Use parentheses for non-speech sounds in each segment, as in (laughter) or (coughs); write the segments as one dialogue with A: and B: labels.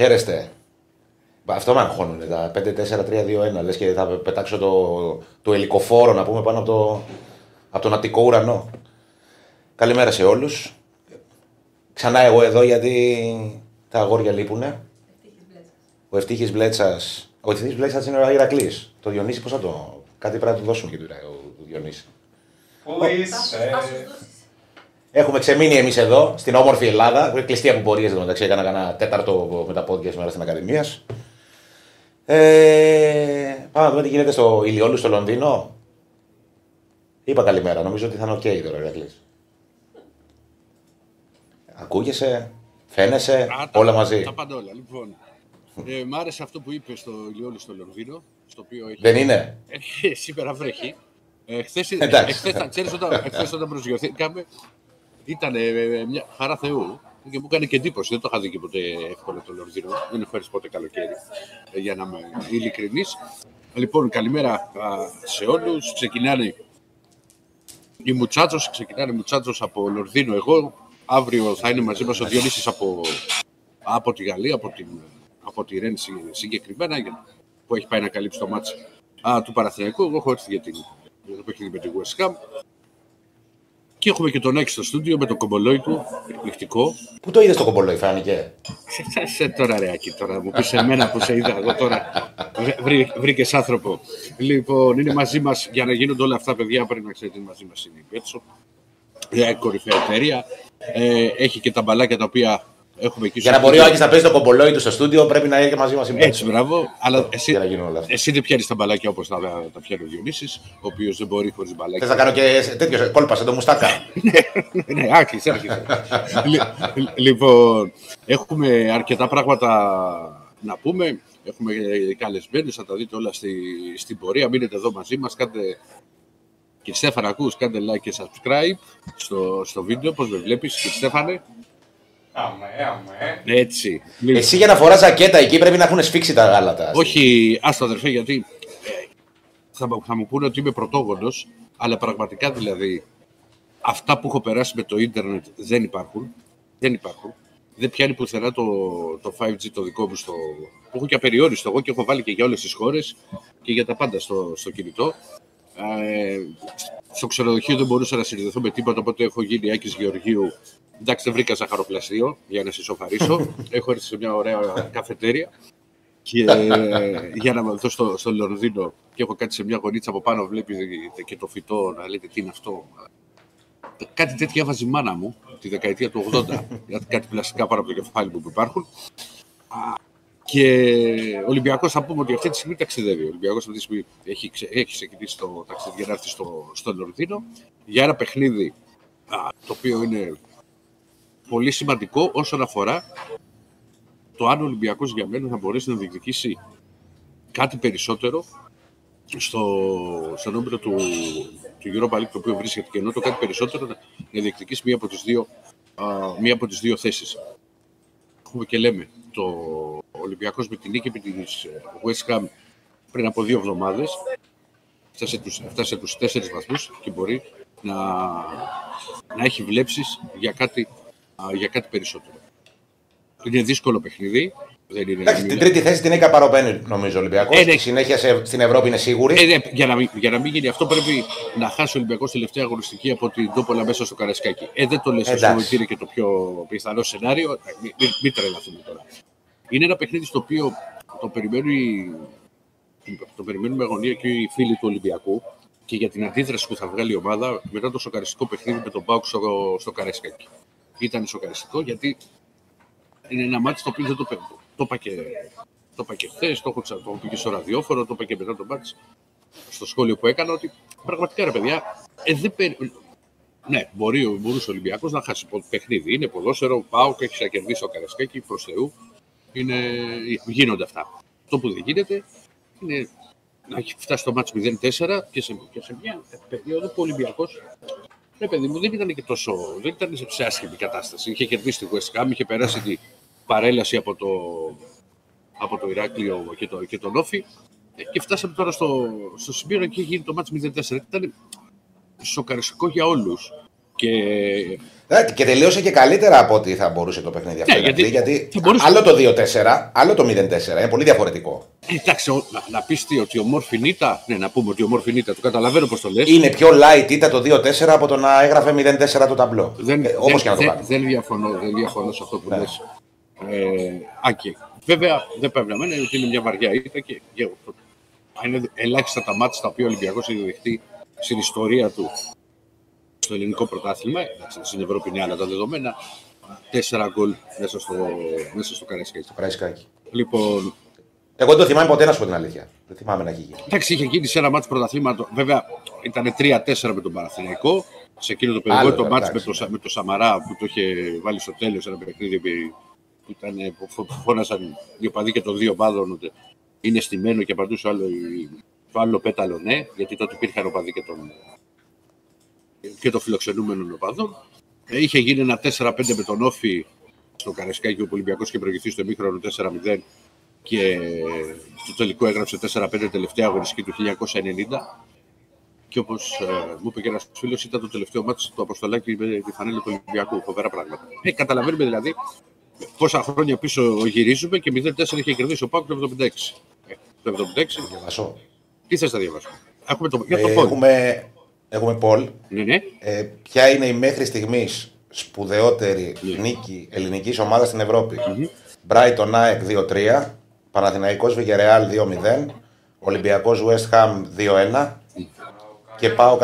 A: Χαίρεστε. Αυτό με αγχώνουν τα 5-4-3-2-1. Λες και θα πετάξω το, το ελικοφόρο να πούμε πάνω από, το, από τον Αττικό ουρανό. Καλημέρα σε όλους. Ξανά εγώ εδώ γιατί τα αγόρια λείπουνε. Ο Ευτύχης Μπλέτσας. Ο Ευτύχης Μπλέτσας είναι ο Ηρακλής. Το Διονύση πώς θα το. Κάτι πρέπει να του δώσουμε και του Διονύση.
B: Πού είσαι;
A: Έχουμε ξεμείνει εμείς εδώ, στην όμορφη Ελλάδα. Έχουμε κλειστεί από πορείες εδώ μεταξύ. Έκανα ένα τέταρτο με τα πόδια σήμερα στην Ακαδημίας. Ε, πάμε να δούμε τι γίνεται στο ηλιόλουστο Λονδίνο. Είπα καλημέρα, νομίζω ότι θα είναι οκ τώρα, Ηρακλής. Ακούγεσαι, φαίνεσαι,
C: Α, τα-
A: όλα μαζί.
C: Τα πάντα όλα. Λοιπόν, ε, μ' άρεσε αυτό που είπες στο ηλιόλουστο Λονδίνο, στο οποίο έχει...
A: Δεν είναι;
C: Ε, (laughs) σήμερα βρέχει. Ε, χθες,
A: Εντάξει.
C: εχθές, θα ξέρεις, όταν, εχθές όταν προσγειωθήκαμε, ήταν ε, ε, μια χαρά Θεού και μου έκανε και εντύπωση. Δεν το είχα δει και ποτέ εύκολα το Λονδίνο. Δεν έχω έρθει ποτέ καλοκαίρι, ε, για να είμαι ειλικρινής. Λοιπόν, καλημέρα α, σε όλους. Ξεκινάνε οι Μουτσάτσος, ξεκινάνε οι Μουτσάτσος από Λονδίνο. Εγώ αύριο θα είναι μαζί μας ο Διονύσης από, από τη Γαλλία, από, την, από τη Ρεν συ- συγκεκριμένα, για- που έχει πάει να καλύψει το μάτς α, του Παναθηναϊκού. Εγώ έχω έρθει για, την, για το παιχνίδι με τη West Ham. Και έχουμε και τον Άκη στο στούντιο με το κομπολόι του, εκπληκτικό.
A: Πού το είδες το κομπολόι, φάνηκε.
C: Σε, σε τώρα ρε Άκη, τώρα μου πεις εμένα που σε είδα εγώ τώρα. Βρή, βρήκες άνθρωπο. Λοιπόν, είναι μαζί μας, για να γίνονται όλα αυτά παιδιά πρέπει να ξέρετε είναι μαζί μας είναι η Πέτσο. Μια κορυφαία εταιρεία. Ε, έχει και τα μπαλάκια τα οποία έχουμε εκεί
A: Για
C: στο
A: να μπορεί ο
C: στούντιο.
A: Άκης να παίζει το κομπολόι του στο στούντιο, πρέπει να είναι και μαζί μας η
C: Έτσι, μπράβο. Αλλά εσύ,
A: Για να γίνουν όλα αυτά.
C: εσύ δεν πιάνεις τα μπαλάκια όπως τα, τα πιάνει ο Διονύσης, ο οποίος δεν μπορεί χωρίς
A: Θες
C: μπαλάκια.
A: να κάνω και τέτοιο κόλπα σαν το μουστάκα. (laughs)
C: ναι, άρχισε, άρχισε. (laughs) Λι- λοιπόν, έχουμε αρκετά πράγματα να πούμε. Έχουμε καλεσμένους, θα τα δείτε όλα στη, στην πορεία. Μείνετε εδώ μαζί μας, κάντε και Στέφανα ακούς, κάντε like και subscribe στο, στο βίντεο, πώς με βλέπεις και Στέφανε.
B: Αμέ, αμέ.
C: Έτσι. Λοιπόν,
A: Εσύ για να φοράς ζακέτα εκεί πρέπει να έχουν σφίξει τα γάλατα.
C: Όχι, άστο αδερφέ, γιατί ε, θα, μου- θα μου πούνε ότι είμαι πρωτόγονος, αλλά πραγματικά δηλαδή αυτά που έχω περάσει με το ίντερνετ δεν υπάρχουν. Δεν υπάρχουν. Δεν πιάνει πουθενά το, το 5G το δικό μου στο. που έχω και απεριόριστο εγώ και έχω βάλει και για όλες τις χώρες και για τα πάντα στο, στο κινητό. Ε, στο ξενοδοχείο δεν μπορούσα να συνδεθώ με τίποτα, οπότε έχω γίνει Άκης Γεωργίου. Εντάξει, δεν βρήκα ζαχαροπλαστείο για να συσσωφαρίσω. (laughs) έχω έρθει σε μια ωραία καφετέρια και (laughs) για να δω στο, στο Λονδίνο και έχω κάτι σε μια γωνίτσα από πάνω, βλέπει και το φυτό να λέτε τι είναι αυτό. Κάτι τέτοια έβαζε η μάνα μου τη δεκαετία του 80, γιατί (laughs) κάτι πλαστικά πάνω από το κεφάλι μου που υπάρχουν. Α, Και ο Ολυμπιακός θα πούμε ότι αυτή τη στιγμή ταξιδεύει. Ο Ολυμπιακός αυτή τη στιγμή έχει, ξε- έχει ξεκινήσει το ταξίδι για να έρθει στο, στο Λονδίνο για ένα παιχνίδι α, το οποίο είναι πολύ σημαντικό όσον αφορά το αν ο Ολυμπιακός για μένα θα μπορέσει να διεκδικήσει κάτι περισσότερο στο, στον όμιλο του, του Europa League το οποίο βρίσκεται και ενώ το κάτι περισσότερο να, να διεκδικήσει μία από τις δύο, α, μία από τις δύο θέσεις. Έχουμε και λέμε το Ολυμπιακός με την νίκη με της ε, West Ham πριν από δύο εβδομάδες φτάσε τους, φτάσε τους τέσσερις βαθμούς και μπορεί να, να έχει βλέψεις για κάτι, α, για κάτι περισσότερο. Είναι δύσκολο παιχνίδι. Δεν είναι,
A: Εντάξει, την τρίτη θέση την έχει καπαροπαίνει νομίζω ο Ολυμπιακός.
C: Ε, ναι.
A: Η συνέχεια σε- στην Ευρώπη είναι σίγουρη.
C: Ε, ναι, για, να μην, για να μην γίνει αυτό, πρέπει να χάσει ο Ολυμπιακός τελευταία αγωνιστική από την Τόπολα μέσα στο Καρασκάκι. Ε, δεν το λες
A: Εντάξει.
C: αυτό ότι είναι και το πιο πιθανό σενάριο. Ε, Μην, μην, μην τρελαθούμε τώρα. Είναι ένα παιχνίδι στο οποίο το, περιμένει, το περιμένουμε με αγωνία και οι φίλοι του Ολυμπιακού και για την αντίδραση που θα βγάλει η ομάδα μετά το σοκαριστικό παιχνίδι με τον Πάουκ στο, στο Καρασκάκι. Ήταν σοκαριστικό γιατί είναι ένα μάτι το οποίο δεν το παίρνω. Το είπα και, το είπα και χθες, το έχω τσα- το έχω πει και στο ραδιόφωνο, το είπα και μετά το μάτι στο σχόλιο που έκανα ότι πραγματικά ρε παιδιά, ε, δεν περι- ναι, μπορεί, ο- μπορούσε ο Ολυμπιακός να χάσει πο- παιχνίδι. Είναι ποδόσφαιρο, πάω και έχεις να κερδίσει το Καρασκάκι προς Θεού. Είναι, γίνονται αυτά. Αυτό που δεν γίνεται είναι να έχει φτάσει το μάτι 0-4 και σε, και σε μια περίοδο που ο Ολυμπιακός. Ναι, παιδί μου, δεν ήταν και τόσο. Δεν ήταν σε άσχημη κατάσταση. Είχε κερδίσει τη West Ham, είχε περάσει την παρέλαση από το, από το Ηράκλειο και, το, και τον Όφη. Ε, Και φτάσαμε τώρα στο, στο σημείο να έχει γίνει το μάτς 0-4. Ήταν σοκαριστικό για όλους. Και
A: Ε, Και τελείωσε και καλύτερα από ό,τι θα μπορούσε το παιχνίδι αυτό.
C: Ναι,
A: η Ηρακλή,
C: γιατί
A: γιατί,
C: θα μπορούσε-
A: άλλο το 2-4, άλλο το 0-4. Είναι πολύ διαφορετικό.
C: εντάξει, ο- να, να πεις τι, ότι ο Μόρφινίτα, ναι, να πούμε ότι ο Μόρφινίτα, το καταλαβαίνω πώς το λες.
A: Είναι πιο light ήταν το 2-4 από το να έγραφε 0-4 το ταμπλό.
C: Δεν,
A: ε, Όπω
C: δεν,
A: και να το
C: δεν,
A: κάνει.
C: δεν, διαφωνώ, δεν διαφωνώ σε αυτό που
A: Ναι.
C: λες. Ε, Άκη, βέβαια δεν πρέπει να μένει ότι είναι μια βαριά ήττα και, και είναι ελάχιστα τα μάτια τα οποία ο Ολυμπιακός έχει δεχτεί στην ιστορία του στο ελληνικό πρωτάθλημα. Εντάξει, Στην Ευρώπη είναι άλλα τα δεδομένα. Τέσσερα γκολ μέσα στο, μέσα στο Καραϊσκάκι.
A: Πραϊσκάκι.
C: Λοιπόν,
A: Εγώ δεν το θυμάμαι ποτέ να σου πω την αλήθεια. Δεν θυμάμαι να έχει γίνει.
C: εντάξει, είχε γίνει σε ένα μάτσο πρωταθλήματο. Βέβαια ήταν 3-4 με τον Παναθηναϊκό. Σε εκείνο το παιδικό
A: Άλλο,
C: το μάτσο με,
A: εντάξει.
C: το, Σα- με το Σαμαρά που το είχε βάλει στο τέλος ένα παιχνίδι που, ήταν, που φω- που φώνασαν οι οπαδοί και των δύο ομάδων ότι είναι στημένο και απαντούσε άλλο, η- το άλλο πέταλο ναι, γιατί τότε υπήρχαν οπαδοί και των, και των φιλοξενούμενων οπαδών. Ε, είχε γίνει ένα 4-5 με τον Όφη στο Καρεσκάκι, ο Ολυμπιακός είχε προηγηθεί στο εμίχρονο 4-0 και στο τελικό έγραψε 4-5 τελευταία αγωνιστική του 1990. Και όπως μου είπε και ένας φίλος, ήταν το τελευταίο μάτι του Αποστολάκη με τη φανέλα του Ολυμπιακού. Φοβερά πράγματα. Ε, καταλαβαίνουμε δηλαδή πόσα χρόνια πίσω γυρίζουμε και 0-4 είχε κερδίσει ο Πάκου το 76. Ε, το 76,
A: Διαβασώ.
C: τι θες να διαβάσω; Έχουμε το, για
A: Ε,
C: το πόδι.
A: έχουμε, έχουμε Πολ.
C: Ναι, ναι.
A: Ε, ποια είναι η μέχρι στιγμής σπουδαιότερη
C: Ναι.
A: νίκη ελληνικής ομάδας στην Ευρώπη; Brighton ΑΕΚ 2-3, Παναθηναϊκός Βιγερεάλ 2-0, Ολυμπιακός West Ham 2-1 και πάω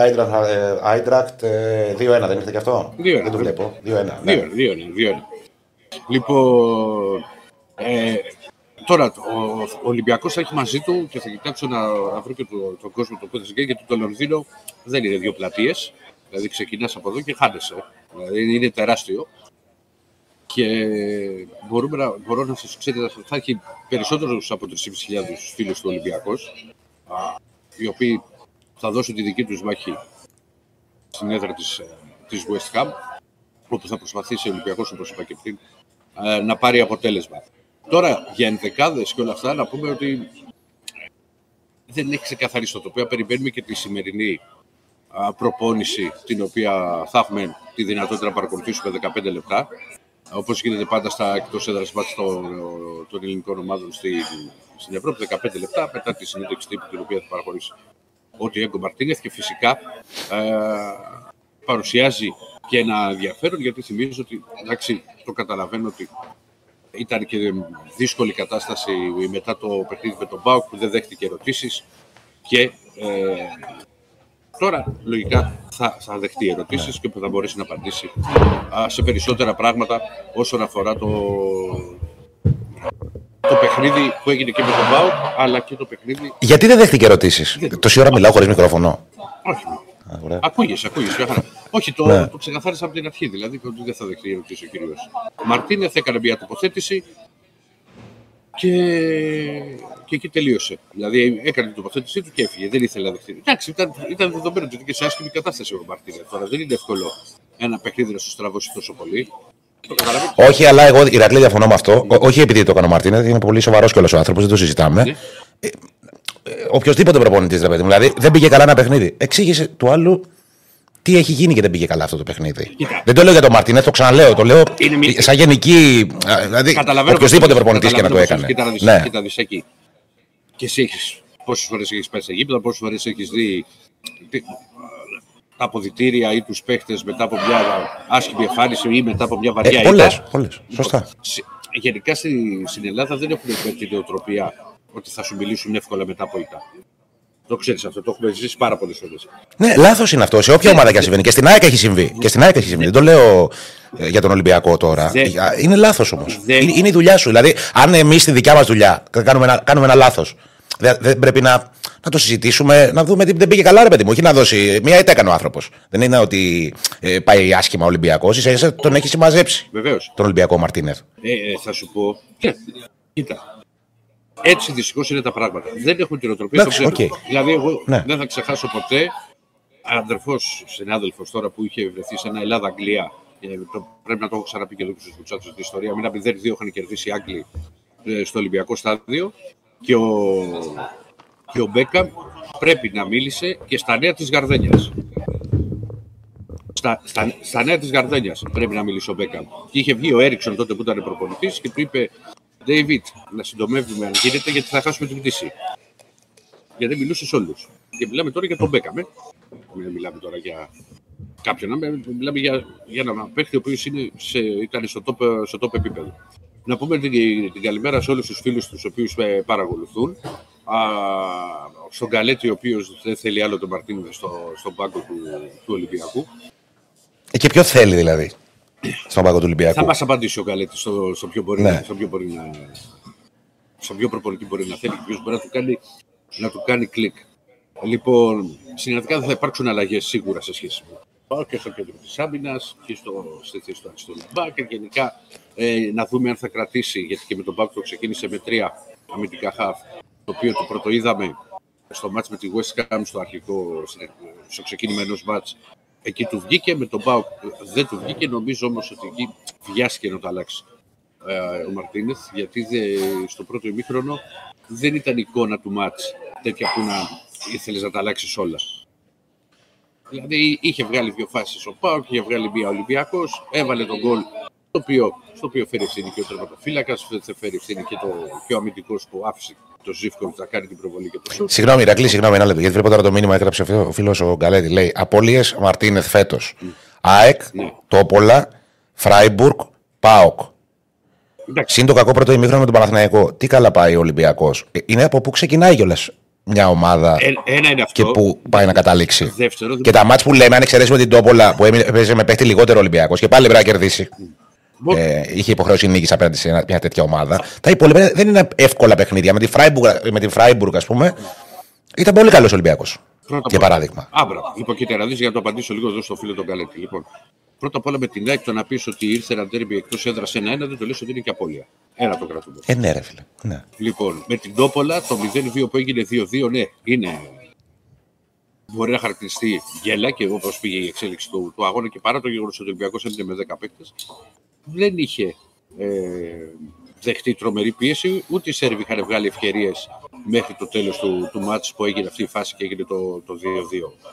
A: Άιντρακτ 2-1. Δεν ήρθε και αυτό;
C: 2-1.
A: Δεν το βλέπω. 2-1. ναι.
C: Δύο, είναι, δύο, είναι, δύο είναι. Λοιπόν, ε, τώρα ο, ο Ολυμπιακός θα έχει μαζί του και θα κοιτάξω να, να βρω και το, τον κόσμο το που θα συγκέντρει, γιατί το Λονδίνο δεν είναι δύο πλατείες. Δηλαδή ξεκινάς από εδώ και χάνεσαι. Δηλαδή είναι τεράστιο. Και μπορούμε να, μπορώ να σας ξέρετε, θα έχει περισσότερους από 3.500 φίλους του Ολυμπιακός, α, οι οποίοι θα δώσουν τη δική τους μάχη στην έδρα της, ε, της West Ham όπου θα προσπαθήσει ο Ολυμπιακός, όπως είπα και πριν, ε, να πάρει αποτέλεσμα. Τώρα, για ενδεκάδες και όλα αυτά, να πούμε ότι δεν έχει ξεκαθαρίσει το τοπίο. Περιμένουμε και τη σημερινή α, προπόνηση, την οποία θα έχουμε τη δυνατότητα να παρακολουθήσουμε 15 λεπτά. Όπως γίνεται πάντα στα εκτός έδρας μάτς των, των ελληνικών ομάδων στη, στην Ευρώπη, 15 λεπτά μετά τη συνέντευξη τύπου την οποία θα παραχωρήσει ο Διέγκο Μαρτίνεθ και φυσικά ε, παρουσιάζει και ένα ενδιαφέρον γιατί θυμίζω ότι εντάξει, το καταλαβαίνω ότι ήταν και δύσκολη κατάσταση μετά το παιχνίδι με τον Μπάουκ που δεν δέχτηκε ερωτήσεις και ε, τώρα λογικά θα, θα δεχτεί ερωτήσεις και που θα μπορέσει να απαντήσει α, σε περισσότερα πράγματα όσον αφορά το, το παιχνίδι που έγινε και με τον Μπάουκ αλλά και το παιχνίδι
A: Γιατί δεν δέχτηκε ερωτήσεις; Τόση ώρα μιλάω χωρίς μικρόφωνο.
C: όχι,
A: Α, ωραία.
C: Ακούγεσαι, ακούγεσαι. Μια χαρά. Όχι, το,
A: Ναι.
C: το ξεκαθάρισα από την αρχή. Δηλαδή ότι δεν θα δεχτεί ερωτήσει ο κύριος Μαρτίνεθ. Έκανε μια τοποθέτηση και, και εκεί τελείωσε. Δηλαδή έκανε την τοποθέτησή του και έφυγε. Δεν ήθελε να δεχτεί. Εντάξει, ήταν, ήταν δεδομένο ότι ήταν και σε άσχημη κατάσταση ο Μαρτίνεθ. Τώρα δεν είναι εύκολο ένα παιχνίδι να σου στραβώσει τόσο πολύ. Το καταλαβαίνω.
A: Όχι, αλλά εγώ Ηρακλή διαφωνώ με αυτό. Ό- όχι επειδή το έκανε ο Μαρτίνε, είναι πολύ σοβαρός κιόλας ο άνθρωπος, δεν το συζητάμε.
C: Ναι.
A: Οποιοδήποτε προπονητής, ρε παιδί μου. Δηλαδή δεν πήγε καλά ένα παιχνίδι. Εξήγησε του άλλου τι έχει γίνει και δεν πήγε καλά αυτό το παιχνίδι.
C: Κοίτα.
A: Δεν το λέω για τον Μαρτίνε, το ξαναλέω. Το λέω
C: Είναι μη-
A: σαν γενική. α, Δηλαδή,
C: Καταλαβαίνω
A: οποιοδήποτε
C: πώς-
A: προπονητής και να το
C: καταλαβαίνω πώς-
A: έκανε.
C: Κοίτα να δεις,
A: Ναι.
C: κοίτα να δεις εκεί. Και εσύ έχεις, πόσες φορές έχεις πάει σε γήπεδα, πόσες φορές έχεις δει τι- τα αποδητήρια ή τους παίχτες μετά από μια άσχημη εμφάνιση ή μετά από μια βαριά
A: Ε,
C: ήττα.
A: πολλές, πολλές. Σωστά.
C: Σε- Γενικά στη, στην Ελλάδα δεν έχουν την νοοτροπία ότι θα σου μιλήσουν εύκολα μετά από ήττα. Το ξέρεις αυτό, το έχουμε ζήσει πάρα πολλές φορές.
A: Ναι, λάθος είναι αυτό. Σε όποια ομάδα και αν συμβαίνει. Και στην ΑΕΚ έχει συμβεί. Και στην ΑΕΚ έχει συμβεί. Δεν το λέω ε, για τον Ολυμπιακό τώρα.
C: Δεν-
A: Ε, Είναι λάθος όμως.
C: Δεν-
A: Είναι, είναι η δουλειά σου. Δηλαδή, αν εμείς στη δικιά μας δουλειά κάνουμε ένα, κάνουμε ένα λάθος, δεν, δεν πρέπει να, να το συζητήσουμε, να δούμε τι δεν πήγε καλά, ρε παιδί μου. Όχι να δώσει. Μία ήττα έκανε ο άνθρωπος. Δεν είναι ότι ε, πάει άσχημα ο Ολυμπιακός. Ίσα ίσα τον έχει συμμαζέψει
C: Βεβαίως.
A: τον Ολυμπιακό Μαρτίνεθ.
C: Ε, ε, θα σου πω. Κοίτα, κοίτα. Έτσι δυστυχώς είναι τα πράγματα. Δεν έχουν την νοοτροπία.
A: Εντάξει,
C: το ξέρω.
A: οκ.
C: Δηλαδή, εγώ
A: Ναι.
C: δεν θα ξεχάσω ποτέ αδερφός, συνάδελφος τώρα που είχε βρεθεί σε ένα Ελλάδα-Αγγλία. Ε, το- πρέπει να το έχω ξαναπεί και εδώ και στους Μπουτσάτσου την ιστορία. Μην 0-2 είχαν κερδίσει οι Άγγλοι ε, στο Ολυμπιακό στάδιο και ο, και ο Μπέκαμ πρέπει να μίλησε και στα νέα της Γαρδένιας. Στα, στα, στα νέα της Γαρδένιας πρέπει να μιλήσει ο Μπέκαμ. Και είχε βγει ο Έριξον τότε που ήταν προπονητής και του είπε: David, να συντομεύουμε αν γίνεται, γιατί θα χάσουμε την πτήση. Γιατί μιλούσες σε όλους. Και μιλάμε τώρα για τον Μπέκαμ. Ε. Δεν μιλάμε τώρα για κάποιον. ε, Μιλάμε για, για ένα παίχτη ο οποίος ήταν στο top, στο top επίπεδο. Να πούμε την, την καλημέρα σε όλους τους φίλους τους οποίους παρακολουθούν. Α, στον Καλέτη, ο οποίος δεν θέλει άλλο τον Μαρτίνο στο, στον πάγκο του, του Ολυμπιακού.
A: Ε, και ποιο θέλει δηλαδή στον πάγκο του Ολυμπιακού.
C: Θα μας απαντήσει ο Καλέτης στο, στο, ποιο μπορεί,
A: Ναι.
C: να, στο ποιο μπορεί να. Στο ποιο προπονητή μπορεί να θέλει και ποιος μπορεί να του κάνει, να του κάνει κλικ. Λοιπόν, συνεργατικά δεν θα υπάρξουν αλλαγές σίγουρα σε σχέση με το και στο κέντρο της άμυνας και στο, στη θέση του Αριστοτέλου Μπάκερ. Γενικά ε, να δούμε αν θα κρατήσει, γιατί και με τον Μπάκερ ξεκίνησε με τρία αμυντικά χαφ, το οποίο το πρώτο είδαμε στο μάτς με τη West Ham στο αρχικό, στο ξεκίνημα ενός μάτς εκεί του βγήκε, με τον Πάοκ δεν του βγήκε, νομίζω όμως ότι εκεί βιάστηκε να το αλλάξει ε, ο Μαρτίνεθ, γιατί δε, στο πρώτο ημίχρονο δεν ήταν εικόνα του μάτς τέτοια που να ήθελες να τα αλλάξεις όλα. Δηλαδή είχε βγάλει δύο φάσεις ο Πάοκ, είχε βγάλει μία Ολυμπιακός, έβαλε τον γκολ το οποίο, στο οποίο φέρει ευθύνη και ο τερματοφύλακας, θα φέρει ευθύνη και, το, και ο αμυντικός που άφησε το Ζήφκοβιτ να κάνει την προβολή και το σουτ.
A: Συγγνώμη, Ρακλή, συγγνώμη ένα λεπτό. Γιατί βλέπω τώρα το μήνυμα έγραψε ο φίλος ο Γκαλέτη. Λέει Απολύε Μαρτίνεθ φέτος. ΑΕΚ,
C: Ναι.
A: Τόπολα, Φράιμπουργκ, ΠΑΟΚ.
C: Εντάξει,
A: Συν το κακό πρώτο ημίχρονο με τον Παναθηναϊκό. Τι καλά πάει ο Ολυμπιακός. Είναι από πού ξεκινάει κιόλας μια ομάδα
C: ε- ένα είναι αυτό.
A: και πού πάει να καταλήξει.
C: Δεύτερο,
A: Και τα μάτς που λέμε, αν εξαιρέσουμε την Τόπολα που έμεινε- έπαιζε με παίχτη λιγότερο Ολυμπιακός και πάλι πρέπει να κερδίσει.
C: Μπο-
A: Ε, είχε υποχρέωση νίκης απέναντι σε ένα- μια τέτοια ομάδα. Τα υπόλοιπα δεν είναι εύκολα παιχνίδια. Με τη Φράιμπουργκ, με τη Φράιμπουργκ ας πούμε, ήταν πολύ καλός Ολυμπιακός.
C: Πρώτα
A: Για
C: απ' όλα-
A: παράδειγμα.
C: Άμπρα. Λοιπόν, κοίτα να δει για να το απαντήσω λίγο εδώ στο φίλο τον Καλέτη. Λοιπόν, πρώτα απ' όλα με την ΑΕΚ το να πεις ότι ήρθε ένα τέρμπι εκτός έδρας 1-1 δεν το λες ότι είναι και απώλεια. Ένα το κρατούμε.
A: Ε, ναι, ρε φίλε. Ναι.
C: Λοιπόν, με την Τόπολα το 0-2 που έγινε 2-2, ναι, είναι. Μπορεί να χαρακτηριστεί γέλα και όπως πήγε η εξέλιξη του, του αγώνα και παρά το γεγονός ότι ο Ολυμπιακός έμεινε με 10 παίκτες, δεν είχε ε, δεχτεί τρομερή πίεση, ούτε οι Σέρβοι είχαν βγάλει ευκαιρίες μέχρι το τέλος του, του μάτς που έγινε αυτή η φάση και έγινε το, το 2-2.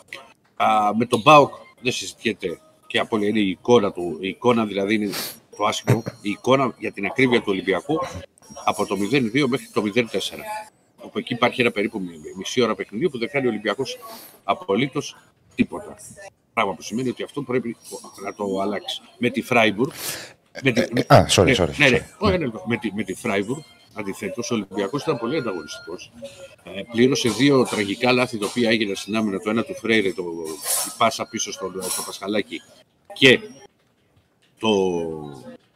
C: Α, με τον Μπάουκ δεν συζητιέται και απόλυτα είναι η εικόνα του. Η εικόνα δηλαδή είναι το άσχημο. Η εικόνα για την ακρίβεια του Ολυμπιακού από το 0-2 μέχρι το 0-4. Όπου εκεί υπάρχει ένα περίπου μι- μισή ώρα παιχνιδιού που δεν κάνει ο Ολυμπιακός απολύτως τίποτα. Πράγμα που σημαίνει ότι αυτό πρέπει να το αλλάξει. Με τη Φράιμπουργκ. Με τη,
A: ε, α, sorry,
C: ναι,
A: sorry,
C: Ναι, ναι,
A: sorry.
C: όχι, ναι, με τη, με τη Φράιμπουργκ, αντιθέτως, ο Ολυμπιακός ήταν πολύ ανταγωνιστικός. Ε, πλήρωσε δύο τραγικά λάθη τα οποία έγιναν στην άμυνα. Το ένα του Φρέιρε, το, η πάσα πίσω στο, στο Πασχαλάκι και το,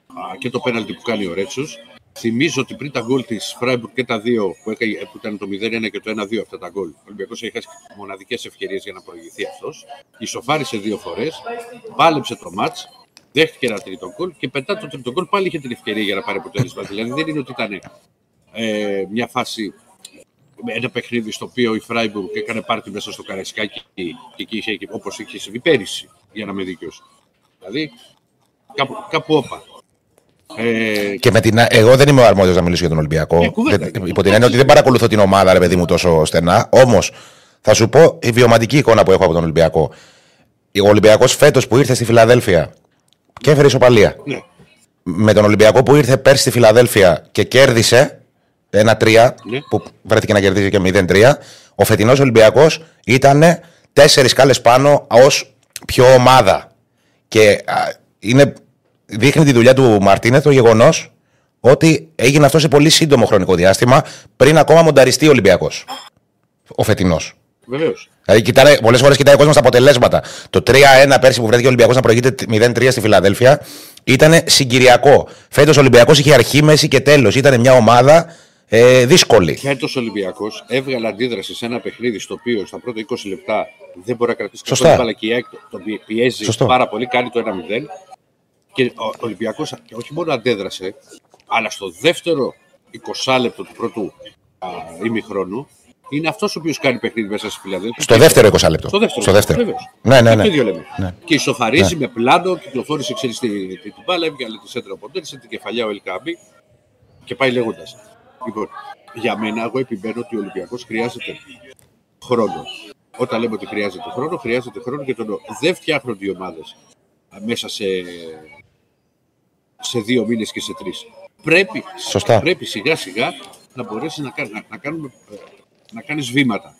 C: α, και το πέναλτι που κάνει ο Ρέτσος. Θυμίζω ότι πριν τα γκολ της Φράιμπουργκ και τα δύο που, έκανε, που ήταν το 0-1 και το 1-2 αυτά τα γκολ, ο Ολυμπιακός έχει χάσει μοναδικές ευκαιρίες για να προηγηθεί αυτός. Ισοφάρισε δύο φορές, πάλεψε το μάτς, δέχτηκε ένα τρίτο γκολ και μετά το τρίτο γκολ πάλι είχε την ευκαιρία για να πάρει αποτέλεσμα. δηλαδή δεν είναι ότι ήταν ε, μια φάση με ένα παιχνίδι στο οποίο η Φράιμπουργκ έκανε πάρτι μέσα στο Καραϊσκάκι και εκεί είχε, όπως είχε συμβεί πέρυσι, για να είμαι δίκαιος. Δηλαδή, κάπου, κάπου όπα. Ε,
A: Και με την, εγώ δεν είμαι ο αρμόδιος να μιλήσω για τον Ολυμπιακό.
C: Ε, κουβέντα.
A: Δεν- υπό την έννοια ότι δεν παρακολουθώ την ομάδα, ρε παιδί μου, τόσο στενά. Όμως, θα σου πω η βιωματική εικόνα που έχω από τον Ολυμπιακό. Ο Ολυμπιακός φέτος που ήρθε στη Φιλαδέλφια και έφερε ισοπαλία.
C: ναι,
A: Με τον Ολυμπιακό που ήρθε πέρσι στη Φιλαδέλφια και κέρδισε ένα 3
C: Ναι.
A: που βρέθηκε να κερδίζει και 0-3. Ο φετινός Ολυμπιακός ήταν τέσσερις κάλε πάνω ως πιο ομάδα. Και α, είναι, δείχνει τη δουλειά του Μαρτίνε το γεγονός ότι έγινε αυτό σε πολύ σύντομο χρονικό διάστημα πριν ακόμα μονταριστεί ο Ολυμπιακός. Ο φετινός.
C: Βεβαίως.
A: Δηλαδή, πολλές φορές κοιτάει ο κόσμος τα αποτελέσματα. Το 3-1 πέρσι που βρέθηκε ο Ολυμπιακός να προηγείται 0-3 στη Φιλαδέλφια ήταν συγκυριακό. Φέτος ο Ολυμπιακός είχε αρχή, μέση και τέλος. Ήταν μια ομάδα ε, δύσκολη.
C: Φέτος ο Ολυμπιακός έβγαλε αντίδραση σε ένα παιχνίδι στο οποίο στα πρώτα 20 λεπτά δεν μπορεί να κρατήσει
A: Σωστά.
C: καθόλου μπάλα και η ΑΕΚ τον πι- πιέζει
A: Σωστό.
C: πάρα πολύ, κάνει το 1-0. Και ο Ολυμπιακός όχι μόνο αντέδρασε, αλλά στο δεύτερο 20 λεπτό του πρώτου α, ημιχρόνου είναι αυτός ο οποίος κάνει παιχνίδι μέσα στη Φιλαδέλφια.
A: Στο δεύτερο 20 λεπτό.
C: Στο δεύτερο.
A: Στο δεύτερο.
C: Βεβαίως.
A: Ναι, ναι, ναι.
C: Το ίδιο λέμε.
A: Ναι.
C: Και ισοφαρίζει με πλάνο, κυκλοφόρησε ξέρεις, την, την, την μπάλα, έβγαλε τη σέντρα από την κεφαλιά ο Ελκάμπη και πάει λέγοντας. Λοιπόν, για μένα, εγώ επιμένω ότι ο Ολυμπιακός χρειάζεται χρόνο. όταν λέμε ότι χρειάζεται χρόνο, χρειάζεται χρόνο και τον δεν φτιάχνονται οι ομάδες μέσα σε, σε δύο μήνες και σε τρεις. Πρέπει,
A: Σωστά.
C: πρέπει σιγά σιγά να μπορέσει να, κα- να, να, κάνουμε, ε, να κάνεις βήματα.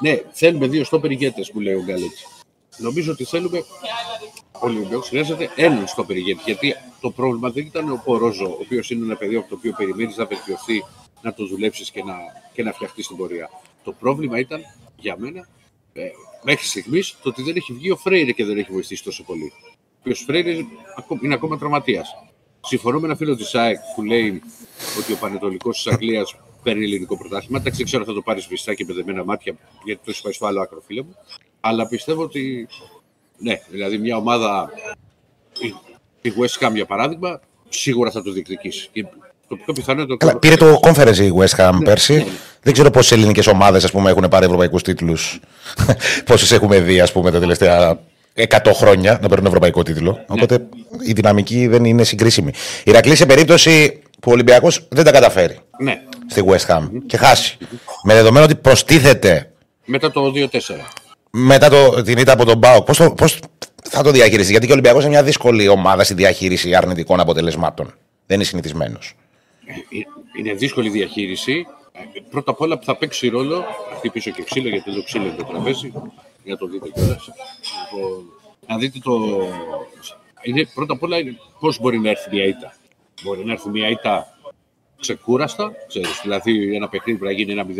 C: Ναι, θέλουμε δύο στόπερ ηγέτες που λέει ο Γκαλέτσι. Νομίζω ότι θέλουμε ο Ολυμπιακός χρειάζεται έναν στόπερ ηγέτη. Γιατί το πρόβλημα δεν ήταν ο Πορόζο, ο οποίος είναι ένα παιδί από το οποίο περιμένεις να βελτιωθεί, να το δουλέψεις και να, και να φτιαχτεί στην πορεία. Το πρόβλημα ήταν για μένα ε, μέχρι στιγμής το ότι δεν έχει βγει ο Φρέιρε και δεν έχει βοηθήσει τόσο πολύ. Ο οποίος Φρέιρε ακό- είναι ακόμα τραυματίας. Συμφωνώ με ένα φίλο της ΑΕΚ που λέει ότι ο Πανετολικός της Αγγλίας παίρνει ελληνικό πρωτάθλημα. Εντάξει, δεν ξέρω αν θα το πάρεις σβηστά και παιδεμένα μάτια, γιατί το έχει πάει στο άλλο άκρο, φίλε μου. Αλλά πιστεύω ότι ναι, δηλαδή μια ομάδα, η- η West Ham για παράδειγμα, σίγουρα θα το διεκδικήσει. Και το πιο πιθανό είναι το
A: Καλά, πήρε το conference η West Ham πέρσι. Δεν ξέρω πόσες ελληνικές ομάδες έχουν πάρει ευρωπαϊκούς τίτλους. (laughs) Πόσες έχουμε δει, ας πούμε, τα τελευταία 100 χρόνια να παίρνουν ευρωπαϊκό τίτλο. Οπότε η δυναμική δεν είναι συγκρίσιμη. Η Ηρακλή σε περίπτωση που ο Ολυμπιακός δεν τα καταφέρει
C: Ναι,
A: στη West Ham και χάσει. Με δεδομένο ότι προστίθεται
C: μετά το 2-4.
A: μετά το, την ήττα από τον Μπάουκ, πώς, το, πώς θα το διαχειριστεί; Γιατί και ο Ολυμπιακός είναι μια δύσκολη ομάδα στη διαχείριση αρνητικών αποτελεσμάτων. Δεν είναι συνηθισμένος.
C: Ε, Είναι δύσκολη διαχείριση. Ε, Πρώτα απ' όλα που θα παίξει ρόλο, χτυπήσω και ξύλο γιατί εδώ ξύλο είναι το τραπέζι, για να το δείτε κιόλας. Να δείτε το. Είναι, πρώτα απ' όλα πώς μπορεί να έρθει μια ήττα. Μπορεί να έρθει μια ήττα ξεκούραστα, ξέρεις, δηλαδή ένα παιχνίδι που να γίνει ένα 0-2-0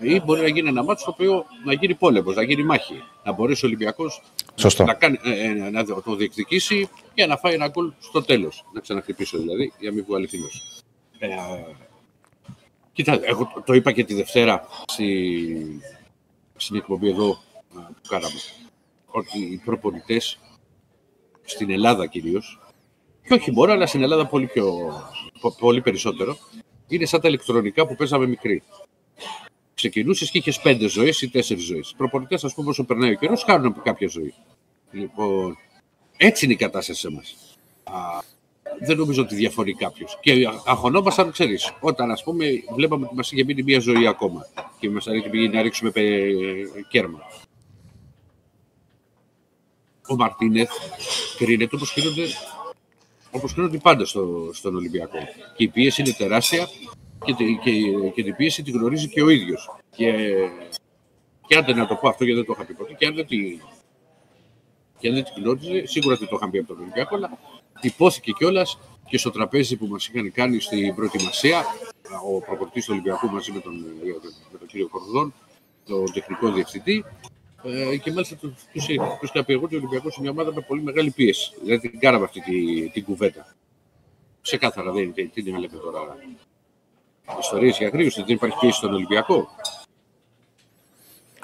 C: ή μπορεί να γίνει ένα μάτσο το οποίο να γίνει πόλεμος, να γίνει μάχη. Να μπορέσει ο Ολυμπιακός
A: Σωστό.
C: να, κάνει, ε, ε, να το διεκδικήσει και να φάει ένα γκολ στο τέλος. Να ξαναχτυπήσω δηλαδή, για να μην βγάλει θύμιο. Ε, κοίτα, εγώ το, το είπα και τη Δευτέρα στη, στην εκπομπή εδώ ε, που κάναμε. Ότι οι προπονητές στην Ελλάδα κυρίως, και όχι μόνο, αλλά στην Ελλάδα πολύ, πιο, πο- πολύ περισσότερο, είναι σαν τα ηλεκτρονικά που παίζαμε μικροί. Ξεκινούσες και είχες πέντε ζωές ή τέσσερις ζωές. Οι προπονητές, ας πούμε, όσο περνάει ο καιρός, χάνουν από κάποια ζωή. Λοιπόν, έτσι είναι η κατάσταση σε εμάς. Δεν νομίζω ότι διαφορεί κάποιος. Και αγωνόμασταν, ξέρεις, όταν ας πούμε βλέπαμε ότι μας είχε μείνει μία ζωή ακόμα και μας πήγε να ρίξουμε πε- κέρμα. Ο Μαρτίνεθ κρίνεται όπως κρίνονται, όπως κρίνονται οι πάντα στο, στον Ολυμπιακό. Και η πίεση είναι τεράστια και, τη- και, και την πίεση τη γνωρίζει και ο ίδιος. Και, και αν δεν να το πω αυτό γιατί δεν το είχα πει ποτέ, και αν δεν τη, και αν δεν την γνώριζε, σίγουρα δεν το είχαν πει από τον Ολυμπιακό, αλλά τυπώθηκε κιόλας και στο τραπέζι που μας είχαν κάνει στην προετοιμασία ο προπορτή του Ολυμπιακού μαζί με τον, με τον κύριο Κορδόν, τον τεχνικό διευθυντή. Ε, και μάλιστα τους είχα πει εγώ ότι ο Ολυμπιακός είναι μια ομάδα με πολύ μεγάλη πίεση. Δηλαδή την κάναμε αυτή τη, την κουβέντα. Ξεκάθαρα δεν είναι. Τι να λέμε τώρα. Ιστορίες για γρήγορση, δεν υπάρχει πίεση στον Ολυμπιακό.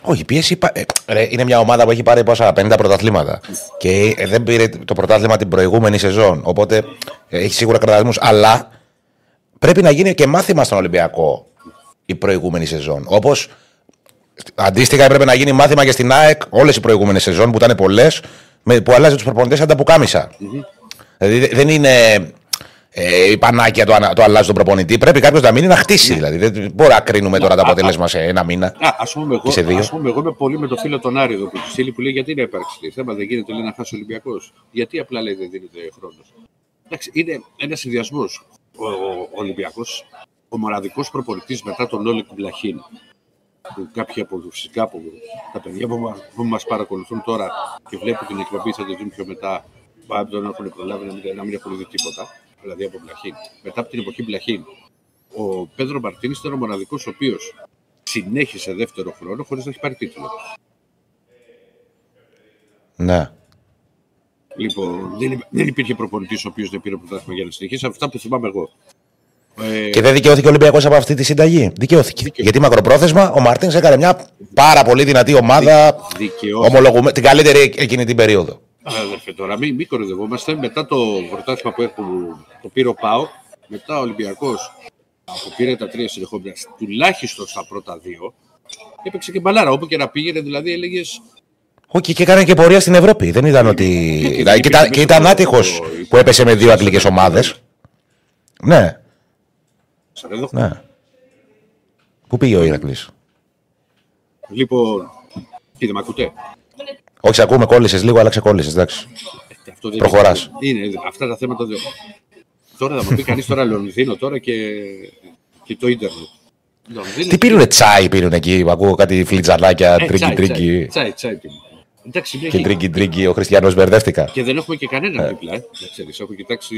A: Όχι, πίεση. υπά- ε, ρε, είναι μια ομάδα που έχει πάρει πόσα 50 πρωταθλήματα. Και ε, δεν πήρε το πρωτάθλημα την προηγούμενη σεζόν. Οπότε ε, έχει σίγουρα κρατασμού. Αλλά πρέπει να γίνει και μάθημα στον Ολυμπιακό η προηγούμενη σεζόν. Όπως αντίστοιχα έπρεπε να γίνει μάθημα και στην ΑΕΚ όλες οι προηγούμενες σεζόν που ήταν πολλές, που αλλάζει τους προπονητές σαν τα πουκάμισα. Δηλαδή δε- δεν είναι ε, η πανάκια το, ανα- το αλλάζει τον προπονητή. Πρέπει κάποιος να μείνει να χτίσει. Δηλαδή δεν μπορεί να κρίνουμε τώρα το αποτέλεσμα σε ένα μήνα.
C: Α, ας πούμε, εγώ,
A: Και σε δύο.
C: ας πούμε, εγώ είμαι πολύ με το φίλο τον Άρη εδώ που του στείλει που λέει γιατί να υπάρξει λέει, θέμα, δεν γίνεται λέει, να χάσει ο Ολυμπιακός. Γιατί απλά λέει δεν δίνεται χρόνος. Εντάξει, είναι ένας συνδυασμός. Ο, ο Ολυμπιακός, ο μοναδικός προπονητής μετά τον Όλεκ Μπλαχίν, που κάποιοι από φυσικά από τα παιδιά που, μα- που μας παρακολουθούν τώρα και βλέπουν την εκπομπή θα τη δουν πιο μετά, πάμε τον έχουν προλάβει να μην, να μην έχουν δει τίποτα, δηλαδή από Μπλαχίν. Μετά από την εποχή Μπλαχίν, ο Πέδρο Μαρτίνης ήταν ο μοναδικός ο οποίος συνέχισε δεύτερο χρόνο χωρίς να έχει πάρει τίτλο.
A: Ναι.
C: Λοιπόν, δεν, υπ- δεν υπήρχε προπονητής ο οποίος δεν πήρε πρωτάθλημα για να συνεχίσει. Αυτά που θυμάμαι εγώ. Ε,
A: Και δεν δικαιώθηκε ο Ολυμπιακός από αυτή τη συνταγή. Δικαιώθηκε. Γιατί μακροπρόθεσμα ο Μαρτίνς έκανε μια πάρα πολύ δυνατή ομάδα.
C: δικαιώθηκε.
A: Ομολογούμε την καλύτερη εκείνη την περίοδο.
C: Αδερφέ, τώρα μην, μην κοροϊδευόμαστε. Μετά το πρωτάθλημα που, που το πήρε ο Πάο, μετά ο Ολυμπιακός που πήρε τα τρία συνεχόμενα, τουλάχιστον στα πρώτα δύο, έπαιξε και μπαλάρα. Όπου και να πήγαινε, δηλαδή έλεγε.
A: Όχι, και έκανε και πορεία στην Ευρώπη. Δεν ήταν ότι.
C: και
A: Δηλαδή, και, ήταν- και ήταν άτυχος που έπεσε με δύο αγγλικές ομάδες. Ναι,
C: Σαν εδώ.
A: ναι. Πού πήγε ο Ηρακλής;
C: Λοιπόν, τι δεν με ακούτε;
A: Όχι, σε ακούμε, κόλλησες λίγο, αλλά ξεκόλλησες. Εντάξει.
C: Ε, Αυτό δεν
A: Προχωράς.
C: Είναι, αυτά τα θέματα. δεν- Τώρα θα μου πει κανείς τώρα Λονδίνο τώρα και, και το ίντερνετ. Λονδίνο
A: Τι πίνουνε τσάι, πίνουνε εκεί. Ακούω κάτι φλιτζανάκια,
C: Ε,
A: τρίγκι
C: τσάι,
A: τρίγκι.
C: Τσάι, τσάι, τσάι πίνω. Εντάξει, μια
A: Και
C: και,
A: τρίγκι τρίγκι. Ο Χριστιανός μπερδεύτηκα.
C: και δεν έχουμε και κανέναν δίπλα. Ε. Να ξέρεις, έχω κοιτάξει.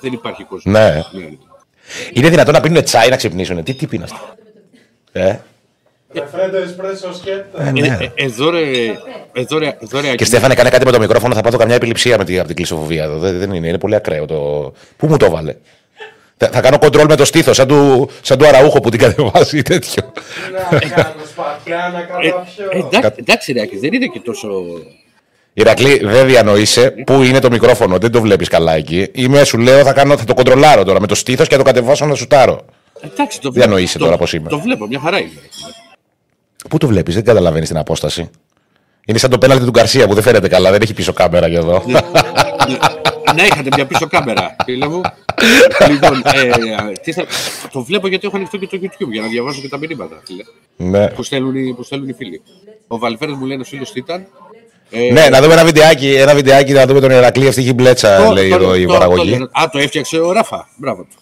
C: Δεν υπάρχει κόσμος.
A: Ναι.
C: ναι.
A: Είναι δυνατόν να πίνουν τσάι να ξυπνήσουν. Τι, τι πίναστε; Ε,
B: Ρεφρέντο εσπρέσο σκέτα.
A: ε,
C: Ε,
A: ναι.
C: ε, εδώ ρε, εδώ ρε, εδώ ρε,
A: Και Στέφανε, κάνε κάτι με το μικρόφωνο, θα πάθω καμιά επιληψία με τη, από την κλεισοφοβία εδώ. Δεν, δεν είναι, είναι πολύ ακραίο το. Πού μου το βάλε; Θα, θα κάνω κοντρόλ με το στήθος, σαν του, σαν του αραούχο που την κατεβάζει ή τέτοιο.
B: Να κάνω σπαθιά, να
C: Ε,
B: κάνω πιο.
C: ε, εντάξει, εντάξει, ρε, Άκη, δεν είναι και τόσο.
A: Ηρακλή, δεν διανοείσαι πού είναι το μικρόφωνο, δεν το βλέπεις καλά εκεί. Είμαι, σου λέω, θα, κάνω, θα το κοντρολάρω τώρα με το στήθος και θα το κατεβάσω να σουτάρω.
C: Εντάξει, το
A: Διανοείσαι
C: το-
A: τώρα πώς είμαι.
C: Το βλέπω, μια χαρά είναι.
A: Πού το βλέπεις, δεν καταλαβαίνεις την απόσταση. Είναι σαν το πέναλτι του Γκαρσία που δεν φαίνεται καλά, δεν έχει πίσω κάμερα και εδώ.
C: ναι, είχατε μια πίσω κάμερα, φίλε μου. λοιπόν, ε, τι θα... το βλέπω γιατί έχω ανοιχτό και το YouTube για να διαβάζω και τα μηνύματα φίλε,
A: ναι.
C: που, στέλνουν, οι- που στέλνουν οι φίλοι. Ο Βαλφέρδη μου λέει ένας φίλος τι ήταν. Ε,
A: ναι, να δούμε ένα βιντεάκι, ένα βιντεάκι να δούμε τον Ηρακλή ευτυχή μπλέτσα,
C: το-
A: λέει
C: το-
A: εδώ η
C: το-
A: παραγωγή.
C: το- Α, το έφτιαξε ο Ράφα. Μπράβο του.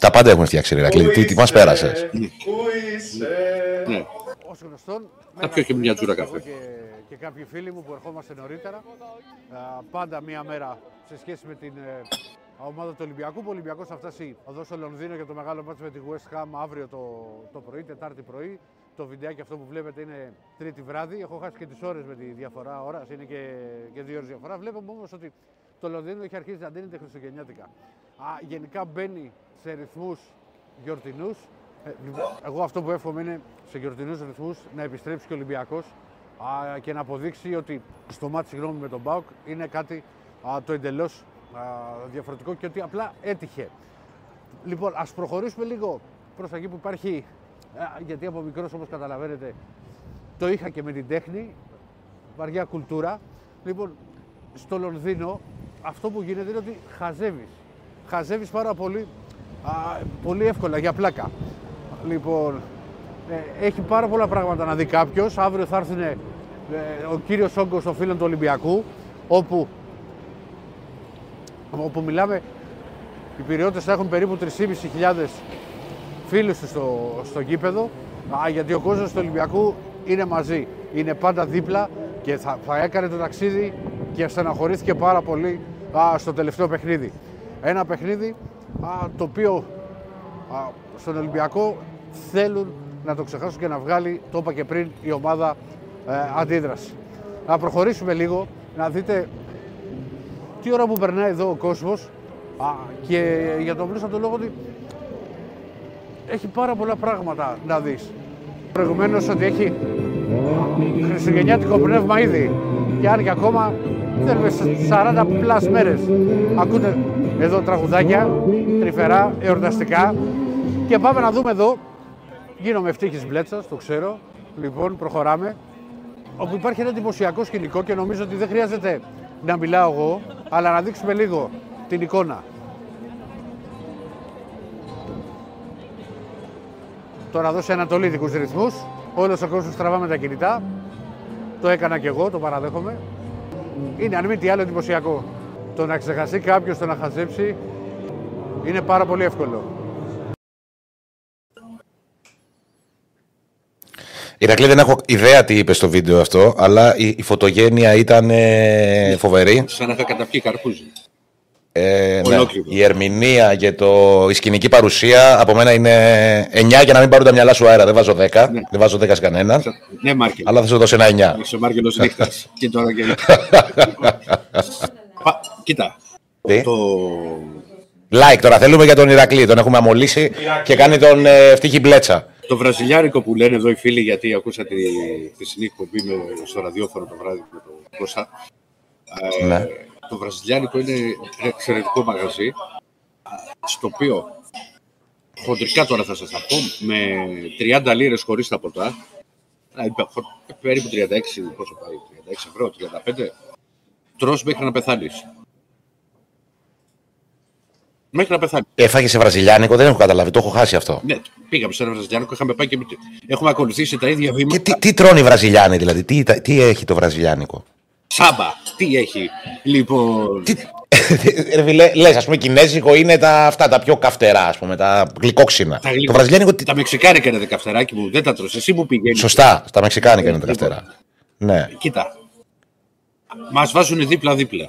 A: Τα πάντα έχουμε φτιάξει, ρε Ηρακλή. Τι, τι μας πέρασες;
B: Πού είσαι;
C: Ναι.
D: Ω γνωστόν, με
C: Θα πιω και μια τζούρα
D: εγώ
C: καφέ.
D: Και, και κάποιοι φίλοι μου που ερχόμαστε νωρίτερα. Α, πάντα μία μέρα σε σχέση με την ε, ομάδα του Ολυμπιακού. Που ο Ολυμπιακός θα φτάσει εδώ στο Λονδίνο για το μεγάλο μάτι με τη West Ham αύριο το, το πρωί, Τετάρτη πρωί. Το βιντεάκι αυτό που βλέπετε είναι Τρίτη βράδυ. Έχω χάσει και τις ώρες με τη διαφορά ώρας, είναι και, και δύο ώρες διαφορά. Βλέπουμε όμως ότι το Λονδίνο έχει αρχίσει να δίνεται χριστουγεννιάτικα. Α, γενικά μπαίνει σε ρυθμούς γιορτινούς. Ε, λοιπόν, εγώ αυτό που εύχομαι είναι σε γιορτινούς ρυθμούς να επιστρέψει και ο Ολυμπιακός και να αποδείξει ότι στο μάτι συγγνώμη με τον Μπάουκ είναι κάτι α, το εντελώς διαφορετικό και ότι απλά έτυχε. Λοιπόν, ας προχωρήσουμε λίγο προς τα εκεί που υπάρχει, α, γιατί από μικρός όπως καταλαβαίνετε το είχα και με την τέχνη, βαριά κουλτούρα. Λοιπόν, στο Λονδίνο αυτό που γίνεται είναι ότι χαζεύεις. Χαζεύεις πάρα πολύ, α, πολύ εύκολα για πλάκα. Λοιπόν, ε, έχει πάρα πολλά πράγματα να δει κάποιος. Αύριο θα έρθουν ε, ο κύριος όγκος των φίλων του Ολυμπιακού, όπου, όπου μιλάμε, οι πυριώτες θα έχουν περίπου 3.500 φίλους τους στο, στο γήπεδο, α, γιατί ο κόσμος του Ολυμπιακού είναι μαζί, είναι πάντα δίπλα και θα, θα έκανε το ταξίδι και στεναχωρήθηκε πάρα πολύ α, στο τελευταίο παιχνίδι. Ένα παιχνίδι α, το οποίο α, στον Ολυμπιακό θέλουν να το ξεχάσουν και να βγάλει, το είπα και πριν, η ομάδα ε, αντίδραση. Να προχωρήσουμε λίγο, να δείτε τι ώρα που περνάει εδώ ο κόσμος α, και για τον πλούσιο τον λόγο ότι έχει πάρα πολλά πράγματα να δεις. Προηγουμένως ότι έχει χριστουγεννιάτικο πνεύμα ήδη και αν και ακόμα θέλουμε 40 πλάς μέρες. Ακούτε εδώ τραγουδάκια, τρυφερά, εορταστικά και πάμε να δούμε εδώ, γίνομαι ευτύχης μπλέτσας, το ξέρω, λοιπόν προχωράμε, όπου υπάρχει ένα εντυπωσιακό σκηνικό και νομίζω ότι δεν χρειάζεται να μιλάω εγώ, αλλά να δείξουμε λίγο την εικόνα. Τώρα δώσει ανατολίτικους ρυθμούς, όλος ο κόσμος τραβάμε τα κινητά, το έκανα και εγώ, το παραδέχομαι. Είναι αν μη τι άλλο εντυπωσιακό. Το να ξεχαστεί κάποιος το να χαζέψει είναι πάρα πολύ εύκολο.
A: Ηρακλή, δεν έχω ιδέα τι είπε στο βίντεο αυτό, αλλά η, η φωτογένεια ήταν ε, φοβερή.
C: Σαν να είχα καταπιεί καρπούζι.
A: Ε, ναι.
C: Ολόκληρο.
A: Η ερμηνεία και το, η σκηνική παρουσία από μένα είναι 9 για να μην πάρουν τα μυαλά σου αέρα. Δεν βάζω 10. Δεν βάζω 10 σε κανέναν.
C: Ναι, Μάρκελ.
A: Αλλά θα σου δώσω ένα 9.
C: Είσαι ο Μάρκελος νύχτας. (laughs) και τώρα και... (laughs) Πα, κοίτα.
A: Τι;
C: Το...
A: Like τώρα θέλουμε για τον Ηρακλή. Τον έχουμε αμολύσει και κάνει τον ε, ευτύχη μπλέτσα.
C: Το βραζιλιάρικο που λένε εδώ οι φίλοι, γιατί ακούσα τη, τη συνήκοπη με, στο ραδιόφωνο το βράδυ με τον Κώστα. Ε,
A: Ναι.
C: Το βραζιλιάρικο είναι εξαιρετικό μαγαζί, α, στο οποίο χοντρικά τώρα θα σας τα πω, με 30 λίρες χωρίς τα ποτά, α, είπα, χο- περίπου 36, πόσο πάει, 36 ευρώ, 35, τρως μέχρι να πεθάνεις. Μέχρι να πεθάνει.
A: Έφαγε σε βραζιλιάνικο, δεν έχω καταλάβει, το έχω χάσει αυτό.
C: Ναι, πήγαμε σε ένα Βραζιλιάνικο, είχαμε πάει και. Έχουμε ακολουθήσει τα ίδια βήματα.
A: Και τι, τι τρώνε οι Βραζιλιάνοι, δηλαδή, τι, τι έχει το βραζιλιάνικο;
C: Σάμπα, τι έχει. Λοιπόν.
A: Τι... (laughs) Λες, ας πούμε, κινέζικο είναι τα, αυτά τα πιο καυτερά, ας πούμε, τα γλυκόξυνα.
C: Τα γλυκό-
A: Το βραζιλιάνικο. τι-
C: Τα μεξικάνικα είναι καυτεράκι μου, δεν τα τρως. Εσύ μου πηγαίνεις.
A: Σωστά, στα μεξικάνικα είναι τα
C: Λοιπόν.
A: καυτερά. Ναι.
C: Κοίτα. Μας βάζουν δίπλα-δίπλα.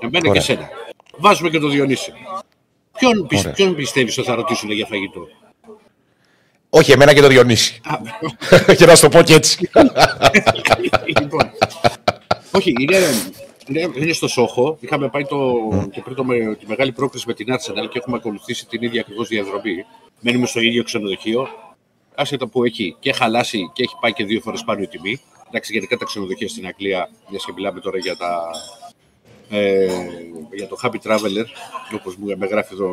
C: Εμένα και
A: Ωραία.
C: σένα. Βάζουμε και το Διονύση. Ποιον, πι...
A: Ωραία.
C: ποιον πιστεύεις ότι θα ρωτήσουν για φαγητό;
A: Όχι, εμένα και το Διονύση.
C: Α, (laughs)
A: και να σου το πω και έτσι. (laughs)
C: λοιπόν. Όχι, είναι, είναι, είναι στο Σόχο. Είχαμε πάει το, και πριν το, με- τη μεγάλη πρόκληση με την Arsenal και έχουμε ακολουθήσει την ίδια ακριβώς διαδρομή. Μένουμε στο ίδιο ξενοδοχείο. Άσχετα που έχει και χαλάσει και έχει πάει και δύο φορές πάνω η τιμή. Εντάξει, γενικά τα ξενοδοχεία στην Αγγλία, μιας και μιλάμε τώρα για, τα, ε, για το Happy Traveler, όπως μου με γράφει εδώ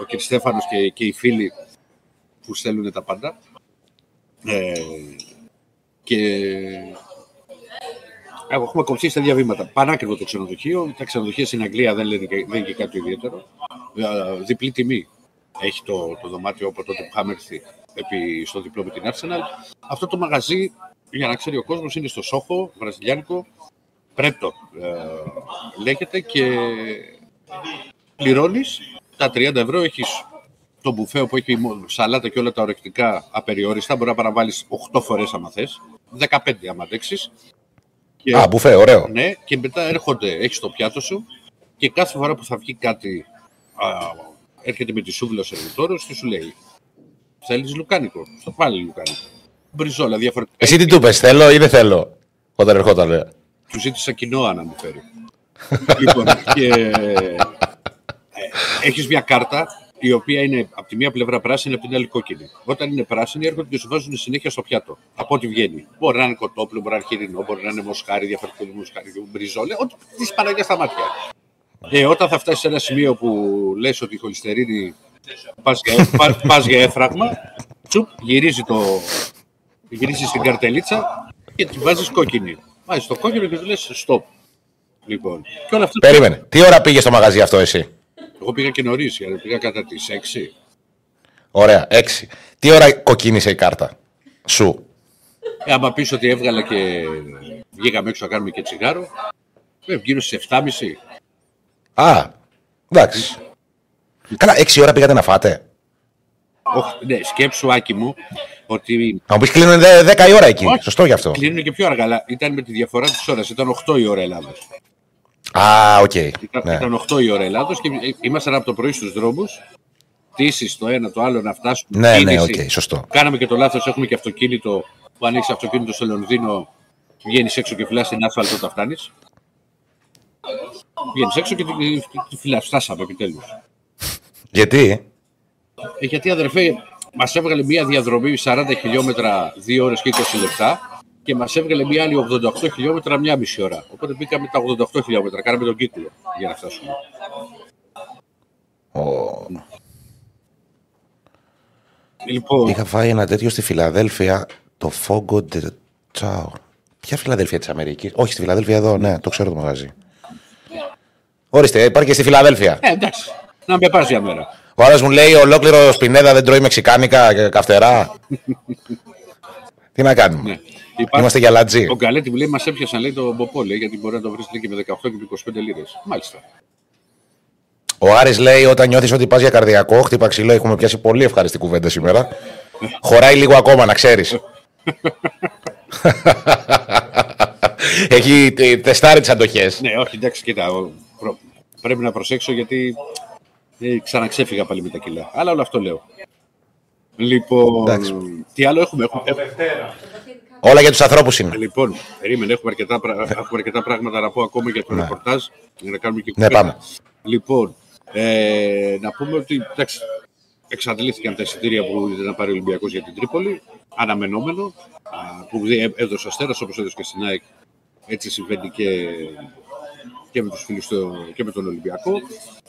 C: ο κ. Στέφανος και, και οι φίλοι που στέλνουν τα πάντα. Ε, και εγώ έχουμε ακολουθήσει τα ίδια βήματα. Πανάκριβο το ξενοδοχείο. Τα ξενοδοχεία στην Αγγλία δεν, λένε, και- δεν είναι και κάτι ιδιαίτερο. Ε, Διπλή τιμή έχει το, το δωμάτιο από τότε που είχαμε έρθει επί, στο διπλό με την Arsenal. Αυτό το μαγαζί, για να ξέρει ο κόσμος, είναι στο Σόχο, βραζιλιάνικο. Πρέτο ε, λέγεται και πληρώνεις τα 30 ευρώ. Έχεις το μπουφέ που έχει μο- σαλάτα και όλα τα ορεκτικά απεριόριστα. Μπορεί να παραβάλεις 8 φορές άμα θες. 15 άμα αντέξεις. Και-
A: Α, μπουφέ, ωραίο.
C: ναι, και μετά έρχονται, έχεις το πιάτο σου και κάθε φορά που θα βγει κάτι, α, έρχεται με τη σούβλα ο σερβιτόρος και σου λέει Θέλεις λουκάνικο, στο πάλι λουκάνικο. Μπριζόλα, διαφορετικά.
A: Εσύ τι του πες, θέλω ή δεν θέλω, όταν ερχόταν. Ε.
C: Του ζήτησα κοινόα να μου φέρει. (laughs) λοιπόν, και ε, έχεις μια κάρτα η οποία είναι από τη μία πλευρά πράσινη, από την άλλη κόκκινη. Όταν είναι πράσινη, έρχονται και σου βάζουν συνέχεια στο πιάτο. Από ό,τι βγαίνει. Μπορεί να είναι κοτόπουλο, μπορεί να είναι χοιρινό, μπορεί να είναι μοσχάρι, διαφορετικό μοσχάρι, μπριζόλε, ό,τι της παραγιά στα μάτια. Ε, όταν θα φτάσεις σε ένα σημείο που λες ότι η χολυστερίνη πας για, πα- πας για έφραγμα, τσουπ, γυρίζει, το, γυρίζεις στην καρτελίτσα και τη βάζεις κόκκινη. Βάζεις το κόκκινο και του λες stop. Λοιπόν, και όλα αυτά.
A: Περίμενε. Τι ώρα πήγε στο μαγαζί αυτό εσύ;
C: Εγώ πήγα και νωρίς, γιατί πήγα κατά τις 6.
A: Ωραία, έξι. Τι ώρα κοκκίνησε η κάρτα σου;
C: Ε, άμα πεις ότι έβγαλα και βγήκαμε έξω να κάνουμε και τσιγάρο, ε, γύρω στις 7.30.
A: Α, εντάξει. Καλά, έξι ώρα πήγατε να φάτε;
C: Όχι, ναι, σκέψου, Άκη μου, ότι
A: Να μου πεις κλείνουν δε- δέκα η ώρα εκεί.
C: Όχι.
A: Σωστό γι' αυτό.
C: κλείνουν και πιο αργά, αλλά ήταν με τη διαφορά της ώρας. Ήταν 8 η ώρα Ελλάδος.
A: Α, οκ.
C: Ήταν,
A: Ναι.
C: ήταν 8 η ώρα Ελλάδος και ε, ήμασταν από το πρωί στους δρόμους. Πτήση το ένα το άλλο να φτάσουμε.
A: Ναι, ναι,
C: κίνηση.
A: οκ, σωστό.
C: Κάναμε και το λάθος, έχουμε και αυτοκίνητο. Που ανοίξει αυτοκίνητο στο Λονδίνο, βγαίνεις έξω και φυλάς στην άσφαλτο όταν φτάνεις. Βγαίνεις έξω και τη, τη, τη φυλάς. Φτάσαμε επιτέλους.
A: Γιατί;
C: Ε, γιατί αδερφέ, μας έβγαλε μια διαδρομή 40 χιλιόμετρα 2 ώρες και 20 λεπτά και μας έβγαλε μια άλλη 88 χιλιόμετρα μια μισή ώρα. Οπότε μπήκαμε τα 88 χιλιόμετρα. Κάναμε τον κύκλο για να φτάσουμε.
A: Ο...
C: Λοιπόν,
A: Είχα φάει ένα τέτοιο στη Φιλαδέλφια, το Fogo de Chao. Ποια Φιλαδέλφια της Αμερικής; Όχι, στη Φιλαδέλφια εδώ, ναι, το ξέρω το μαγαζί. Ορίστε, υπάρχει και στη Φιλαδέλφια.
C: ε, εντάξει, να με πας για μέρα.
A: Ο άλλος μου λέει ολόκληρο σπινέδα δεν τρώει μεξικάνικα και καυτερά. Τι να κάνουμε.
C: Ναι. Υπάρχει-
A: Είμαστε για λατζή.
C: Ο Γκαλέτη μου λέει: Μας έπιασαν λέει το μποπό, λέει, γιατί μπορεί να το βρεις και με 18 και με 25 λίρες. Μάλιστα.
A: Ο Άρης λέει όταν νιώθεις ότι πας για καρδιακό, χτύπα ξυλό. Έχουμε πιάσει πολύ ευχαριστή κουβέντα σήμερα. Χωράει λίγο ακόμα, να ξέρεις. (laughs) Έχει τε- τεστάρει τις αντοχές.
C: Ναι, όχι, εντάξει, κοίτα. ο- προ- Πρέπει να προσέξω γιατί ε, ξαναξέφυγα πάλι με τα κιλά. Αλλά όλο αυτό λέω. Λοιπόν,
A: Εντάξει.
C: τι άλλο έχουμε; έχουμε, έχουμε
B: Δευτέρα.
A: Όλα για τους ανθρώπους είναι.
C: λοιπόν, περίμενε, έχουμε αρκετά, πρα- έχουμε αρκετά πράγματα να πω ακόμα για το
A: Ναι.
C: ρεπορτάζ. Για να κάνουμε και
A: Ναι,
C: κουβέντα.
A: πάμε.
C: Λοιπόν, ε, να πούμε ότι εντάξει, εξαντλήθηκαν τα εισιτήρια που ήταν να πάρει ο Ολυμπιακός για την Τρίπολη. Αναμενόμενο. α, Που δι- έδωσε ο Αστέρας όπως έδωσε και στην ΑΕΚ. Έτσι συμβαίνει και, και με τους φίλους του, και με τον Ολυμπιακό.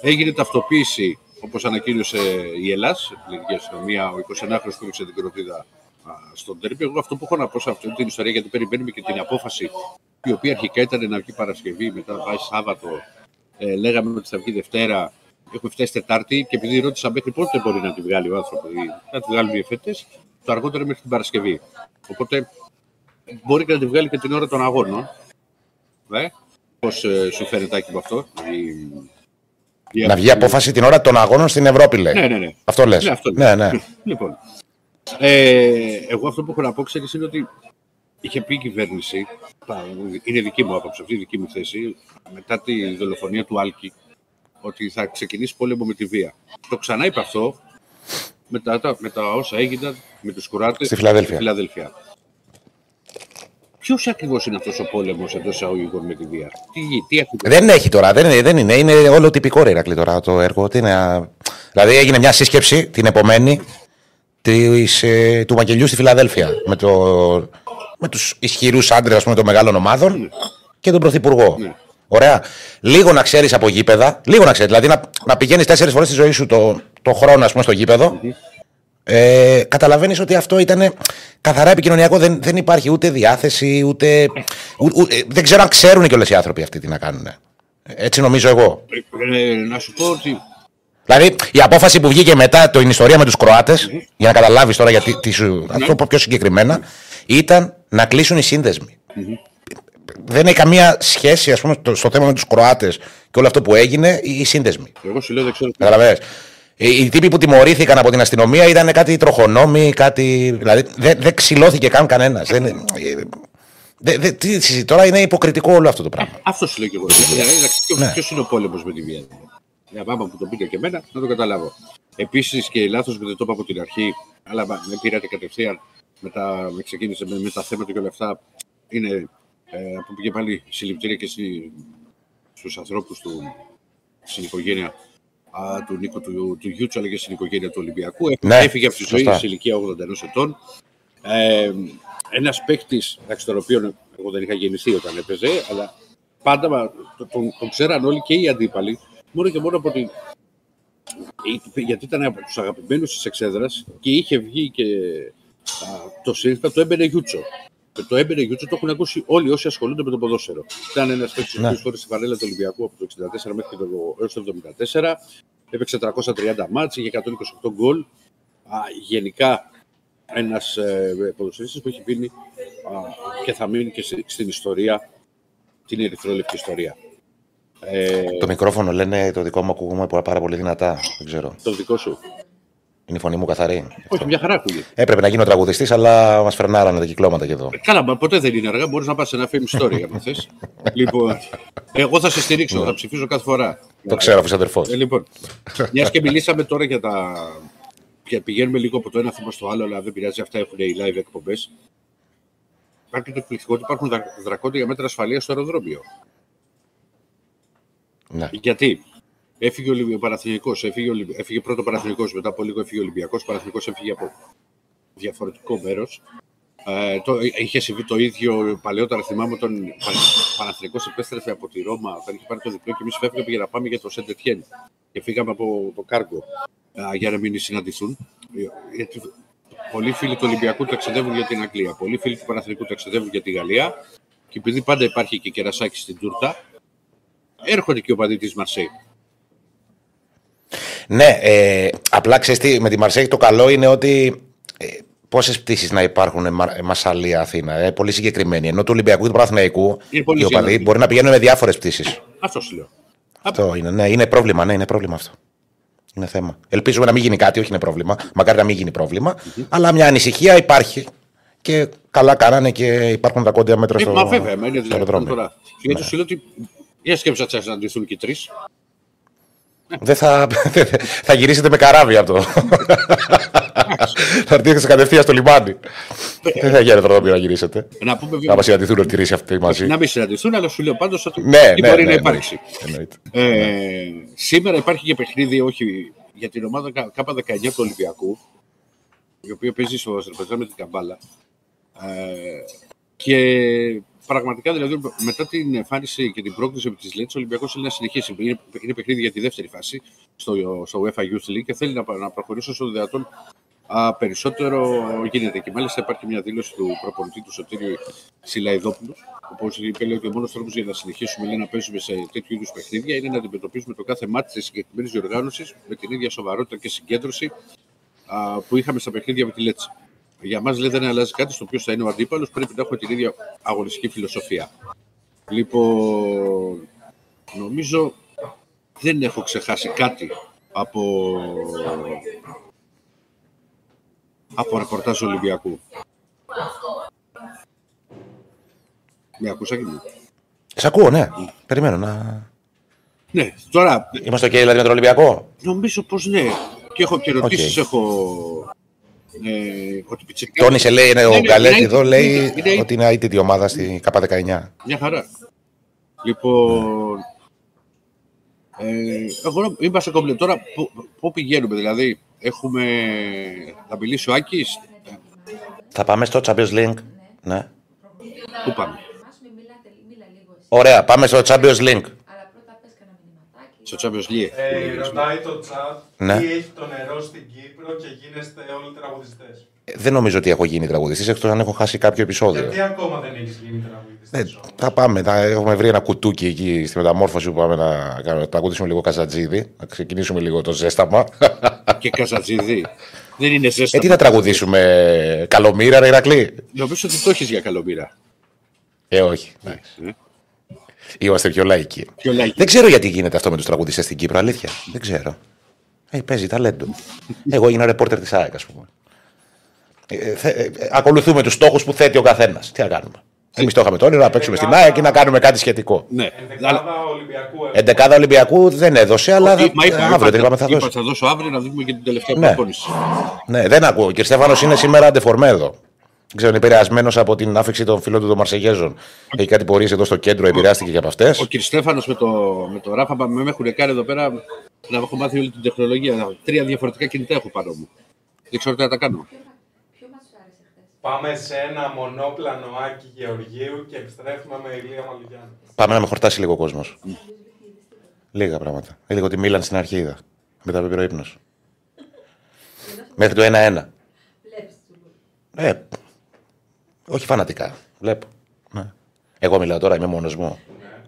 C: Έγινε ταυτοποίηση, όπως ανακοίνωσε η Ελλάς, η ελληνική αστυνομία, ο 29χρονος που έδειξε την κροτίδα α, στον τέρπι. Εγώ αυτό που έχω να πω σε αυτή την ιστορία, γιατί περιμένουμε και την απόφαση, η οποία αρχικά ήταν να βγει Παρασκευή, μετά να πάει Σάββατο, ε, λέγαμε ότι θα βγει Δευτέρα. Έχουμε φτάσει Τετάρτη και επειδή ρώτησα μέχρι πότε μπορεί να τη βγάλει ο άνθρωπος, να τη βγάλουν οι εφέτε, το αργότερο μέχρι την Παρασκευή. Οπότε μπορεί και να τη βγάλει και την ώρα των αγώνων. Ε, Πώς ε, σου φαίνεται Άκη, από αυτό, η, η
A: Να βγει απόφαση την ώρα των αγώνων στην Ευρώπη, λέει.
C: Ναι, ναι, ναι.
A: Αυτό λες.
C: Ναι, αυτό
A: ναι, ναι.
C: Λοιπόν, ε, εγώ αυτό που έχω να πω, ξέρεις, είναι ότι είχε πει η κυβέρνηση, πα, είναι δική μου άποψη, αυτή η δική μου θέση, μετά τη δολοφονία του Άλκη, ότι θα ξεκινήσει πόλεμο με τη βία. Το ξανά είπε αυτό μετά τα, με τα όσα έγιναν με τους κουράτες
A: Στη Φιλαδέλφια.
C: Στη Φιλαδέλφια. Ποιος ακριβώς είναι αυτός ο πόλεμος εντός εισαγωγικών με τη βία, Τι, τι έχει
A: Δεν έχει τώρα, δεν είναι, δεν είναι. Είναι όλο τυπικό ρε Ηρακλή τώρα το έργο. Τι είναι, α, δηλαδή έγινε μια σύσκεψη την επομένη της, ε, του Μακελιού στη Φιλαδέλφια με, το, με τους ισχυρούς άντρες ας πούμε, των μεγάλων ομάδων και τον Πρωθυπουργό.
C: Ναι.
A: Ωραία. Λίγο να ξέρεις από γήπεδα, λίγο να ξέρεις, δηλαδή να, να πηγαίνεις τέσσερις φορές στη ζωή σου το, το χρόνο ας πούμε, στο γήπεδο ε, Καταλαβαίνεις ότι αυτό ήταν καθαρά επικοινωνιακό. Δεν, δεν υπάρχει ούτε διάθεση, ούτε. ου- ου- ε, δεν ξέρω αν ξέρουν κιόλα οι άνθρωποι αυτοί τι να κάνουν. Έτσι νομίζω εγώ.
C: Ε, να σου πω ότι
A: Δηλαδή η απόφαση που βγήκε μετά το, την ιστορία με τους Κροάτες, για να καταλάβεις τώρα γιατί τι σου,
C: Ναι.
A: αυτό το πω πιο συγκεκριμένα, ήταν να κλείσουν οι σύνδεσμοι. Δεν έχει καμία σχέση ας πούμε, το- στο θέμα με τους Κροάτες και όλο αυτό που έγινε, οι οι σύνδεσμοι.
C: εγώ σου λέω δεν ξέρω.
A: Καταλαβαίνεις. Οι, οι τύποι που τιμωρήθηκαν από την αστυνομία ήταν κάτι τροχονόμοι, κάτι. Δηλαδή δεν δεν ξυλώθηκε καν κανένας. Δεν, ε, δε, δε, τι συζητεί, τώρα είναι υποκριτικό όλο αυτό το πράγμα.
C: Αυτό σου λέω και εγώ. Δηλαδή,
A: Ναι.
C: Ποιο είναι ο πόλεμος με τη βία. δηλαδή. Για μάμα που το πείτε και εμένα, να το καταλάβω. Επίσης και λάθος με το είπα από την αρχή, αλλά μα- με πήρατε κατευθείαν. Μετά με ξεκίνησε με, με τα θέματα και όλα αυτά. Είναι ε, που πήγε πάλι συλληπιτήρια και στη, στους ανθρώπους του, στην οικογένεια α, του Νίκο του, του Γιούτσου, αλλά και στην οικογένεια του Ολυμπιακού.
A: Ναι,
C: Έφυγε από τη ζωή
A: σωστά.
C: σε ηλικία 81 ετών. Ε, ένας παίκτης, τον οποίο εγώ δεν είχα γεννηθεί όταν έπαιζε, αλλά πάντα μα- το- τον, τον ξέραν όλοι και οι αντίπαλοι, μόνο και μόνο από την. ε, Γιατί ήταν από τους αγαπημένους της εξέδρας και είχε βγει και α, το σύνθημα το έμπαινε Γιούτσο. Και το έμπαινε Γιούτσο το έχουν ακούσει όλοι όσοι ασχολούνται με το ποδόσφαιρο. Ήταν ένας παίκτης ο
A: Ναι.
C: οποίος φόρησε τη φανέλα του Ολυμπιακού από το 64 μέχρι το, έως το 74. Έπαιξε 330 μάτς, είχε 128 γκολ. Α, γενικά ένας ε, ποδοσφαιριστής που έχει μείνει α, και θα μείνει και στη- στην ιστορία, την ερυθρόλευκη ιστορία. Ε,
A: Το μικρόφωνο λένε το δικό μου ακούγομαι πάρα πολύ δυνατά. Δεν ξέρω.
C: το δικό σου.
A: Είναι η φωνή μου καθαρή.
C: Όχι, μια χαρά ακούγεται.
A: Έπρεπε να γίνω τραγουδιστής, αλλά μας φρενάρανε τα κυκλώματα και εδώ.
C: Καλά, μα ποτέ δεν είναι αργά. Μπορείς να πας σε ένα film story, αν θες. (laughs) λοιπόν, εγώ θα σε στηρίξω, θα ψηφίζω κάθε φορά.
A: Το ξέρω, αφού αδερφός.
C: Ε, λοιπόν, μιας και μιλήσαμε τώρα για τα. και πηγαίνουμε λίγο από το ένα θέμα στο άλλο, αλλά δεν πειράζει, αυτά έχουν οι live εκπομπές. Υπάρχει το εκπληκτικό ότι υπάρχουν δρα- δρακόντια μέτρα ασφαλείας στο αεροδρόμιο.
A: Ναι.
C: Γιατί; Έφυγε ο Ολυμπι- ο Παναθηναϊκός, έφυγε, ο Ολυμπι- έφυγε πρώτο ο Παναθηναϊκός, μετά από λίγο έφυγε ο Ολυμπιακός, ο Παναθηναϊκός έφυγε από διαφορετικό μέρος. Ε, το, είχε συμβεί το ίδιο παλαιότερα, θυμάμαι όταν ο Πανα- Παναθηναϊκός επέστρεφε από τη Ρώμα, όταν είχε πάρει το διπλό και εμείς φεύγαμε για να πάμε για το Σεντετιέν και φύγαμε από το Κάργο ε, για να μην συναντηθούν. Ε, Γιατί πολλοί φίλοι του Ολυμπιακού ταξιδεύουν για την Αγγλία, πολλοί φίλοι του Παναθηναϊκού ταξιδεύουν για τη Γαλλία και επειδή πάντα υπάρχει και κερασάκι στην τούρτα, έρχονται και οι οπαδοί της Μαρσέη.
A: Ναι, ε, απλά ξέρεις τι, με τη Μαρσέη το καλό είναι ότι ε, πόσες πτήσεις να υπάρχουν ε, Μα- ε, Μασαλία Αθήνα. Ε, πολύ συγκεκριμένη. Ενώ του Ολυμπιακού και του Παναθηναϊκού
C: Είναι πολύ
A: οι οπαδοί
C: συγκεκριμένη.
A: μπορεί να πηγαίνουν με διάφορες πτήσεις.
C: Αυτός σου λέω.
A: Αυτό είναι. Ναι, είναι πρόβλημα. Ναι, είναι πρόβλημα αυτό. Είναι θέμα. Ελπίζουμε να μην γίνει κάτι, όχι είναι πρόβλημα. Μακάρι να μην γίνει πρόβλημα. Αλλά μια ανησυχία υπάρχει. Και καλά κάνανε και υπάρχουν τα κόντια μέτρα
C: Ε,
A: στο,
C: μα βέβαια, μα είναι
A: στο
C: δυνατόν
A: αεροδρόμιο.
C: τώρα. Γιατί σου λέω ότι. Για σκέψα να συναντηθούν και οι τρεις.
A: Δεν θα, θα γυρίσετε με καράβι από το. θα έρθετε κατευθείαν στο λιμάνι. Δεν θα γίνει αεροδρόμιο να γυρίσετε.
C: Να πούμε
A: Θα
C: βέβαια.
A: μας συναντηθούν οι τρει αυτοί μαζί.
C: Να μην συναντηθούν, αλλά σου λέω πάντως ότι
A: Ναι,
C: τι
A: ναι,
C: μπορεί
A: ναι,
C: να
A: εννοείται.
C: υπάρξει.
A: Εννοείται.
C: Ε, σήμερα υπάρχει και παιχνίδι, όχι για την ομάδα K- K19 του Ολυμπιακού, η οποία παίζει στο Αζερβαϊτζάν με την Καμπάλα. Ε, και πραγματικά δηλαδή μετά την εμφάνιση και την πρόκληση από της Λέτση, ο Ολυμπιακός θέλει να συνεχίσει. Είναι, είναι παιχνίδι για τη δεύτερη φάση στο, στο UEFA Youth League και θέλει να, να προχωρήσει όσο το δυνατόν α, περισσότερο γίνεται. Και μάλιστα υπάρχει μια δήλωση του προπονητή του Σωτήριου Σιλαϊδόπουλου, όπω είπε λέει, ότι ο μόνος τρόπος για να συνεχίσουμε λέει, να παίζουμε σε τέτοιου είδους παιχνίδια είναι να αντιμετωπίζουμε το κάθε μάτι της συγκεκριμένης διοργάνωσης με την ίδια σοβαρότητα και συγκέντρωση α, που είχαμε στα παιχνίδια με τη Λέτσα. Για μας δεν αλλάζει κάτι στο οποίο θα είναι ο αντίπαλος, πρέπει να έχουμε την ίδια αγωνιστική φιλοσοφία. Λοιπόν, νομίζω δεν έχω ξεχάσει κάτι από, από ρεπορτάζ Ολυμπιακού. Με ακούσα και μου.
A: Σε ακούω, ναι. Περιμένω να.
C: Ναι, τώρα
A: Είμαστε OK δηλαδή με τον Ολυμπιακό;
C: νομίζω πως ναι. Και έχω και ερωτήσεις,
A: Οκ.
C: έχω... Ε, ότι πιτσιρικά-
A: Τόνισε, λέει, είναι
C: Ναι,
A: ο
C: ναι,
A: Γκαλέτη
C: είναι-
A: εδώ, λέει
C: είναι- είναι-
A: ότι είναι αίτητη ομάδα στη ΚΑΠΑ19.
C: Μια χαρά. Λοιπόν, ε, εγώ είμαστε κομπλέ. Τώρα, πού- πού πηγαίνουμε, δηλαδή, έχουμε... Θα μιλήσει ο Άκης,
A: Θα πάμε στο Champions League. Ναι.
C: πού πάμε,
E: Μάσουμε, μιλάτε, μίλα λίγο εσύ.
A: Ωραία, πάμε στο Champions League.
E: Αλλά πρώτα πες κανένα μηνυματάκι.
C: Στο Champions League.
B: Ε, ρωτάει το chat
A: Ναι.
B: τι έχει το νερό στην Κύπρο και γίνεστε όλοι τραγουδιστές.
A: Δεν νομίζω ότι έχω γίνει τραγουδιστής εκτός αν έχω χάσει κάποιο επεισόδιο.
B: Γιατί ακόμα δεν έχεις γίνει τραγουδιστής.
A: Ναι,
B: όμως;
A: θα πάμε. Θα έχουμε βρει ένα κουτούκι εκεί στη μεταμόρφωση που πάμε να, κάνουμε, να τραγουδήσουμε λίγο καζατζίδι. Να ξεκινήσουμε λίγο το ζέσταμα. (laughs)
C: Και Καζατζίδη. Δεν είναι
A: ε,
C: ζέστα.
A: τι θα τραγουδήσουμε, Καλομήρα, ρε Ηρακλή;
C: Νομίζω ότι το έχεις για καλομήρα.
A: Ε, όχι. εντάξει.
C: Ε,
A: Είμαστε πιο λαϊκοί.
C: Πιο λαϊκή.
A: Δεν ξέρω γιατί γίνεται αυτό με τους τραγουδιστές στην Κύπρο, αλήθεια. Δεν ξέρω. Ε, παίζει ταλέντο. Εγώ έγινα ρεπόρτερ της ΑΕΚ, ας πούμε. Ε, θε- ε, ε, ακολουθούμε τους στόχους που θέτει ο καθένας. Τι να κάνουμε. Εμείς το είχαμε το όνειρο να παίξουμε στην ΑΕΚ και να κάνουμε κάτι σχετικό.
C: Ναι.
B: Ενδεκάδα Ολυμπιακού έχουμε.
A: Εντεκάδα Ολυμπιακού δεν έδωσε, αλλά θα,
C: Μα είπα,
A: αύριο
C: είπα,
A: την είπαμε θα
C: είπα,
A: δώσει.
C: θα δώσω αύριο να δούμε και την τελευταία
A: Ναι.
C: προπόνηση.
A: Ναι, δεν ακούω. Ο κ. Στέφανος είναι σήμερα αντεφορμέδο. Δεν ξέρω, είναι επηρεασμένος από την άφηξη των φίλων του των Μαρσεγέζων. Έχει κάτι πορείες εδώ στο κέντρο, επηρεάστηκε και από αυτές.
C: Ο κ. Στέφανος με το, με το Ράφα με με έχουν κάνει εδώ πέρα να έχω μάθει όλη την τεχνολογία. Τρία διαφορετικά κινητά έχω πάνω μου. Δεν ξέρω τι να τα κάνω.
E: Ποιο μας σου άρεσε χθες.
B: Πάμε σε ένα μονόπλανο Άκη Γεωργίου και επιστρέφουμε με Ηλία Μαλουγιάννη.
A: Πάμε να με χορτάσει λίγο ο κόσμος. Λίγα πράγματα. Ε, λίγο τη Μίλαν στην αρχή είδα. Μετά πήρε ο ύπνο. Μέχρι το 1-1.
E: Βλέπεις τους μπουλ.
A: Ε, όχι φανατικά. Βλέπω. Ναι. Εγώ μιλάω τώρα, είμαι μόνος μου.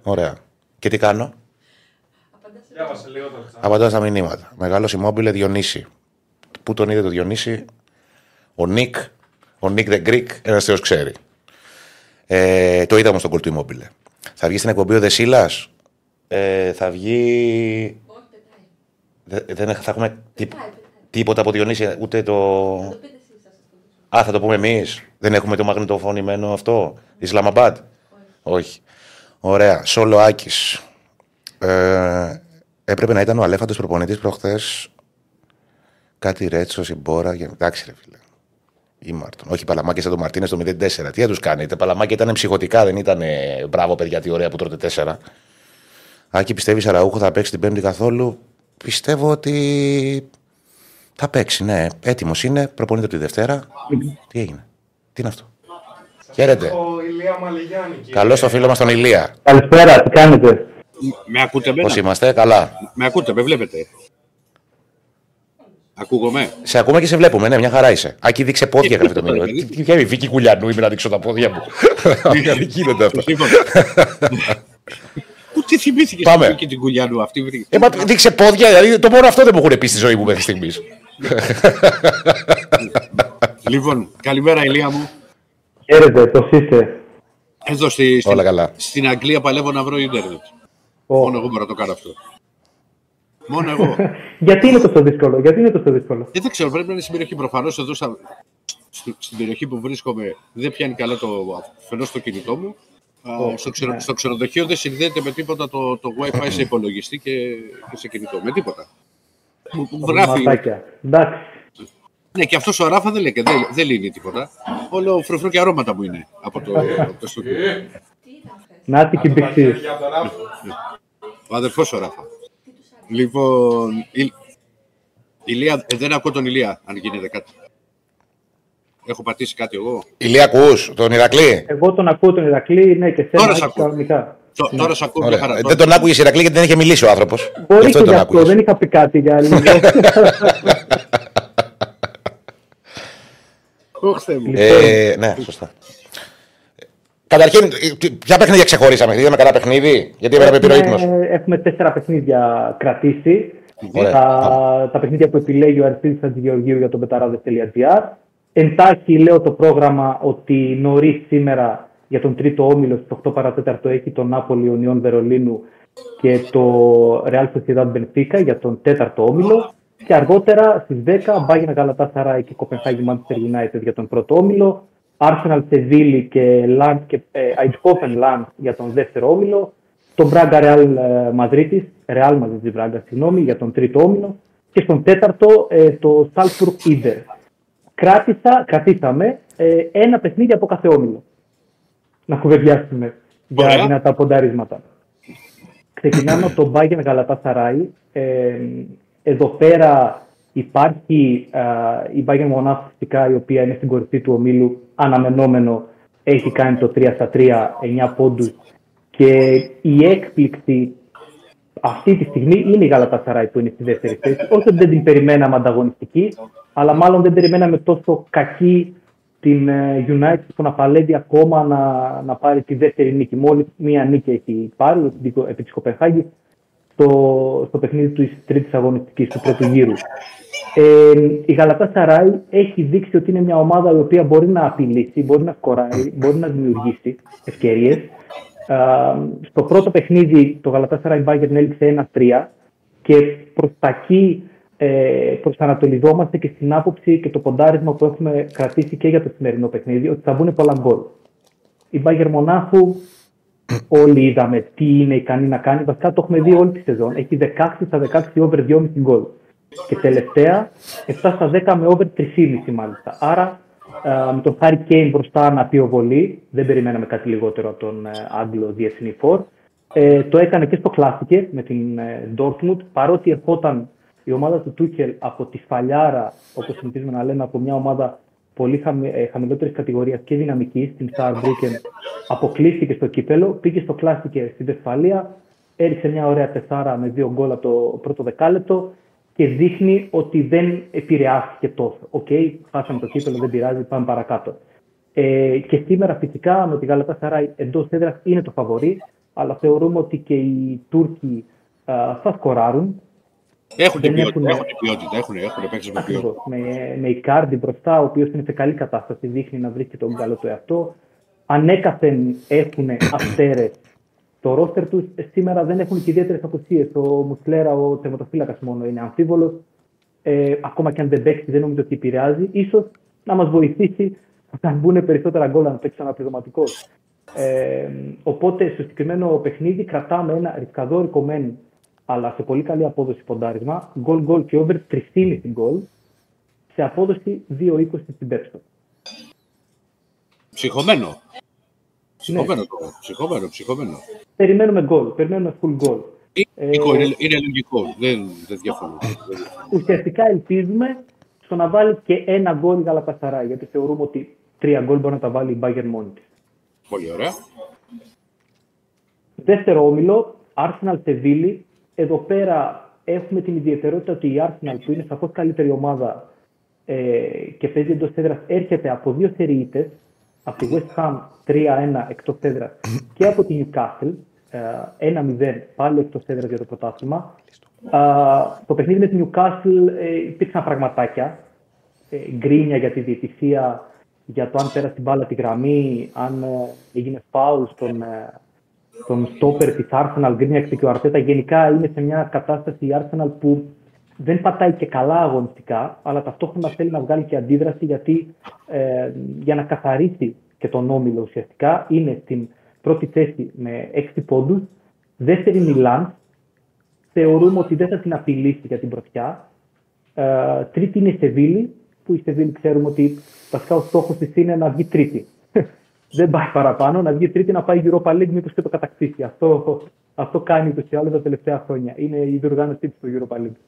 A: Ωραία. Και τι κάνω;
E: Απαντάς σε
B: Διάβασε λίγο το chat.
A: Απαντάω στα μηνύματα. Μεγάλος Immobile Διονύση. Πού τον είδε το Διονύση, ο Νικ, ο Νικ the Greek, ένας θεός ξέρει. Ε, το είδα όμως τον κολ του Immobile. Θα βγει στην εκπομπή ο Δεσίλας; Ε, θα βγει.
E: Όχι, πετάει.
A: Δε- δεν θα έχουμε τί-
E: Πετάει, πετάει.
A: τίποτα από Διονύση, ούτε το. Α, θα το πούμε εμείς. Δεν έχουμε το μαγνητοφωνημένο αυτό. Ισλαμαμπάντ. Όχι. Ωραία. Σόλο Άκη. Ε, έπρεπε να ήταν ο Αλέφαντος προπονητής προχθές. Κάτι Ρέτσος, η Μπόρα. και- Εντάξει, ρε φίλε. Ή Μάρτον. Όχι, Παλαμάκια σαν τον Μαρτίνες το 04. Τι θα τους κάνετε. Παλαμάκια ήταν ψυχοτικά, δεν ήταν ε, μπράβο παιδιά, τι ωραία που τρώτε 4. Άκη, πιστεύεις Αραούχο θα παίξει την Πέμπτη καθόλου; Πιστεύω ότι θα παίξει, ναι. Έτοιμος είναι. Προπονείται από τη Δευτέρα. Τι έγινε; Τι είναι αυτό; Χαίρετε.
B: Ο Ηλία Μαλιγιάννη. κύριε.
A: Καλό στο φίλο μας τον Ηλία.
F: Καλησπέρα, τι κάνετε;
C: Με ακούτε
A: Πώς
C: εμένα.
A: είμαστε, καλά.
C: Με ακούτε, με βλέπετε; Ακούγομαι;
A: Σε ακούμε και σε βλέπουμε, ναι, μια χαρά είσαι. Άκη, δείξε πόδια, γράφει το μήνυμα.
C: παιδί. (laughs)
A: Τι- Τι βγαίνει, Βίκυ Κουλιανού, είμαι να δείξω τα πόδια μου. (laughs) Δεν γίνεται αυτό.
C: Λοιπόν. (laughs) Πού τι θυμήθηκες
A: Πάμε.
C: στην και την κουλιανού αυτή. βρήκε;
A: Ε, μα δείξε πόδια, δηλαδή το μόνο αυτό δεν μου έχουν πει στη ζωή μου μέχρι στιγμής.
C: Λοιπόν, καλημέρα Ηλία μου.
F: Χαίρετε, πώς είστε;
C: Εδώ στη, στην,
A: Όλα καλά.
C: στην Αγγλία παλεύω να βρω ίντερνετ.
F: Ω.
C: Μόνο εγώ μπορώ να το κάνω αυτό. Μόνο εγώ. (laughs)
F: Γιατί είναι τόσο δύσκολο, γιατί είναι τόσο δύσκολο;
C: Ε, δεν ξέρω, πρέπει να είναι στην περιοχή. Προφανώς εδώ στα, στη- στην περιοχή που βρίσκομαι δεν πιάνει καλά το φαινό στο κινητό μου. Α, στο, ξενο,
F: ναι.
C: στο ξενοδοχείο δεν συνδέεται με τίποτα το, το WiFi σε υπολογιστή και, και σε κινητό. Με τίποτα. Μου, μου γράφει.
F: Ματάκια. Εντάξει.
C: Ναι, και αυτός ο Ράφα δεν λέει, και δεν, δεν λύνει τίποτα. Όλο φρουφρού και αρώματα μου είναι από το, από το στούντιο.
E: Τι ήταν χθες.
F: Να τη
B: Από τα
F: κυμπηξή.
B: χέρια το ράφο.
C: Ο αδερφός ο Ράφα. Λοιπόν, η, Ηλία, ε, δεν ακούω τον Ηλία, αν γίνεται κάτι. Έχω πατήσει κάτι εγώ.
A: Ηλία, ακούς τον Ηρακλή;
F: Εγώ τον ακούω τον Ηρακλή, ναι, και
C: Τώρα
F: σένα
C: σ'
F: Άκη,
C: ακούω.
F: κανονικά.
C: Τω- Τώρα σε ακούω μια
A: Ωραία.
C: χαρά.
A: Ε,
C: Τώρα-
A: Δεν τον άκουγες Ηρακλή γιατί δεν είχε μιλήσει ο άνθρωπος.
F: Μπορεί και
A: τον
F: γι' αυτό,
A: άκουγες.
F: δεν είχα πει κάτι για λίγο.
C: Όχι, Θεέ μου.
A: Ε, ναι, σωστά. Καταρχήν, ε, ποια παιχνίδια ξεχωρίσαμε, είδαμε καλά παιχνίδι, γιατί έπρεπε επιρροή
F: Έχουμε, έχουμε τέσσερα παιχνίδια κρατήσει.
A: Ωραία.
F: Τα, τα παιχνίδια που επιλέγει ο Αριστίδης Χατζηγεωργίου για το betarades.gr. Εντάχει λέω το πρόγραμμα ότι νωρίς σήμερα για τον τρίτο όμιλο στις 8 παρατέταρτο έχει τον Νάπολη Ονιών Βερολίνου και το Real Sociedad Benfica για τον τέταρτο όμιλο. Και αργότερα στις 10 Bayern Galatasaray και Copenhagen Manchester United για τον πρώτο όμιλο. Arsenal Seville και, Lens και ε, Eindhoven Lens για τον δεύτερο όμιλο. Το Braga Real ε, Madrid, Real Madrid Braga, συγγνώμη, για τον τρίτο όμιλο. Και στον τέταρτο ε, το Salzburg Inter. Κράτησα, κρατήσαμε ε, ένα παιχνίδι από κάθε όμιλο. Να κουβεντιάσουμε για
C: Ωραία.
F: δυνατά πονταρίσματα. Ξεκινάμε από τον Bayern Galatasaray. Ε, εδώ πέρα υπάρχει α, η Bayern Μονάχου φυσικά, η οποία είναι στην κορυφή του ομίλου, αναμενόμενο, έχει κάνει το 3 στα 3, 9 πόντους και η έκπληξη αυτή τη στιγμή είναι η Galatasaray που είναι στη δεύτερη θέση. Όχι ότι δεν την περιμέναμε ανταγωνιστική, αλλά μάλλον δεν περιμέναμε τόσο κακή την ε, United που να παλεύει ακόμα να, να πάρει τη δεύτερη νίκη. Μόλις μία νίκη έχει πάρει επί τη- επί της Κοπενχάγη στο, στο παιχνίδι της τρίτης αγωνιστικής του πρώτου γύρου. Ε, η Γαλατά Σαράι έχει δείξει ότι είναι μια ομάδα η οποία μπορεί να απειλήσει, μπορεί να σκοράρει, μπορεί να δημιουργήσει ευκαιρίες. στο πρώτο παιχνίδι το Γαλατά Σαράι Bayern έληξε 1-3 και προ τα εκεί ε, προσανατολιζόμαστε και στην άποψη και το ποντάρισμα που έχουμε κρατήσει και για το σημερινό παιχνίδι, ότι θα μπουν πολλά γκολ. Η Bayern Μονάχου, όλοι είδαμε τι είναι ικανή να κάνει. Βασικά το έχουμε δει όλη τη σεζόν. Έχει 16 στα 16 over 2,5 γκολ. Και τελευταία 7 στα 10 με over 3,5 μάλιστα. Άρα ε, με τον Χάρη Κέιν μπροστά να πιοβολεί, δεν περιμέναμε κάτι λιγότερο από τον ε, Άγγλο διεθνή φορ. Ε, το έκανε και στο κλάσικε με την ε, Dortmund, παρότι ερχόταν η ομάδα του Τούκελ από τη Σφαλιάρα, όπως συνηθίζουμε να λέμε, από μια ομάδα πολύ χαμη, ε, χαμηλότερης κατηγορίας και δυναμικής, την Saarbrücken, αποκλείστηκε στο κύπελο, πήγε στο Klassiker στην Βεσφαλία, έριξε μια ωραία τεσσάρα με δύο γκολ από το πρώτο δεκάλεπτο και δείχνει ότι δεν επηρεάστηκε τόσο. Οκ, χάσαμε το κύπελο, δεν πειράζει, πάμε παρακάτω. Ε, και σήμερα φυσικά με τη Γαλατά Σαράι εντός έδρας είναι το φαβορί, αλλά θεωρούμε ότι και οι Τούρκοι α, θα σκοράρουν.
C: Έχουν την
F: Δεν
C: ποιότητα,
F: έχουν-
C: έχουν την ποιότητα, έχουν, έχουν παίκτες με ποιότητα.
F: Ακριβώς. Με, με Ικάρντι μπροστά, ο οποίος είναι σε καλή κατάσταση, δείχνει να βρίσκει τον καλό του εαυτό. Ανέκαθεν έχουν αστέρες το ρόστερ τους. Σήμερα δεν έχουν και ιδιαίτερες απουσίες. Ο Μουσλέρα, ο τερματοφύλακας μόνο είναι αμφίβολος. Ε, ακόμα και αν δεν παίξει, δεν νομίζω ότι επηρεάζει. σω να μας βοηθήσει να μπουν περισσότερα γκολ αν παίξει αναπληρωματικός. Ε, οπότε στο συγκεκριμένο παιχνίδι κρατάμε ένα ρισκαδόρικο μεν, αλλά σε πολύ καλή απόδοση ποντάρισμα. Γκολ γκολ και over 3,5 γκολ σε απόδοση 2,20 στην Πέψο.
C: Ψυχωμένο.
F: Ναι.
C: Ψυχωμένο το. Ψυχωμένο, ψυχωμένο.
F: Περιμένουμε γκολ, περιμένουμε full γκολ.
C: Είναι, λογικό, είναι, είναι λογικό. Δεν, δεν διαφωνώ. Δεν διαφωνώ.
F: Ουσιαστικά ελπίζουμε στο να βάλει και ένα γκολ η Γαλατασαράι, γιατί θεωρούμε ότι τρία γκολ μπορεί να τα βάλει η Bayern μόνη της.
C: Πολύ ωραία.
F: Δεύτερο όμιλο, Arsenal Seville. Εδώ πέρα έχουμε την ιδιαιτερότητα ότι η Arsenal που είναι σαφώς καλύτερη ομάδα ε, και παίζει εντός έδρας έρχεται από δύο σεριίτες, από τη West Ham 3-1 εκτός έδρας και από τη Newcastle ε, 1-0 πάλι εκτός έδρας για το πρωτάθλημα. Α, το παιχνίδι με τη Newcastle ε, υπήρξαν πραγματάκια, ε, γκρίνια για τη διαιτησία, για το αν πέρασε την μπάλα τη γραμμή, αν ε, έγινε φάουλ στον, ε, τον στόπερ της Arsenal, γκρίνιαξε και ο Αρτέτα. Γενικά είναι σε μια κατάσταση η Arsenal που δεν πατάει και καλά αγωνιστικά, αλλά ταυτόχρονα θέλει να βγάλει και αντίδραση γιατί ε, για να καθαρίσει και τον όμιλο ουσιαστικά είναι στην πρώτη θέση με 6 πόντους, δεύτερη Μιλάν, θεωρούμε ότι δεν θα την απειλήσει για την πρωτιά. Ε, τρίτη είναι η Σεβίλη, που η Σεβίλη ξέρουμε ότι βασικά ο στόχος της είναι να βγει τρίτη. Δεν πάει παραπάνω, να βγει τρίτη να πάει Europa League μήπως και το κατακτήσει. Αυτό, αυτό κάνει ούτως ή άλλως τα τελευταία χρόνια. Είναι η διοργάνωσή της στο Europa League.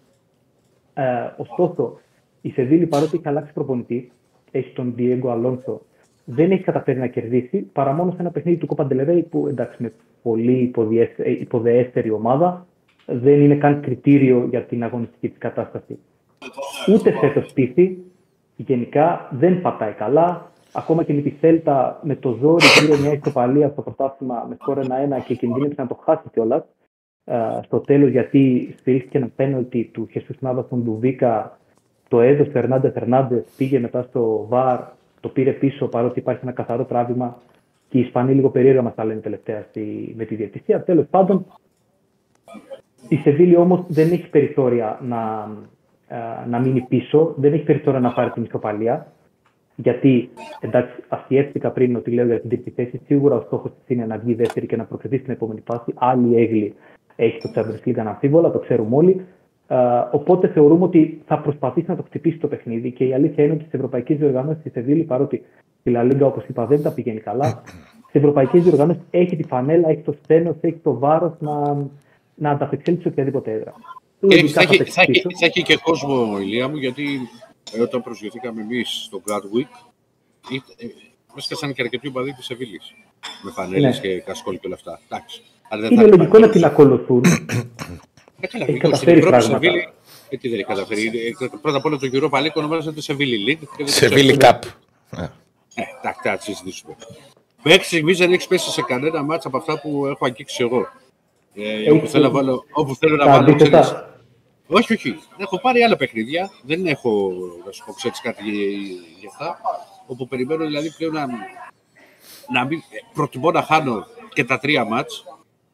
F: Ε, ωστόσο, η Σεβίλη παρότι έχει αλλάξει προπονητή, έχει τον Diego Alonso, δεν έχει καταφέρει να κερδίσει παρά μόνο σε ένα παιχνίδι του Copa del Rey που εντάξει είναι πολύ υποδιέσ- ε, υποδεέστερη ομάδα, δεν είναι καν κριτήριο για την αγωνιστική της κατάσταση. Ούτε φέτος πείθει, γενικά δεν πατάει καλά. Ακόμα και με τη Σέλτα με το ζόρι πήρε μια ιστοπαλία στο πρωτάθλημα με σκόρ 1-1 και κινδύνευσε να το χάσει κιόλας. στο τέλος, γιατί στηρίχθηκε ένα πέναλτι του Χεσού Νάβα στον Ντουβίκα. Το έδωσε Φερνάντε Φερνάντε, πήγε μετά στο ΒΑΡ, το πήρε πίσω παρότι υπάρχει ένα καθαρό τράβημα. Και οι Ισπανοί λίγο περίεργα μας τα λένε τελευταία στη, με τη διαιτησία. Τέλος πάντων, η Σεβίλη όμως δεν έχει περιθώρια να, να μείνει πίσω, δεν έχει περιθώρια να πάρει την ισοπαλία. Γιατί, εντάξει, αφιεύτηκα πριν ότι λέω για την τρίτη θέση. Σίγουρα ο στόχος της είναι να βγει δεύτερη και να προκριθεί στην επόμενη φάση. Άλλη έγκλη έχει το Champions League αναμφίβολα, το ξέρουμε όλοι. οπότε θεωρούμε ότι θα προσπαθήσει να το χτυπήσει το παιχνίδι. Και η αλήθεια είναι ότι στις ευρωπαϊκές διοργανώσεις τη Σεβίλη, παρότι η La Liga, όπως είπα, δεν τα πηγαίνει καλά, στις ευρωπαϊκές διοργανώσεις έχει τη φανέλα, έχει το στένο, έχει το βάρος να, να ανταπεξέλθει σε οποιαδήποτε έδρα.
C: θα, έχει, θα, έχει, θα έχει και κόσμο, ηλία μου, γιατί ε, όταν προσγειωθήκαμε εμείς στο Gradwick, ε, έσκασαν και αρκετοί οπαδοί της Σεβίλη. Με φανέλες ναι. και κασκόλ και όλα αυτά. Εντάξει.
F: Είναι λογικό να την ακολουθούν.
C: Ε, καλά, έχει καταφέρει πράγματα. Ε, τι δεν έχει καταφέρει. Ε, πρώτα απ' όλα το Europa League ονομάζεται Seville League.
A: Seville Cup.
C: Ε, εντάξει, θα συζητήσουμε. Μέχρι στιγμής δεν έχεις πέσει σε κανένα μάτσα από αυτά που έχω αγγίξει εγώ. Ε, όπου, θέλω να βάλω, όπου θέλω να βάλω. Ξέρεις, όχι, όχι. Έχω πάρει άλλα παιχνίδια. Δεν έχω, να σου πω, ξέρεις κάτι για αυτά. Όπου περιμένω δηλαδή πλέον να, να μην, προτιμώ να χάνω και τα τρία μάτς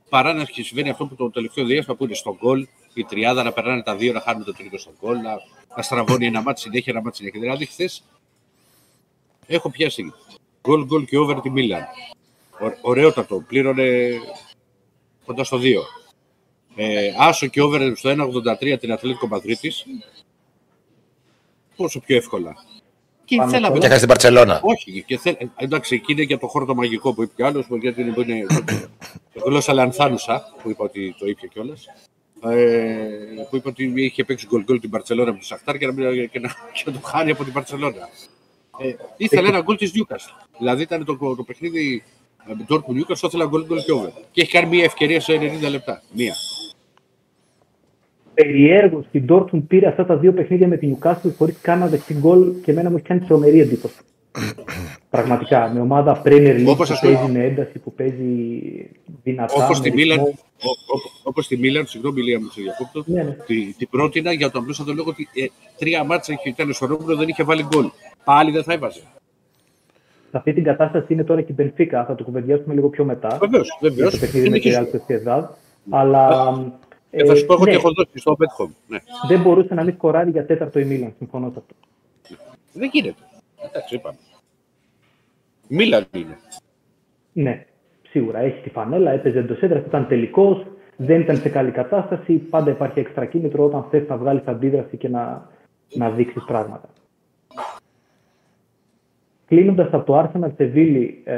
C: παρά να συμβαίνει αυτό που το τελευταίο διάστημα που είναι στον γκολ, η τριάδα να περνάνε τα δύο, να χάνουν το τρίτο στον γκολ, να, να στραβώνει ένα μάτι συνέχεια, ένα μάτι συνέχεια. Δηλαδή, χθες έχω πιάσει γκολ, γκολ και over τη Μίλαν. Ωραιότατο, πλήρωνε κοντά στο 2. Ε, άσο και over στο 1,83 την Αθλήτικο Μαδρίτης. Πόσο πιο εύκολα.
A: Και θέλαμε. Και στην Παρσελώνα.
C: Όχι, και θε... εντάξει, εκεί είναι για το χώρο το μαγικό που είπε κι άλλος, γιατί είναι, είναι γλώσσα λανθάνουσα, που είπα ότι το είπε κιόλας. Ε, που είπε ότι είχε παίξει γκολ γκολ την Παρσελώνα με του Σαχτάρ και να, και να, και να το χάνει από την Παρσελώνα. Ε, ήθελε ένα γκολ της Νιούκα. Δηλαδή ήταν το, το παιχνίδι με τον Νιούκα, ήθελε γκολ γκολ και over. Και έχει κάνει μια ευκαιρία σε 90 λεπτά. Μία
F: περιέργως στην Dortmund πήρε αυτά τα δύο παιχνίδια με την Newcastle χωρίς καν να δεχτεί γκολ και εμένα μου έχει κάνει τρομερή εντύπωση. (coughs) Πραγματικά, με ομάδα Premier League που παίζει με ένταση, που παίζει δυνατά.
C: Όπως τη Μίλαν, όπως τη Μίλαν, συγγνώμη Λία μου σε διακόπτω, ναι, ναι. την, την πρότεινα για τον απλούστατο λόγο ότι ε, τρία μάτσα ήταν ισορρόπουλο, δεν είχε βάλει γκολ. Πάλι δεν θα έβαζε.
F: Σε αυτή την κατάσταση είναι τώρα και η Μπενφίκα, θα το κουβεντιάσουμε λίγο πιο μετά.
C: Βεβαίως, βεβαίως.
F: Το παιχνίδι με τη Real Αλλά
C: ε, θα σου πω, έχω ναι. και έχω δώσει στο Betcom. Ναι.
F: Δεν μπορούσε να μην σκοράρει για τέταρτο η Μίλαν. Συμφωνώ σε αυτό.
C: Δεν γίνεται. Εντάξει, είπαμε. Μίλαν είναι.
F: Ναι, σίγουρα. Έχει τη φανέλα, έπαιζε εντός έδρας, ήταν τελικός, δεν ήταν σε καλή κατάσταση. Πάντα υπάρχει έξτρα κίνητρο όταν θες να βγάλεις αντίδραση και να, να δείξεις πράγματα. Κλείνοντας από το Arsenal Seville ε,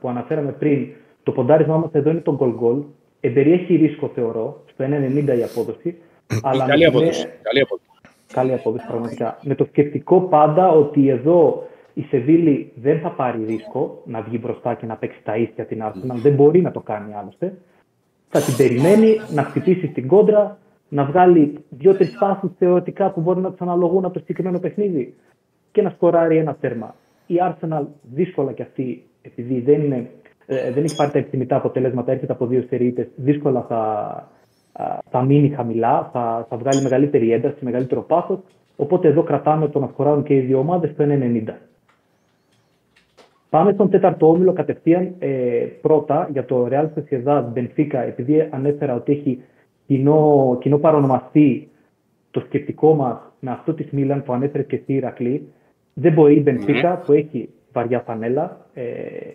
F: που αναφέραμε πριν, το ποντάρισμά μας εδώ είναι το goal goal. Εμπεριέχει ρίσκο, θεωρώ, στο 1,90 η απόδοση.
C: αλλά καλή, απόδοση. καλή απόδοση.
F: Καλή απόδοση, πραγματικά. Με το σκεπτικό πάντα ότι εδώ η Σεβίλη δεν θα πάρει ρίσκο να βγει μπροστά και να παίξει τα ίσια την Arsenal. Δεν μπορεί να το κάνει άλλωστε. Θα την περιμένει να χτυπήσει την κόντρα, να βγάλει δύο-τρει φάσει θεωρητικά που μπορεί να τους αναλογούν από το συγκεκριμένο παιχνίδι και να σκοράρει ένα τέρμα. Η Arsenal δύσκολα κι αυτή, επειδή δεν είναι ε, δεν έχει πάρει τα επιθυμητά αποτελέσματα, έρχεται από δύο στερείτες, δύσκολα θα, θα μείνει χαμηλά, θα, θα βγάλει μεγαλύτερη ένταση, μεγαλύτερο πάθος. Οπότε εδώ κρατάμε το να σκοράρουν και οι δύο ομάδες στο 1,90. Πάμε στον τέταρτο όμιλο κατευθείαν. Ε, πρώτα για το Real Sociedad Benfica, επειδή ανέφερα ότι έχει κοινό, κοινό παρονομαστή το σκεπτικό μας με αυτό της Μίλαν που ανέφερε και εσύ, Ηρακλή. Δεν μπορεί η Benfica mm-hmm. που έχει βαριά φανέλα, ε,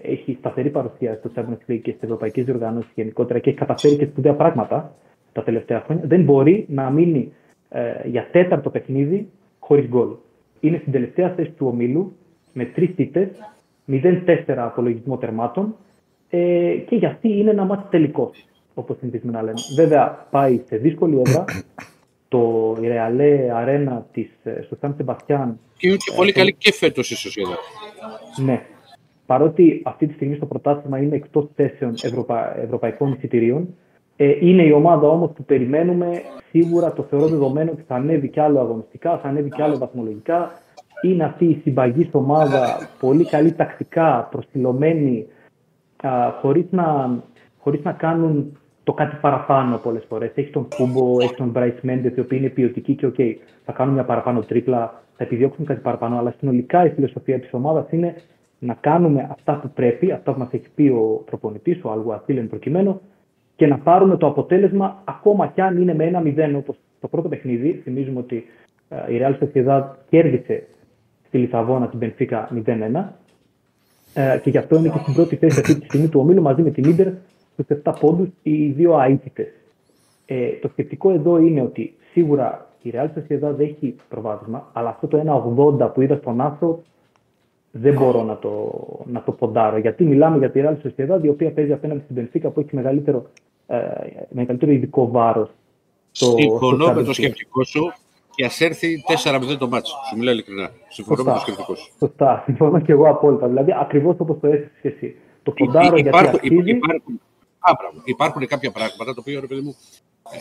F: έχει σταθερή παρουσία στο Champions League και στις ευρωπαϊκές διοργανώσεις γενικότερα και έχει καταφέρει και σπουδαία πράγματα τα τελευταία χρόνια, δεν μπορεί να μείνει ε, για τέταρτο παιχνίδι χωρίς γκολ. Είναι στην τελευταία θέση του ομίλου με τρεις ήττε, 0-4 απολογισμό τερμάτων ε, και για αυτή είναι ένα μάτι τελικό, όπως συνηθίζουμε να λέμε. Βέβαια, πάει σε δύσκολη έδρα. Το Ρεαλέ Αρένα της στο Σαν Σεμπαστιάν.
C: Και είναι και πολύ καλή και φέτος η Σοσιαδά.
F: Ναι. Παρότι αυτή τη στιγμή στο πρωτάθλημα είναι εκτός θέσεων ευρωπα... ευρωπαϊκών εισιτηρίων, ε, είναι η ομάδα όμως που περιμένουμε. Σίγουρα το θεωρώ δεδομένο ότι θα ανέβει κι άλλο αγωνιστικά, θα ανέβει κι άλλο βαθμολογικά. είναι αυτή η συμπαγής ομάδα, πολύ καλή τακτικά, προσιλωμένη, χωρίς να, χωρίς να κάνουν το κάτι παραπάνω πολλές φορές. Έχεις τον Κούμπο, έχεις τον Bryce Mendes, οι οποίοι είναι ποιοτικοί και OK, θα κάνουν μια παραπάνω τρίπλα, θα επιδιώξουν κάτι παραπάνω. Αλλά συνολικά η φιλοσοφία της ομάδας είναι να κάνουμε αυτά που πρέπει, αυτά που μας έχει πει ο προπονητής, ο Αλγουαθήλεν προκειμένου, και να πάρουμε το αποτέλεσμα ακόμα κι αν είναι με ένα 0 όπως το πρώτο παιχνίδι. Θυμίζουμε ότι ε, η Real Sociedad κέρδισε στη Λισαβόνα την Benfica 0-1 ε, και γι' αυτό είναι και στην πρώτη θέση αυτή τη στιγμή του ομίλου μαζί με την Ίντερ στου 7 πόντους οι δύο αίτητες. Ε, το σκεπτικό εδώ είναι ότι σίγουρα η Real Sociedad έχει προβάδισμα, αλλά αυτό το 1,80 που είδα στον Άστρο δεν μπορώ να το, να το ποντάρω. Γιατί μιλάμε για τη Real Sociedad, η οποία παίζει απέναντι στην Benfica που έχει μεγαλύτερο, ε, μεγαλύτερο ειδικό βάρος.
C: Συμφωνώ με το σκεπτικό σου και ας έρθει 4-0 το μάτσο. Σου μιλάω ειλικρινά. Συμφωνώ με το σκεπτικό σου.
F: Σωστά. (laughs) Συμφωνώ και εγώ απόλυτα. Δηλαδή, ακριβώς όπως το έθεσες εσύ. Το ποντάρω γιατί υπάρχουν, αξίζει.
C: Υπάρχουν, υπάρχουν κάποια πράγματα τα οποία, ρε παιδί μου,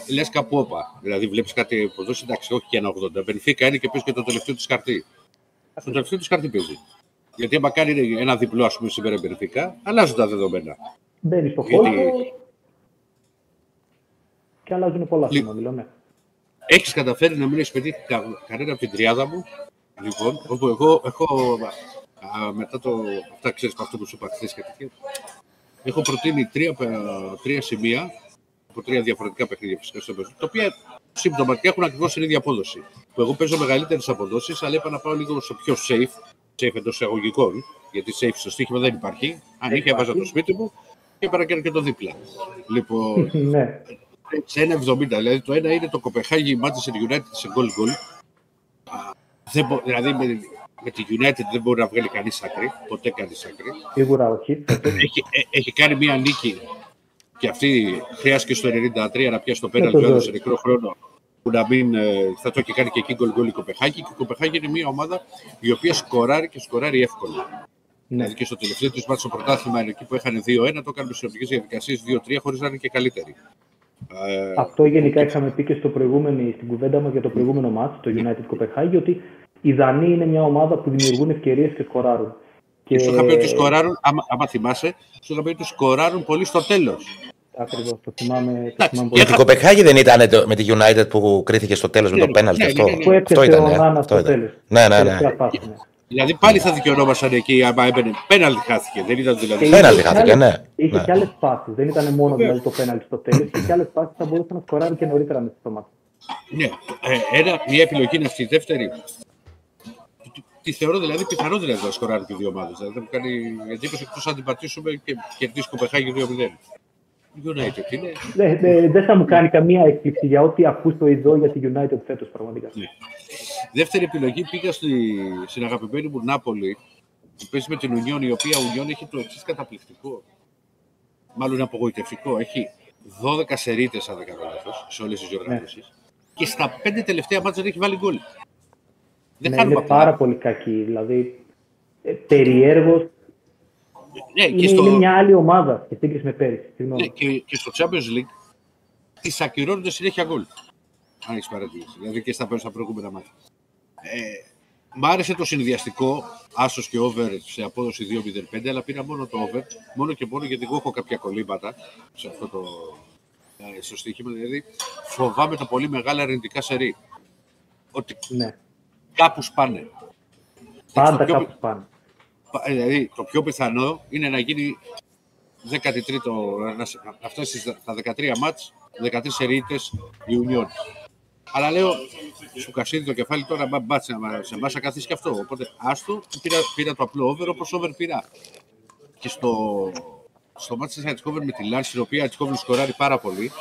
C: λες κάπου όπα. Δηλαδή, βλέπεις κάτι υποδόση, εντάξει, όχι και ένα 80. Μπενφίκα είναι και παίζει και το τελευταίο της χαρτί. Το τελευταίο της χαρτί παίζει. Γιατί άμα κάνει ένα διπλό, ας πούμε, σήμερα Μπενφίκα, αλλάζουν τα δεδομένα.
F: Μπαίνει στο χώρο και αλλάζουν πολλά
C: λοιπόν,
F: σήμερα, ναι.
C: Έχεις καταφέρει να μην έχεις πετύχει κανένα από την τριάδα μου; Λοιπόν, όπου εγώ έχω α, μετά το. Αυτά ξέρεις αυτό που σου είπα χθες και Έχω προτείνει τρία, τρία σημεία από τρία διαφορετικά παιχνίδια φυσικά στο παιχνίδι, τα οποία συμπτωματικά έχουν ακριβώς την ίδια απόδοση. Που εγώ παίζω μεγαλύτερες αποδόσεις, αλλά είπα να πάω λίγο στο πιο safe, safe εντός εισαγωγικών, γιατί safe στο στοίχημα δεν υπάρχει. Αν είχε, έβαζα το σπίτι μου και έπαιρνα και το δίπλα. Λοιπόν, (laughs)
F: ναι.
C: σε ένα 70, δηλαδή το ένα είναι το Κοπεχάγη Manchester United σε goal goal. δηλαδή με, με τη United δεν μπορεί να βγάλει κανείς άκρη, ποτέ κανείς άκρη.
F: Σίγουρα όχι.
C: Έχει, ε, έχει κάνει μία νίκη και αυτή χρειάστηκε στο 93 να πιάσει το πέναλτι σε νεκρό χρόνο που να μην, ε, θα το έχει κάνει και εκεί γκολ γκολ η Κοπεχάγη και η Κοπεχάγη είναι μια ομάδα η οποία σκοράρει και σκοράρει εύκολα. Ναι. Δηλαδή και στο τελευταίο του μάτι στο πρωτάθλημα εκεί που είχαν 2-1 το έκανε με συνοπτικές διαδικασίες 2-3 χωρίς να είναι και καλύτεροι.
F: Ε, Αυτό γενικά είχαμε πει και στο προηγούμενο, στην κουβέντα μας για το προηγούμενο μάτι, το United Κοπεχάγη, ότι οι Δανείοι είναι μια ομάδα που δημιουργούν ευκαιρίες και σκοράρουν.
C: Και... Σου είχα πει ότι σκοράρουν, άμα, άμα θυμάσαι, σου είχα πει ότι σκοράρουν πολύ στο τέλος.
F: Ακριβώς, το θυμάμαι. Το θυμάμαι
A: Για την Κοπεχάγη δεν ήταν με τη United που κρίθηκε στο τέλος με το πέναλτι. Αυτό,
F: αυτό ήταν. Αυτό ήταν.
A: Ναι, ναι, ναι.
C: Δηλαδή πάλι θα δικαιωνόμασταν εκεί άμα έμπαινε. Πέναλτι χάθηκε. Δεν ήταν δηλαδή.
A: Πέναλτι χάθηκε, ναι.
F: Είχε και άλλες φάσει. Δεν ήταν μόνο δηλαδή, το πέναλτι στο τέλος. Είχε και άλλες φάσει που θα μπορούσαν να σκοράρει και νωρίτερα με το μάτι.
C: Ναι. Ε, ένα, μια επιλογή είναι αυτή. Η δεύτερη. Τη θεωρώ δηλαδή πιθανό δηλαδή να σκοράρει και δύο ομάδες. Δηλαδή μου κάνει εντύπωση εκτό αν την πατήσουμε και κερδίσει Κοπεχάγη 2-0. United είναι.
F: Ναι, ναι, δεν θα μου κάνει καμία έκπληξη για ό,τι ακούς το εδώ για τη United φέτος πραγματικά. Ναι.
C: Δεύτερη επιλογή πήγα στη, στην αγαπημένη μου Νάπολη που παίζει με την Ουνιόν, η οποία Ουνιόν έχει το εξής καταπληκτικό. Μάλλον απογοητευτικό. Έχει 12 σερίτες, αν δεν κάνω λάθος, σε όλες τις διοργανώσει. Ναι. Και στα πέντε τελευταία μάτια δεν έχει βάλει γκολ.
F: Δεν ναι, είναι πάρα πολύ κακή. Δηλαδή, ε, περιέργως ναι, είναι, στο... είναι μια άλλη ομάδα σε σύγκριση με πέρυσι.
C: Ναι, και, και στο Champions League τη ακυρώνονται συνέχεια γκολ. Αν έχεις παρατηρήσει. Δηλαδή και στα, στα προηγούμενα μάτια. Ε, μ' άρεσε το συνδυαστικό, άσος και over σε απόδοση 2-0-5, αλλά πήρα μόνο το over, μόνο και μόνο γιατί εγώ έχω κάποια κολλήματα σε αυτό το ε, στο στοίχημα. Δηλαδή φοβάμαι τα πολύ μεγάλα αρνητικά σερή. Ότι
F: ναι.
C: κάπους σπάνε.
F: Πάντα κάπους σπάνε.
C: Ε, δηλαδή, το πιο πιθανό είναι να γίνει 13ο, αυτές τα 13 μάτς, 13 σερίτες Ιουνιών. Αλλά λέω, σου κασίδι το κεφάλι τώρα, μπάτσε σε εμάς καθίσει και αυτό. Οπότε, άστο, πήρα, πήρα το απλό over, όπως over πήρα. Και στο, στο μάτι της Αιτικόβερ με τη Λάνση, η οποία η Αιτικόβερ σκοράρει πάρα πολύ.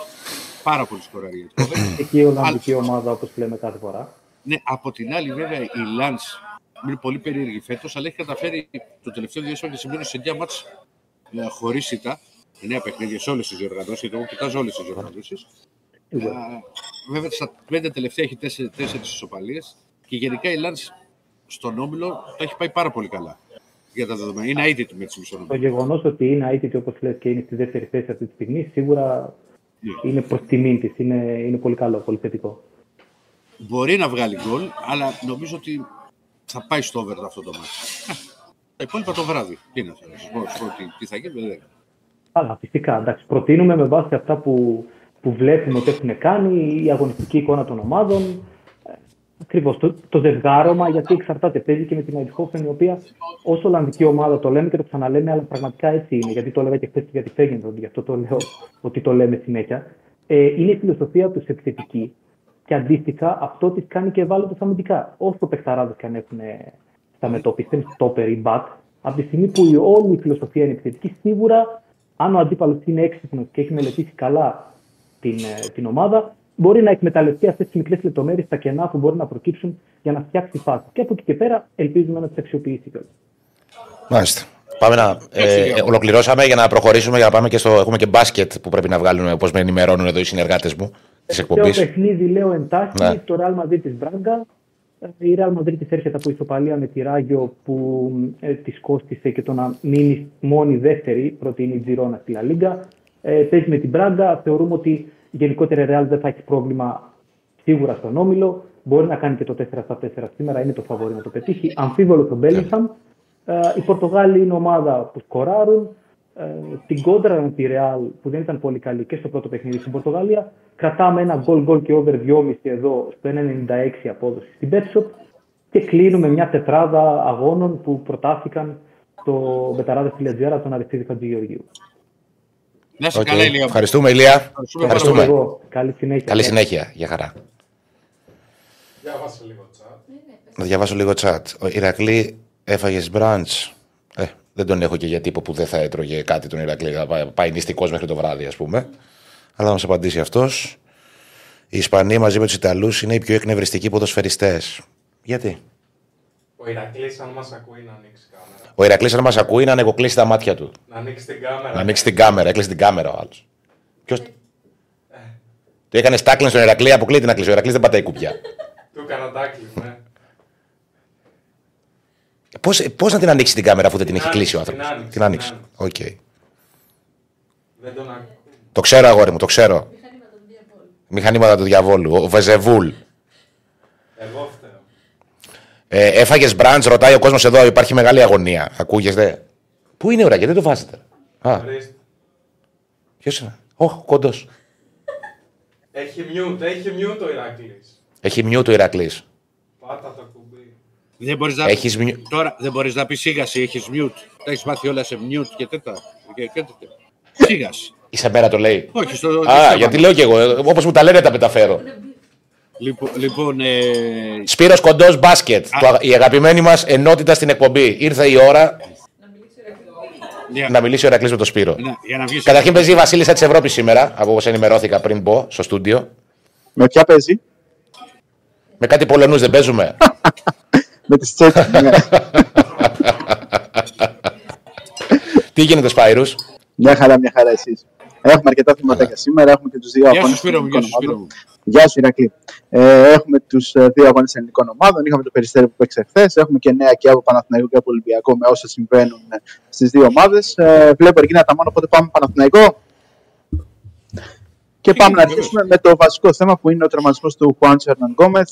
C: Πάρα πολύ σκοράρει η Αιτικόβερ.
F: Εκεί η Ολλανδική ομάδα, όπως λέμε κάθε φορά.
C: Ναι, από την άλλη, βέβαια, η Λάνς είναι πολύ περίεργη φέτος, αλλά έχει καταφέρει το τελευταίο διάστημα και συμβαίνει σε 9 μάτς ε, χωρί ήττα. 9 παιχνίδια σε όλες τις διοργανώσεις, γιατί εγώ κοιτάζω όλες τις διοργανώσεις. Ε, βέβαια, στα πέντε τελευταία έχει τέσσερι ισοπαλίες και γενικά η Λάντ στον όμιλο το έχει πάει πάρα πολύ καλά. Για τα δεδομένα. Είναι αίτητη με τη
F: Το γεγονός ότι είναι αίτητη, όπως λες, και είναι στη δεύτερη θέση αυτή τη στιγμή, σίγουρα yeah. Ναι. είναι προς τιμή της. Είναι, είναι πολύ καλό, πολύ θετικό.
C: Μπορεί να βγάλει γκολ, αλλά νομίζω ότι θα πάει στο over αυτό το μάτι. Τα υπόλοιπα το βράδυ. Τι να θέλω, σας πω, σας πω τι, τι θα γίνει, δεν
F: Αλλά φυσικά, εντάξει, προτείνουμε με βάση αυτά που, που βλέπουμε ότι έχουν κάνει, η αγωνιστική εικόνα των ομάδων, Ακριβώς το, το ζευγάρωμα, γιατί εξαρτάται. Παίζει και με την Αιτχόφεν, η οποία ως Ολλανδική ομάδα το λέμε και το ξαναλέμε, αλλά πραγματικά έτσι είναι. Γιατί το έλεγα και χθες και για τη Φέγγεντρον, γι' αυτό το λέω ότι το λέμε συνέχεια. Ε, είναι η φιλοσοφία τους επιθετική και αντίστοιχα αυτό τη κάνει και ευάλωτο αμυντικά. Όσο παιχταράδε και αν έχουν στα μετώπιση, στόπερ ή μπακ, από τη στιγμή που η όλη η φιλοσοφία είναι επιθετική, σίγουρα αν ο αντίπαλος είναι έξυπνος και έχει μελετήσει καλά την, ε, την ομάδα, μπορεί να εκμεταλλευτεί αυτές τις μικρές λεπτομέρειες, τα κενά που μπορεί να προκύψουν για να φτιάξει φάση. Και από εκεί και πέρα ελπίζουμε να τις αξιοποιήσει κιόλας.
A: Μάλιστα. Πάμε να. Ε, ε, ολοκληρώσαμε για να προχωρήσουμε για να πάμε και στο. Έχουμε και μπάσκετ που πρέπει να βγάλουμε όπως με ενημερώνουν εδώ οι συνεργάτες μου της εκπομπής.
F: Το παιχνίδι λέω εντάχει ναι. το Real Madrid της Μπράγκα. Η Real Madrid της έρχεται από ισοπαλία με τη Ράγιο που ε, της κόστησε και το να μείνει μόνη δεύτερη. Πρώτη είναι η Τζιρόνα στη Λα Λίγκα. Ε, παίζει με την Μπράγκα. Θεωρούμε ότι Γενικότερα η Real δεν θα έχει πρόβλημα σίγουρα στον όμιλο. Μπορεί να κάνει και το 4 στα 4 σήμερα, είναι το φαβόρι να το πετύχει. Αμφίβολο τον Μπέλιγχαμ. Ε, οι Πορτογάλοι είναι ομάδα που σκοράρουν. Ε, την κόντρα με τη Real που δεν ήταν πολύ καλή και στο πρώτο παιχνίδι στην Πορτογαλία. Κρατάμε ένα goal goal και over 2,5 εδώ στο 1,96 απόδοση στην Betshop και κλείνουμε μια τετράδα αγώνων που προτάθηκαν στο Μπεταράδε Φιλετζιάρα τον Αριστίδη Χατζηγεωργίου.
C: Να σε okay. καλά, Ηλία.
A: Ευχαριστούμε, Ηλία.
F: Ευχαριστούμε. Ευχαριστούμε. Καλή συνέχεια.
A: Καλή συνέχεια. Για χαρά.
B: Διάβασα λίγο chat.
A: Να διαβάσω λίγο chat. Ο Ηρακλή έφαγες μπραντς. Ε, δεν τον έχω και για τύπο που δεν θα έτρωγε κάτι τον Ηρακλή. Θα πάει νηστικός μέχρι το βράδυ, ας πούμε. Αλλά θα μας απαντήσει αυτός. Οι Ισπανοί μαζί με τους Ιταλούς είναι οι πιο εκνευριστικοί ποδοσφαιριστές. Γιατί;
B: Ο Ηρακλής, αν μας ακούει, να ανοίξει
A: ο Ηρακλής, αν μας ακούει, να ανοιγοκλείσει τα μάτια του.
B: Να ανοίξει την κάμερα.
A: Να ανοίξει την κάμερα. Έκλεισε την κάμερα ο άλλος. Ποιο. Ε. Το έκανες τάκλιν στον Ηρακλή, αποκλεί την ακλή. Ο Ηρακλής δεν πατάει κουπιά.
B: Του έκανα τάκλιν, ναι.
A: Πώς να την ανοίξει την κάμερα αφού δεν την, έχει κλείσει ο άνθρωπος; Την άνοιξε. Οκ.
B: Δεν τον ακούω.
A: Το ξέρω, αγόρι μου, το ξέρω. Μηχανήματα του διαβόλου. Ο Βεζεβούλ.
B: Εγώ
A: ε, Έφαγες μπραντς, ρωτάει ο κόσμος εδώ, υπάρχει μεγάλη αγωνία. Ακούγεστε; Πού είναι ώρα, γιατί δεν το βάζετε; Α. Ποιος είναι; Όχι, κοντός.
B: Έχει μιούτ, έχει μιούτ το Ηρακλής.
A: Έχει μιούτ το Ηρακλής.
B: Πάτα το κουμπί.
C: Δεν μπορείς να, έχεις μιου... Τώρα δεν μπορείς να πεις σίγαση, έχεις μιούτ. Τα έχεις μάθει όλα σε μιούτ και τέτοια. Και, και Σίγαση.
A: Είσαι μέρα το λέει.
C: Όχι, στο.
A: Α, γιατί λέω κι εγώ. Όπως μου τα λένε τα μεταφέρω.
C: Λοιπόν, λοιπόν ε...
A: Σπύρος Κοντός Μπάσκετ, το, η αγαπημένη μας ενότητα στην εκπομπή. Ήρθε η ώρα να μιλήσει ο Ερακλής με τον Σπύρο.
C: Ναι, για να
A: Καταρχήν παίζει η Βασίλισσα της Ευρώπης σήμερα, από όπως ενημερώθηκα πριν μπω στο στούντιο.
G: Με ποια παίζει;
A: Με κάτι Πολωνούς δεν παίζουμε. (laughs)
G: με τις τσέτσες, ναι.
A: Τι γίνεται Σπάιρους;
G: Μια χαρά, μια χαρά εσείς. Έχουμε αρκετά θέματα σήμερα. Έχουμε και τους δύο αγώνες. Γεια σου, Ηρακλή. Ε, έχουμε τους ε, δύο αγώνες ελληνικών ομάδων. Είχαμε το περιστέρι που παίξε χθες. Έχουμε και νέα και από Παναθηναϊκό και από Ολυμπιακό με όσα συμβαίνουν ε, στις δύο ομάδες. Ε, βλέπω εκείνα τα μόνο, οπότε πάμε Παναθηναϊκό. Και πάμε να αρχίσουμε με το βασικό θέμα που είναι ο τραυματισμό του Χουάν Σερναν Γκόμεθ,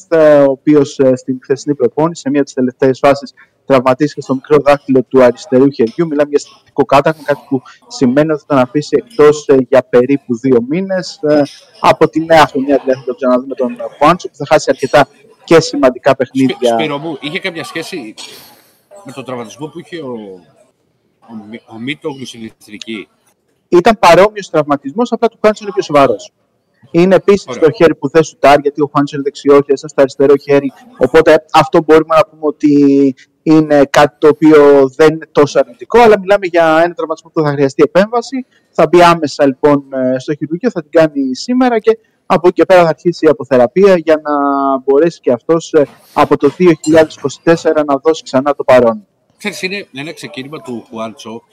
G: ο οποίος στην χθεσινή προπόνηση, σε μία από τις τελευταίες φάσεις, τραυματίστηκε στο μικρό δάχτυλο του αριστερού χεριού. Μιλάμε για στρατικό κάταγμα, κάτι που σημαίνει ότι θα τον αφήσει εκτός ε, για περίπου δύο μήνες. Ε, από τη νέα χρονιά δηλαδή θα το ξαναδούμε τον Χουάντσο που θα χάσει αρκετά και σημαντικά παιχνίδια.
C: Σπύρο μου, είχε κάποια σχέση με τον τραυματισμό που είχε ο, ο, ο Μίτογλου στην εθνική;
G: Ήταν παρόμοιος τραυματισμός, απλά του Χουάντσο είναι πιο σοβαρός. Είναι επίσης το χέρι που δεν σουτάρει, γιατί ο Χουάντσο είναι δεξιό, στο αριστερό χέρι. Οπότε αυτό μπορούμε να πούμε ότι είναι κάτι το οποίο δεν είναι τόσο αρνητικό, αλλά μιλάμε για ένα τραυματισμό που θα χρειαστεί επέμβαση. Θα μπει άμεσα λοιπόν ε, στο χειρουργείο, θα την κάνει σήμερα και από εκεί και πέρα θα αρχίσει η αποθεραπεία για να μπορέσει και αυτός ε, από το 2024 να δώσει ξανά το παρόν.
C: Ξέρεις, είναι ένα ξεκίνημα του Χουάντσο,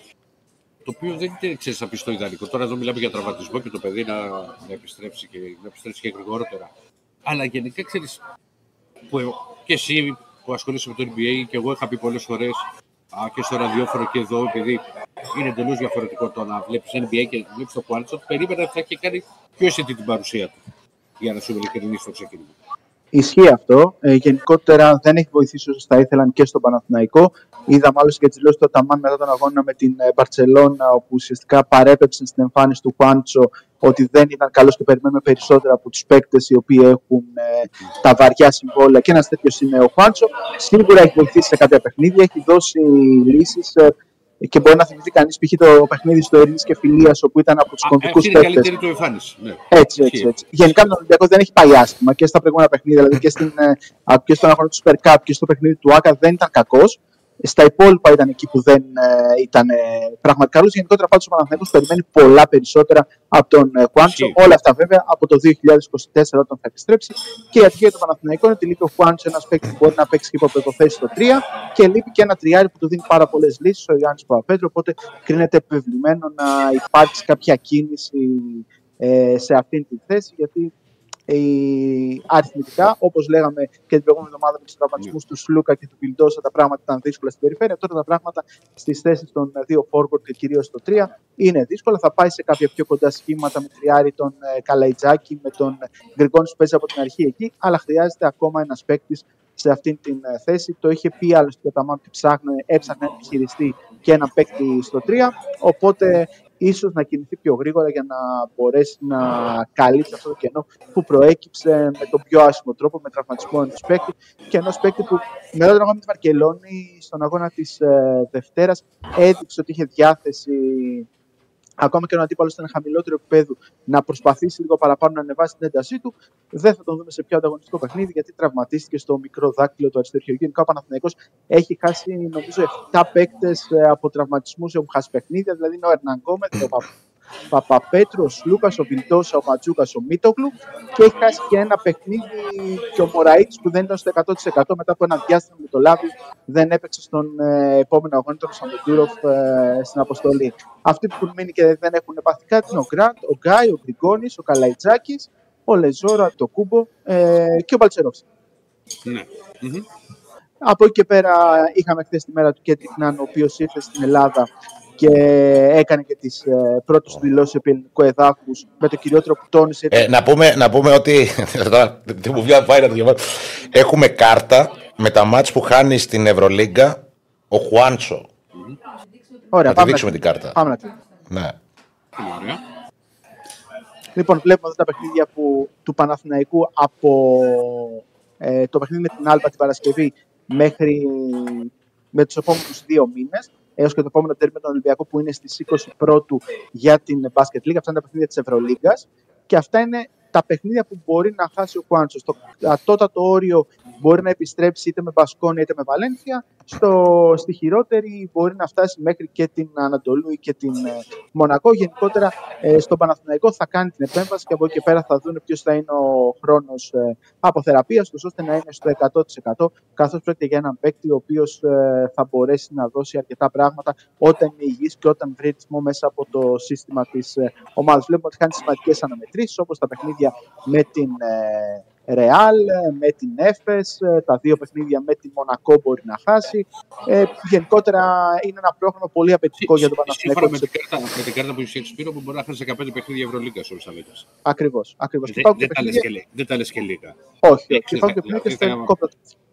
C: το οποίο δεν είναι ξέρεις, να πει στο ιδανικό. Τώρα εδώ μιλάμε για τραυματισμό και το παιδί να, να επιστρέψει, και, να επιστρέψει και γρηγορότερα. Αλλά γενικά ξέρεις, που και εσύ που ασχολείσαι με το NBA και εγώ είχα πει πολλές φορές και στο ραδιόφωνο και εδώ, επειδή είναι εντελώς διαφορετικό το να βλέπεις NBA και να βλέπεις το Quality, περίμενα ότι θα είχε κάνει πιο αισθητή την παρουσία του. Για να σου είμαι ειλικρινής στο ξεκίνημα.
G: Ισχύει αυτό. Ε, γενικότερα δεν έχει βοηθήσει όσο θα ήθελαν και στον Παναθηναϊκό. Είδαμε μάλιστα και τις δηλώσεις του Αταμάν μετά τον αγώνα με την ε, Μπαρσελόνα, όπου ουσιαστικά παρέπεψε στην εμφάνιση του Χουάντσο ότι δεν ήταν καλός και περιμένουμε περισσότερα από τους παίκτες οι οποίοι έχουν ε, τα βαριά συμβόλαια. Και ένας τέτοιος είναι ο Χουάντσο. Σίγουρα έχει βοηθήσει σε κάποια παιχνίδια, έχει δώσει λύσεις. Ε, και μπορεί να θυμηθεί κανείς π.χ. το παιχνίδι στο Ειρήνη και Φιλίας, όπου ήταν από τους κομβικούς
C: Αυτή είναι η
G: παίκτες.
C: καλύτερη του εμφάνιση. Ναι.
G: Έτσι, έτσι, έτσι. Γενικά με τον Ολυμπιακό δεν έχει πάει άσχημα και στα προηγούμενα παιχνίδια, δηλαδή και, στην, ε, α, και στον αγώνα του Super Cup και στο παιχνίδι του Άκα δεν ήταν κακός. Στα υπόλοιπα ήταν εκεί που δεν ε, ήταν ε, πραγματικά καλός. Γενικότερα πάντω ο Παναθηναϊκός περιμένει πολλά περισσότερα από τον ε, Χουάντσο.
C: Ισχύει.
G: Όλα αυτά βέβαια από το 2024 όταν θα επιστρέψει. Και η ατυχία για τον Παναθηναϊκό είναι ότι λείπει ο Χουάντσο, ένας παίκτης που μπορεί να παίξει και υπό θέση στο 3 και λείπει και ένα τριάρι που του δίνει πάρα πολλές λύσεις, ο Γιάννη Παπαπέτρου. Οπότε κρίνεται επιβεβλημένο να υπάρξει κάποια κίνηση ε, σε αυτήν τη θέση, γιατί ε, αριθμητικά, όπως λέγαμε και την προηγούμενη εβδομάδα με τους τραυματισμούς τους Σλούκα και του Βιλντόσα, τα πράγματα ήταν δύσκολα στην περιφέρεια. Τώρα τα πράγματα στις θέσεις των ε, δύο forward και κυρίως στο 3 είναι δύσκολα. Θα πάει σε κάποια πιο κοντά σχήματα με τριάρι τον ε, Καλαϊτζάκη, με τον Γκριγκόνη που παίζει από την αρχή εκεί, αλλά χρειάζεται ακόμα ένας παίκτης σε αυτήν την ε, θέση. Το είχε πει άλλωστε και ο Ταμάν ότι ψάχνε, έψαχνε να επιχειριστεί και ένα παίκτη στο 3. Οπότε ίσως να κινηθεί πιο γρήγορα για να μπορέσει να καλύψει αυτό το κενό που προέκυψε με τον πιο άσχημο τρόπο, με τραυματισμό ενός παίκτη και ενός παίκτη που μετά τον αγώνα με τη Βαρκελόνη, στον αγώνα της ε, Δευτέρας, έδειξε ότι είχε διάθεση ακόμα και ο αντίπαλος ήταν χαμηλότερο επίπεδο, να προσπαθήσει λίγο παραπάνω να ανεβάσει την έντασή του. Δεν θα τον δούμε σε πιο ανταγωνιστικό παιχνίδι, γιατί τραυματίστηκε στο μικρό δάκτυλο του αριστερού χεριού. Γενικά ο Παναθηναϊκός έχει χάσει, νομίζω, 7 παίκτες από τραυματισμούς έχουν χάσει παιχνίδια. Δηλαδή είναι ο Ερναγκόμετ, ο Παπ... Παπαπέτρος, ο Λούκας, ο Βιλτόσα, ο Ματζούκα, ο Μίτογλου και έχει χάσει και ένα παιχνίδι και ο Μωραήτη που δεν ήταν στο 100% μετά από ένα διάστημα με το Λάβριο δεν έπαιξε στον ε, επόμενο αγώνα τον Σαντοτούροφ ε, στην αποστολή. Αυτοί που έχουν μείνει και δεν έχουν πάθει κάτι είναι ο Γκραντ, ο Γκάι, ο Γκριγκόνης, ο Καλαϊτζάκης, ο Λεσόρ, ο Αντετοκούνμπο ε, και ο Μπαλτσερόφσκι.
C: Ναι. Μμμ.
G: Από εκεί και πέρα είχαμε χθες τη μέρα του Κέντρικ Ναν, ο οποίος ήρθε στην Ελλάδα και έκανε και τις ε, πρώτες του δηλώσεις επί ελληνικού εδάφους με το κυριότερο που τόνισε.
A: Ε, να, πούμε, να πούμε ότι. (laughs) Τώρα, Δεν μου βγαίνει πάει να το διαβάσω. Έχουμε κάρτα με τα μάτς που χάνει στην Ευρωλίγκα ο Χουάντσο.
G: Ωραία,
A: να τη
G: πάμε
A: δείξουμε την κάρτα.
G: Πάμε να τη δούμε.
A: Ναι.
C: Πολύ ωραία.
G: Λοιπόν, βλέπουμε εδώ τα παιχνίδια που, του Παναθηναϊκού από ε, το παιχνίδι με την Άλμπα την Παρασκευή μέχρι με τους επόμενους δύο μήνες έως και το επόμενο τέρμι με τον Ολυμπιακό που είναι στις 20 πρώτου για την Basket League. Αυτά είναι τα παιχνίδια της Ευρωλίγκας και αυτά είναι τα παιχνίδια που μπορεί να χάσει ο Κουάντσο. Στο κατώτατο όριο μπορεί να επιστρέψει είτε με Μπασκόνια είτε με Βαλένθια. Στο, στη χειρότερη μπορεί να φτάσει μέχρι και την Ανατολού ή και την ε, Μονακό. Γενικότερα ε, στον Παναθηναϊκό θα κάνει την επέμβαση και από εκεί και πέρα θα δουν ποιος θα είναι ο χρόνος ε, αποθεραπεία τους, ώστε να είναι στο 100%. Καθώς πρόκειται για έναν παίκτη ο οποίος ε, θα μπορέσει να δώσει αρκετά πράγματα όταν είναι υγιής και όταν βρει ρυθμό μέσα από το σύστημα της ε, ομάδας. Βλέπουμε ότι κάνει σημαντικές αναμετρήσεις όπως τα παιχνίδια με την ε, Ρεάλ, με την Έφες, ε, τα δύο παιχνίδια με την Μονακό μπορεί να χάσει. Ε, γενικότερα είναι ένα πρόγραμμα πολύ απαιτητικό για τον Παναθηναϊκό.
C: Σύμφωνα με την κάρτα, με την κάρτα που είσαι Σπύρο που μπορεί να χάσει 15 παιχνίδια Ευρωλίγκα όλε τα λέτε.
G: Ακριβώ. Ακριβώς. Και
C: Δεν
G: υπάρχουν
C: δεν τα λες
G: παιχνίδια-
C: και λίγα. Δεν τα λες και λίγα.
G: Όχι,
C: Ε,
G: όχι. Υπάρχουν και
C: θα-
G: παιχνίδια και
C: θα-
G: στο
C: θα-
G: ελληνικό πρωτάθλημα.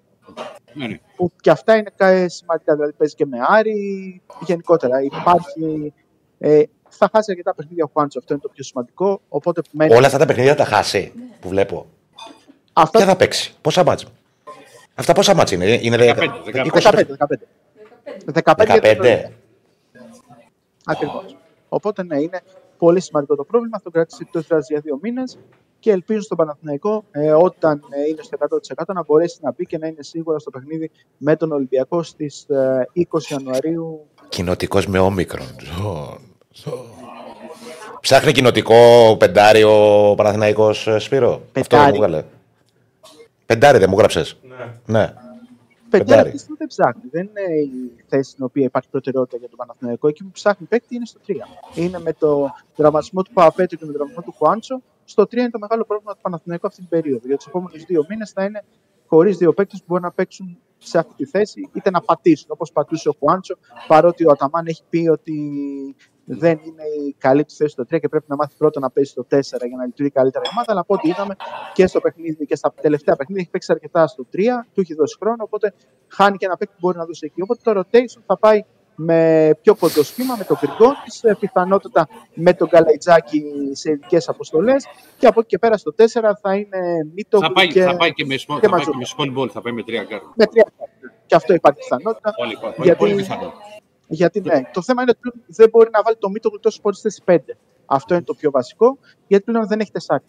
C: Ναι, ναι.
G: Που και αυτά είναι κα- σημαντικά. Δηλαδή παίζει και με Άρη. Γενικότερα υπάρχει. Ε, θα χάσει αρκετά παιχνίδια ο Χουάντσο. Αυτό είναι το πιο σημαντικό. Οπότε μένει.
A: Όλα αυτά τα παιχνίδια τα χάσει που βλέπω.
G: Αυτά
A: Ποια θα παίξει, πόσα μάτς; Αυτά πόσα μάτς είναι, είναι
C: 15,
A: 20
G: 15. 15. 15.
A: 15.
G: Ακριβώς. Οπότε ναι, είναι πολύ σημαντικό το πρόβλημα. Θα το κρατήσει εκτό δράση για δύο μήνες και ελπίζω στον Παναθηναϊκό ε, όταν ε, είναι στο 100% να μπορέσει να μπει και να είναι σίγουρα στο παιχνίδι με τον Ολυμπιακό στις 20 Ιανουαρίου.
A: Κοινοτικός με όμικρον. Ζω, ζω. Ψάχνει κοινοτικό πεντάρι ο Παναθηναϊκός ε, Σπύρο. Αυτό
G: Πεντάρι.
A: δεν μου έβγαλε. Πεντάρι δεν μου γράψες.
B: Ναι.
A: Ναι.
G: Πεντέρα
A: Πεντάρι.
G: αυτή τη στιγμή δεν ψάχνει. Δεν είναι η θέση στην οποία υπάρχει προτεραιότητα για τον Παναθηναϊκό. Εκεί που ψάχνει παίκτη είναι στο 3. Είναι με το τραυματισμό του Παπαπέτρου και με τον τραυματισμό του Χουάντσο. Στο 3 είναι το μεγάλο πρόβλημα του Παναθηναϊκού αυτή την περίοδο. Για τους επόμενους δύο μήνες θα είναι χωρίς δύο παίκτες που μπορούν να παίξουν σε αυτή τη θέση, είτε να πατήσουν όπως πατούσε ο Χουάντσο, παρότι ο Αταμάν έχει πει ότι δεν είναι η καλή τους θέση στο 3 και πρέπει να μάθει πρώτα να παίζει στο 4 για να λειτουργεί καλύτερα η ομάδα. Αλλά από ό,τι είδαμε και στο παιχνίδι και στα τελευταία παιχνίδια έχει παίξει αρκετά στο 3, του έχει δώσει χρόνο. Οπότε χάνει και ένα παίκτη που μπορεί να δώσει εκεί. Οπότε το rotation θα πάει με πιο κοντό σχήμα, με τον Γκριγκόνη, πιθανότατα με τον Καλαϊτζάκη σε ειδικές αποστολές. Και από εκεί και πέρα στο 4 θα είναι Μίτο
C: Θα πάει,
G: και,
C: θα πάει και με, small-
G: και
C: θα πάει και
G: Ματζούκα.
C: με small ball, θα πάει με τρία γκαρντ.
G: με τρία γκαρντ. Και αυτό υπάρχει πιθανότητα.
C: Πολύ, πολύ,
G: Γιατί-
C: πολύ πιθανό.
G: Γιατί ναι, το θέμα είναι ότι πλέον δεν μπορεί να βάλει το Μίτογλου τόσο πολύ στη θέση 5. Αυτό είναι το πιο βασικό, γιατί πλέον δεν έχει τεσσάρι.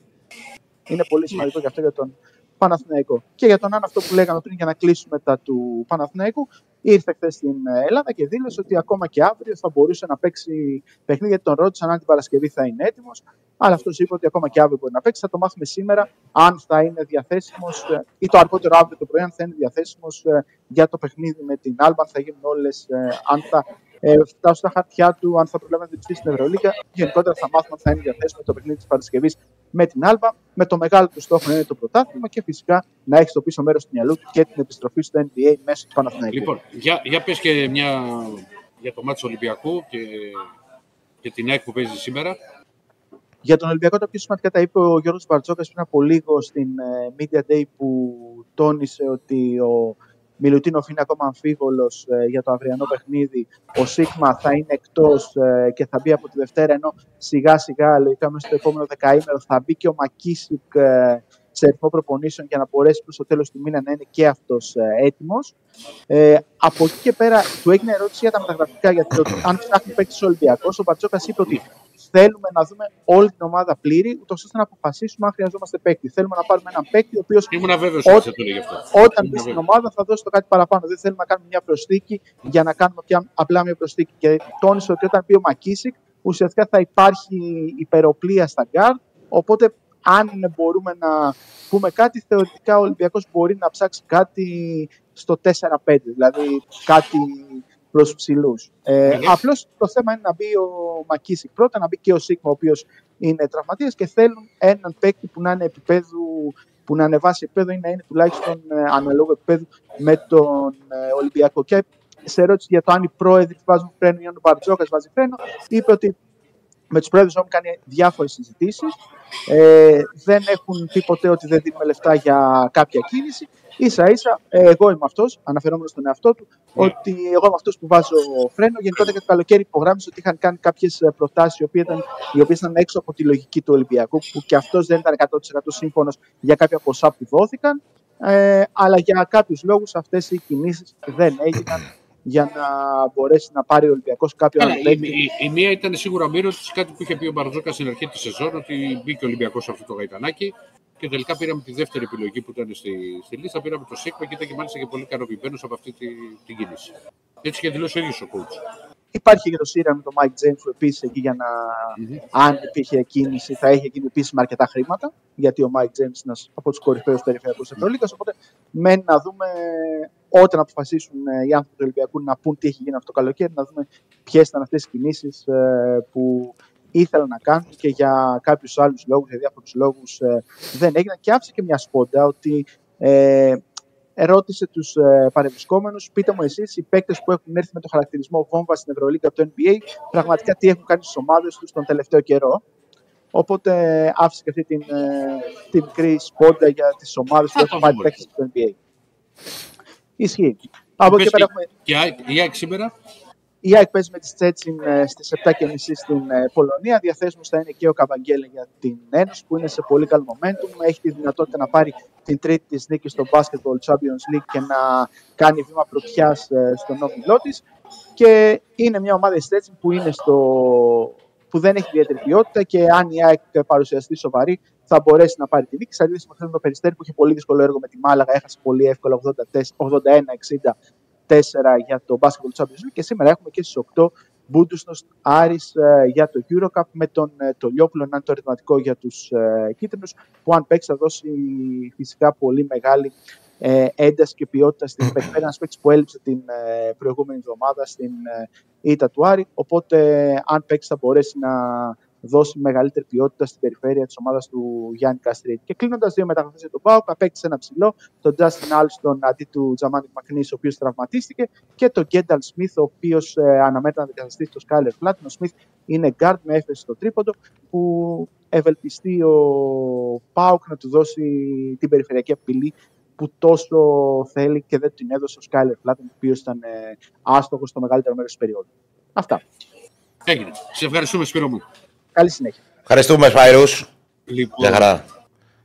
G: Είναι πολύ σημαντικό και αυτό για τον Παναθηναϊκό. Και για τον Ναν, αυτό που λέγαμε πριν για να κλείσουμε τα του Παναθηναϊκού, ήρθε χθες στην Ελλάδα και δήλωσε ότι ακόμα και αύριο θα μπορούσε να παίξει παιχνίδι, γιατί τον ρώτησαν αν την Παρασκευή θα είναι έτοιμος. Αλλά αυτός είπε ότι ακόμα και αύριο μπορεί να παίξει. Θα το μάθουμε σήμερα αν θα είναι διαθέσιμος ή το αργότερο αύριο το πρωί, αν θα είναι διαθέσιμος για το παιχνίδι με την Άλμπα, αν θα γίνουν όλες, αν θα ε, φτάσουν στα χαρτιά του, αν θα προλάβει να διψήσει στην Ευρωλίγα. Γενικότερα θα μάθουμε αν θα είναι διαθέσιμο το παιχνίδι της Παρασκευής με την Άλμπα. Με το μεγάλο του στόχο να είναι το πρωτάθλημα και φυσικά να έχει στο πίσω μέρος του μυαλού του και την επιστροφή στο NBA μέσω του Παναθηναϊκού.
C: Λοιπόν, για, για πες και μια για το μάτι του Ολυμπιακού και, και την ΑΕΚ που παίζει σήμερα.
G: Για τον Ολυμπιακό το πιο σημαντικά τα είπε ο Γιώργος Μπαρτζόκας πριν από λίγο στην ε, Media Day που τόνισε ότι ο Μιλουτίνοφ είναι ακόμα αμφίβολος ε, για το αυριανό παιχνίδι. Ο Σίγμα θα είναι εκτός ε, και θα μπει από τη Δευτέρα, ενώ σιγά σιγά, λογικά μέσα στο επόμενο δεκαήμερο, θα μπει και ο Μακίσικ ε, σε αριθμό προπονήσεων για να μπορέσει προς το τέλος του μήνα να είναι και αυτός ε, έτοιμος. Ε, από εκεί και πέρα του έγινε ερώτηση για τα μεταγραφικά, γιατί το- αν ψάχνει παίκτης ο Ολυμπιακός, ο Μπαρτζόκας είπε ότι θέλουμε να δούμε όλη την ομάδα πλήρη, ούτως ώστε να αποφασίσουμε αν χρειαζόμαστε παίκτη. Θέλουμε να πάρουμε έναν παίκτη, ο οποίος
C: Ήμουν αβέβαιος
G: Ό-
C: ότι θα το έλεγε αυτό.
G: όταν μπει
C: Ήμουν
G: στην
C: βέβαιος.
G: ομάδα θα δώσει το κάτι παραπάνω. Δεν θέλουμε να κάνουμε μια προσθήκη για να κάνουμε πια απλά μια προσθήκη. Και τόνισε ότι όταν μπει ο Μακίσικ, ουσιαστικά θα υπάρχει υπεροπλία στα γκαρντ. Οπότε, αν μπορούμε να πούμε κάτι, θεωρητικά ο Ολυμπιακός μπορεί να ψάξει κάτι στο 4-5, δηλαδή κάτι προ ψηλούς. Ε,
C: Ναι.
G: Απλώς το θέμα είναι να μπει ο Μακίσικ πρώτα, να μπει και ο Σίγμα, ο οποίος είναι τραυματίας και θέλουν έναν παίκτη που να είναι επίπεδου που να ανεβάσει επίπεδο ή να είναι τουλάχιστον ε, αναλόγω επίπεδου με τον ε, Ολυμπιακό. Και σε ερώτηση για το αν οι πρόεδροι βάζουν φρένο ή αν ο Μπαρτζόκας βάζει φρένο, είπε ότι με τους πρόεδρους έχουν κάνει διάφορες συζητήσεις. Ε, δεν έχουν πει ποτέ ότι δεν δίνουμε λεφτά για κάποια κίνηση. σα ίσα, ε, εγώ είμαι αυτός, αναφερόμενος στον εαυτό του,
C: Ναι.
G: ότι εγώ είμαι αυτός που βάζω φρένο. Γενικότερα και το καλοκαίρι υπογράμμισε ότι είχαν κάνει κάποιες προτάσεις οι οποίες ήταν, οι οποίες ήταν έξω από τη λογική του Ολυμπιακού, που και αυτός δεν ήταν 100% σύμφωνος για κάποια ποσά που δόθηκαν. Ε, αλλά για κάποιους λόγους αυτές οι κινήσεις δεν έγιναν για να μπορέσει να πάρει ο Ολυμπιακός κάποιον
C: Καλά,
G: άλλο
C: η,
G: παίκτη.
C: η, η μία ήταν σίγουρα μέρο της κάτι που είχε πει ο Μπαρτζόκα στην αρχή της σεζόν, ότι μπήκε ο Ολυμπιακός σε αυτό το γαϊτανάκι. Και τελικά πήραμε τη δεύτερη επιλογή που ήταν στη, στη λίστα. Πήραμε το ΣΥΚΠΑ και ήταν και μάλιστα και πολύ ικανοποιημένος από αυτή τη, την κίνηση. Έτσι και δηλώσει ο ίδιος ο coach.
G: Υπάρχει και το Σύρα με τον Mike James που επίσης εκεί για να. Αν υπήρχε κίνηση, θα είχε γίνει επίσημα αρκετά χρήματα. Γιατί ο Mike James είναι ένας από τους κορυφαίους περιφερειακούς Ευρωλίγα. Οπότε μένει να δούμε όταν αποφασίσουν ε, οι άνθρωποι του Ολυμπιακού να πούν τι έχει γίνει αυτό το καλοκαίρι, να δούμε ποιες ήταν αυτές οι κινήσεις που ήθελαν να κάνουν και για κάποιους άλλους λόγους, για διάφορους λόγους δεν έγιναν. Και άφησε και μια σπόντα ότι ε, ρώτησε τους ε, παρευρισκόμενους, πείτε μου εσείς, οι παίκτες που έχουν έρθει με το χαρακτηρισμό βόμβα στην Ευρωλίγα από το NBA, πραγματικά τι έχουν κάνει στις ομάδες τους τον τελευταίο καιρό. Οπότε ε, άφησε και αυτή την, ε, την μικρή σπόντα για τις ομάδες που
C: Θα
G: έχουν
C: το
G: πάρει
C: δούμε.
G: παίκτες στο NBA. Ισχύει. Από εκεί
C: Πες
G: πέρα
C: και-
G: έχουμε
C: Και η ΑΕΚ- η ΑΕΚ σήμερα;
G: η ΑΕΚ παίζει με τη Στσέτσιν στις 7.30 στην ε, Πολωνία. Διαθέσιμος θα είναι και ο Καβαγγέλε για την Ένωση που είναι σε πολύ καλό momentum. Έχει τη δυνατότητα να πάρει την τρίτη της νίκη στο Basketball Champions League και να κάνει βήμα πρωτιάς στον όμιλό της. Και είναι μια ομάδα η Στσέτσιν που, είναι στο... που δεν έχει ιδιαίτερη ποιότητα και αν η ΑΕΚ παρουσιαστεί σοβαρή θα μπορέσει να πάρει τη νίκη. Σε αντίθεση με χθες με το Περιστέρι που είχε πολύ δύσκολο έργο με τη Μάλαγα, έχασε πολύ εύκολα 81-60 4 για το Basketball Champions League και σήμερα έχουμε και στις 8 Μπούντουσνος Άρης ε, για το Eurocup με τον ε, Τολιόπουλο να είναι το ερωτηματικό για τους ε, κίτρινους που αν παίξει θα δώσει φυσικά πολύ μεγάλη ε, ένταση και ποιότητα στην περιφέρεια. Ένας παίκτης που έλειψε την ε, προηγούμενη εβδομάδα στην ε, ήττα του Άρη οπότε αν παίξει θα μπορέσει να δώσει μεγαλύτερη ποιότητα στην περιφέρεια της ομάδας του Γιάννη Καστρίτη. Και κλείνοντας δύο μεταγραφές για τον Πάουκ, απέκτησε ένα ψηλό, τον Justin Alston αντί του Τζαμάνικ Μακνίς, ο οποίος τραυματίστηκε, και τον Γκένταλ Σμιθ, ο οποίος ε, αναμένεται να αντικαταστήσει τον Σκάιλερ Φλάτ. Ο Σμιθ είναι guard με έφεση στο τρίποντο, που ευελπιστεί ο ΠΑΟΚ να του δώσει την περιφερειακή απειλή που τόσο θέλει και δεν την έδωσε ο Σκάιλερ Φλάτ, ο οποίος ήταν ε, άστοχος στο μεγαλύτερο μέρος της περίοδου. Αυτά.
C: Έγινε. Σε ευχαριστούμε, Σπύρο μου.
G: Καλή συνέχεια.
A: Ευχαριστούμε, Σπύρο.
C: Λοιπόν,
A: Για χαρά.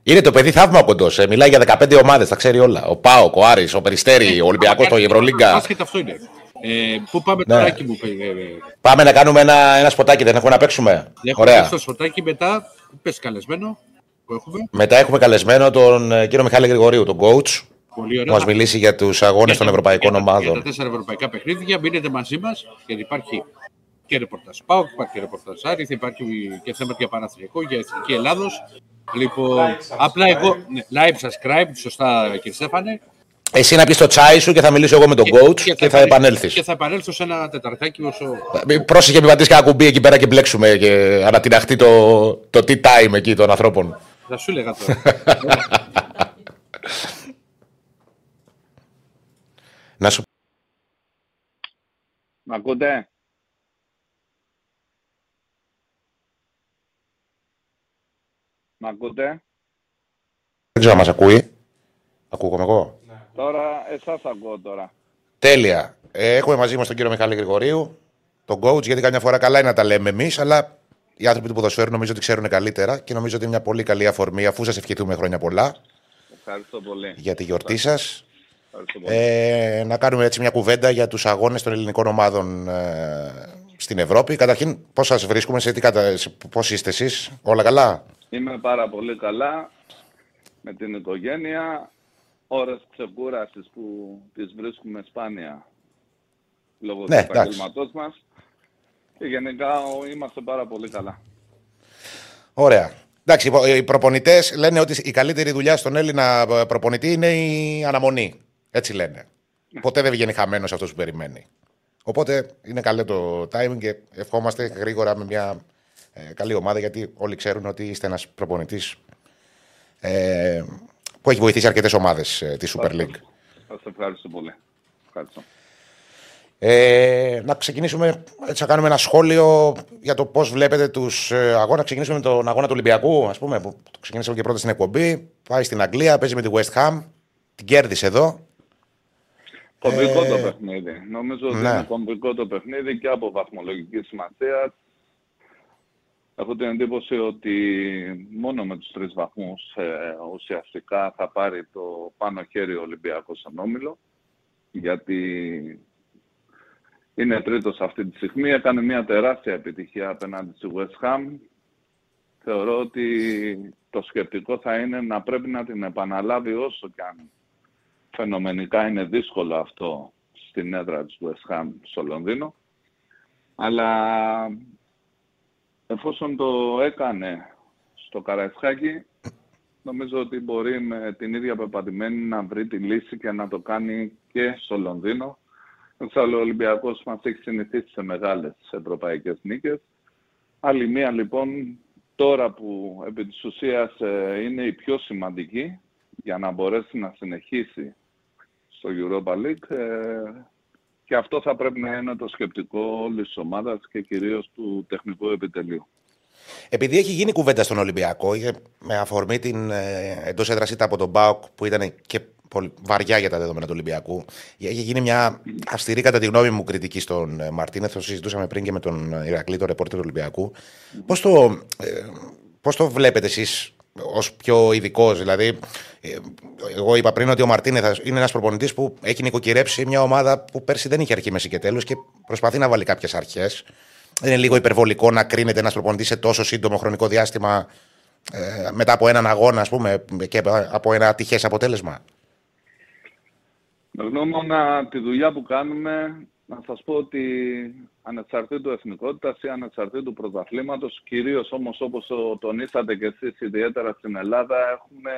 A: Είναι το παιδί θαύμα κοντός. Ε. Μιλάει για 15 ομάδες, τα ξέρει όλα. Ο Πάοκ, ο Άρης, ο Περιστέρη, ο Ολυμπιακός, το Ευρωλίγκα.
C: Άσχετα αυτό είναι. Ε, πού πάμε
A: Ναι.
C: τώρα, εκεί μου πει. Ε, ε,
A: Πάμε να κάνουμε ένα, ένα σποτάκι, δεν έχουμε να παίξουμε.
C: Έχουμε
A: Ωραία.
C: στο σωτάκι μετά. Πες καλεσμένο που έχουμε;
A: Μετά έχουμε καλεσμένο τον ε, κύριο Μιχάλη Γρηγορίου, τον coach,
C: Πολύ
A: που
C: ωραία.
A: μας μιλήσει για τους αγώνες
C: Για
A: των
C: τα-
A: ευρωπαϊκών
C: για τα- Για
A: ομάδων.
C: τα τέσσερα ευρωπαϊκά παιχνίδια. Μείνετε μαζί μας γιατί υπάρχει και ρεπορτάζ ΠΑΟΚ, υπάρχει και ρεπορτάζ Άρη, θα υπάρχει και θέματα για Παναθηναϊκό, για Εθνική Ελλάδος. Λοιπόν,
B: Like,
C: απλά
B: subscribe.
C: εγώ. Ναι, like, subscribe, σωστά κύριε Στέφανε.
A: Εσύ να πεις το τσάι σου και θα μιλήσω εγώ με τον coach και, θα
C: επανέλθω-
A: επανέλθεις.
C: Και θα επανέλθω σε ένα τεταρτάκι όσο.
A: Πρόσεχε, μην πατήσεις κανένα κουμπί εκεί πέρα και μπλέξουμε και ανατιναχτεί το, το tea time εκεί των ανθρώπων.
C: Θα σου έλεγα τώρα.
A: Να σου
H: Μ' ακούτε; Μ' ακούτε;
A: δεν ξέρω αν μας ακούει. Ακούγομαι εγώ.
H: Τώρα εσάς ακούω τώρα.
A: Τέλεια. Ε, έχουμε μαζί μας τον κύριο Μιχάλη Γρηγορίου, τον coach, γιατί καμιά φορά καλά είναι να τα λέμε εμείς, αλλά οι άνθρωποι του ποδοσφαίρου νομίζω ότι ξέρουν καλύτερα και νομίζω ότι είναι μια πολύ καλή αφορμή, αφού σας ευχηθούμε χρόνια πολλά
H: Ευχαριστώ πολύ.
A: για τη γιορτή σας.
H: Ευχαριστώ πολύ.
A: Ε, να κάνουμε έτσι μια κουβέντα για τους αγώνες των ελληνικών ομάδων ε, στην Ευρώπη. Καταρχήν, πώς σας βρίσκουμε, σε τι κατα... σε- πώς είστε εσείς, όλα καλά;
H: Είμαι πάρα πολύ καλά με την οικογένεια. Ώρες ξεκούρασης που τις βρίσκουμε σπάνια λόγω
A: Ναι,
H: του
A: εντάξει.
H: επαγγελματός μας. Και γενικά ο- είμαστε πάρα πολύ καλά.
A: Ωραία. Εντάξει, οι προ- οι προπονητές λένε ότι η καλύτερη δουλειά στον Έλληνα ε, προπονητή είναι η αναμονή. Έτσι λένε. Ποτέ δεν βγαίνει χαμένος αυτός που περιμένει. Οπότε είναι καλό το timing και ευχόμαστε γρήγορα με μια ε, καλή ομάδα γιατί όλοι ξέρουν ότι είστε ένας προπονητής ε, που έχει βοηθήσει αρκετές ομάδες ε, τη Super League.
H: Σας ευχαριστώ πολύ. Ευχαριστώ.
A: Ε, να ξεκινήσουμε, έτσι να κάνουμε ένα σχόλιο για το πώς βλέπετε τους ε, αγώνε. Να ξεκινήσουμε με τον αγώνα του Ολυμπιακού, ας πούμε, που το ξεκινήσαμε και πρώτα στην εκπομπή. Πάει στην Αγγλία, παίζει με τη West Ham. Την κέρδισε εδώ.
H: Κομβικό
A: Ε,
H: το παιχνίδι. Νομίζω ότι
A: ναι.
H: είναι κομβικό το παιχνίδι και από βαθμολογική σημασία. Έχω την εντύπωση ότι μόνο με τους τρεις βαθμούς ε, ουσιαστικά θα πάρει το πάνω χέρι ο Ολυμπιακός στον Όμιλο γιατί είναι τρίτος αυτή τη στιγμή. Έκανε μια τεράστια επιτυχία απέναντι στη West Ham. Θεωρώ ότι το σκεπτικό θα είναι να πρέπει να την επαναλάβει όσο και αν φαινομενικά είναι δύσκολο αυτό στην έδρα της West Ham στο Λονδίνο. Αλλά εφόσον το έκανε στο Καραϊσκάκι, νομίζω ότι μπορεί με την ίδια πεπατημένη να βρει τη λύση και να το κάνει και στο Λονδίνο. Εξάλλου ο Ολυμπιακός μας έχει συνηθίσει σε μεγάλες ευρωπαϊκές νίκες. Άλλη μία λοιπόν, τώρα που επί της ουσίας ε, είναι η πιο σημαντική για να μπορέσει να συνεχίσει στο Europa League ε, και αυτό θα πρέπει να είναι το σκεπτικό όλης της ομάδας και κυρίως του τεχνικού επιτελείου.
A: Επειδή έχει γίνει κουβέντα στον Ολυμπιακό, είχε με αφορμή την ε, εντός έδρας ήττα από τον Μπάουκ που ήταν και πολύ βαριά για τα δεδομένα του Ολυμπιακού. Έχει γίνει μια αυστηρή, κατά τη γνώμη μου, κριτική στον ε, Μαρτίνεθ. Το συζητούσαμε πριν και με τον ε, Ηρακλή, τον ρεπόρτερ του Ολυμπιακού. Πώς το, ε, πώς το βλέπετε εσείς ως πιο ειδικός, Δηλαδή, ε, εγώ είπα πριν ότι ο Μαρτίνεθ είναι ένας προπονητής που έχει νοικοκυρέψει μια ομάδα που πέρσι δεν είχε αρχή, μέση και τέλος και προσπαθεί να βάλει κάποιες αρχές. Είναι λίγο υπερβολικό να κρίνεται ένας προπονητής σε τόσο σύντομο χρονικό διάστημα ε, μετά από έναν αγώνα, ας πούμε, και από ένα ατυχέ αποτέλεσμα.
H: Με γνώμονα τη δουλειά που κάνουμε, να σας πω ότι ανεξαρτήτου εθνικότητας ή ανεξαρτήτου πρωταθλήματος, κυρίως όμως όπως το τονίσατε και εσείς ιδιαίτερα στην Ελλάδα, έχουμε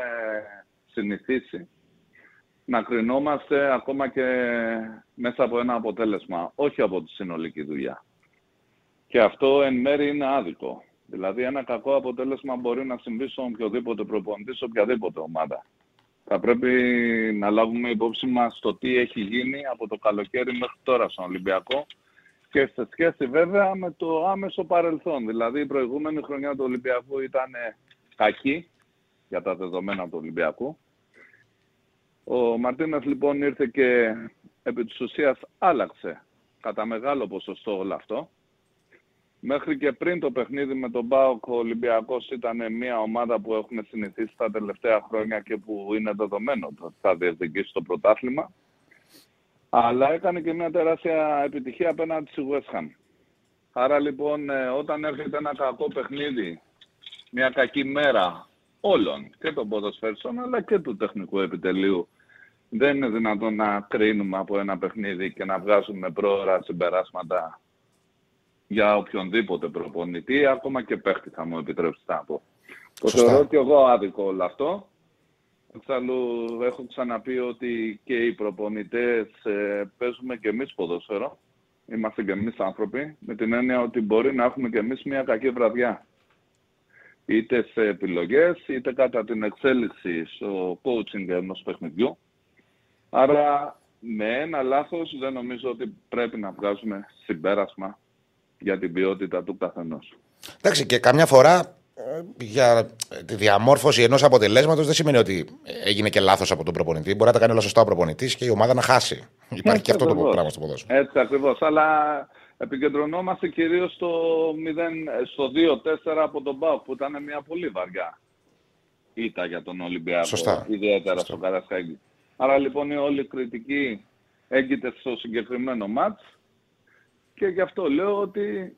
H: συνηθίσει να κρινόμαστε ακόμα και μέσα από ένα αποτέλεσμα, όχι από τη συνολική δουλειά. Και αυτό εν μέρει είναι άδικο, Δηλαδή ένα κακό αποτέλεσμα μπορεί να συμβεί σε οποιοδήποτε προπονητή, σε οποιαδήποτε ομάδα. Θα πρέπει να λάβουμε υπόψη μας το τι έχει γίνει από το καλοκαίρι μέχρι τώρα στον Ολυμπιακό και σε σχέση βέβαια με το άμεσο παρελθόν. Δηλαδή η προηγούμενη χρονιά του Ολυμπιακού ήταν κακή για τα δεδομένα του Ολυμπιακού. Ο Μαρτίνες λοιπόν ήρθε και επί της ουσίας άλλαξε κατά μεγάλο ποσοστό όλο αυτό. Μέχρι και πριν το παιχνίδι με τον ΠΑΟΚ, ο Ολυμπιακός ήταν μια ομάδα που έχουμε συνηθίσει τα τελευταία χρόνια και που είναι δεδομένο ότι θα διεκδικήσει το πρωτάθλημα. Αλλά έκανε και μια τεράστια επιτυχία απέναντι στη West Ham. Άρα λοιπόν ε, όταν έρχεται ένα κακό παιχνίδι, μια κακή μέρα όλων και των ποδοσφαίρων αλλά και του τεχνικού επιτελείου δεν είναι δυνατόν να κρίνουμε από ένα παιχνίδι και να βγάζουμε πρόωρα συμπεράσματα για οποιονδήποτε προπονητή, ακόμα και παίχτη θα μου επιτρέψετε να πω. Το θεωρώ και εγώ άδικο όλο αυτό. Εξάλλου έχω ξαναπεί ότι και οι προπονητές ε, παίζουμε και εμείς ποδόσφαιρο. Είμαστε και εμείς άνθρωποι, με την έννοια ότι μπορεί να έχουμε και εμείς μια κακή βραδιά. Είτε σε επιλογές, είτε κατά την εξέλιξη στο coaching ενός παιχνιδιού. Άρα με ένα λάθος δεν νομίζω ότι πρέπει να βγάζουμε συμπέρασμα για την ποιότητα του καθενός.
A: Εντάξει και καμιά φορά ε, για τη διαμόρφωση ενός αποτελέσματος δεν σημαίνει ότι έγινε και λάθος από τον προπονητή. Μπορεί να τα κάνει όλα σωστά ο προπονητής και η ομάδα να χάσει. Υπάρχει και αυτό το πράγμα στο ποδόσφαιρο.
H: Έτσι ακριβώς. Αλλά επικεντρωνόμαστε κυρίως στο, 0, στο 2-4 από τον Μπάου που ήταν μια πολύ βαριά ήττα για τον Ολυμπιακό.
A: Σωστά.
H: Ιδιαίτερα
A: Σωστά.
H: στον Καρασκάκη. Άρα λοιπόν η όλη κριτική έγκυται στο συγκεκριμένο μάτς και γι' αυτό λέω ότι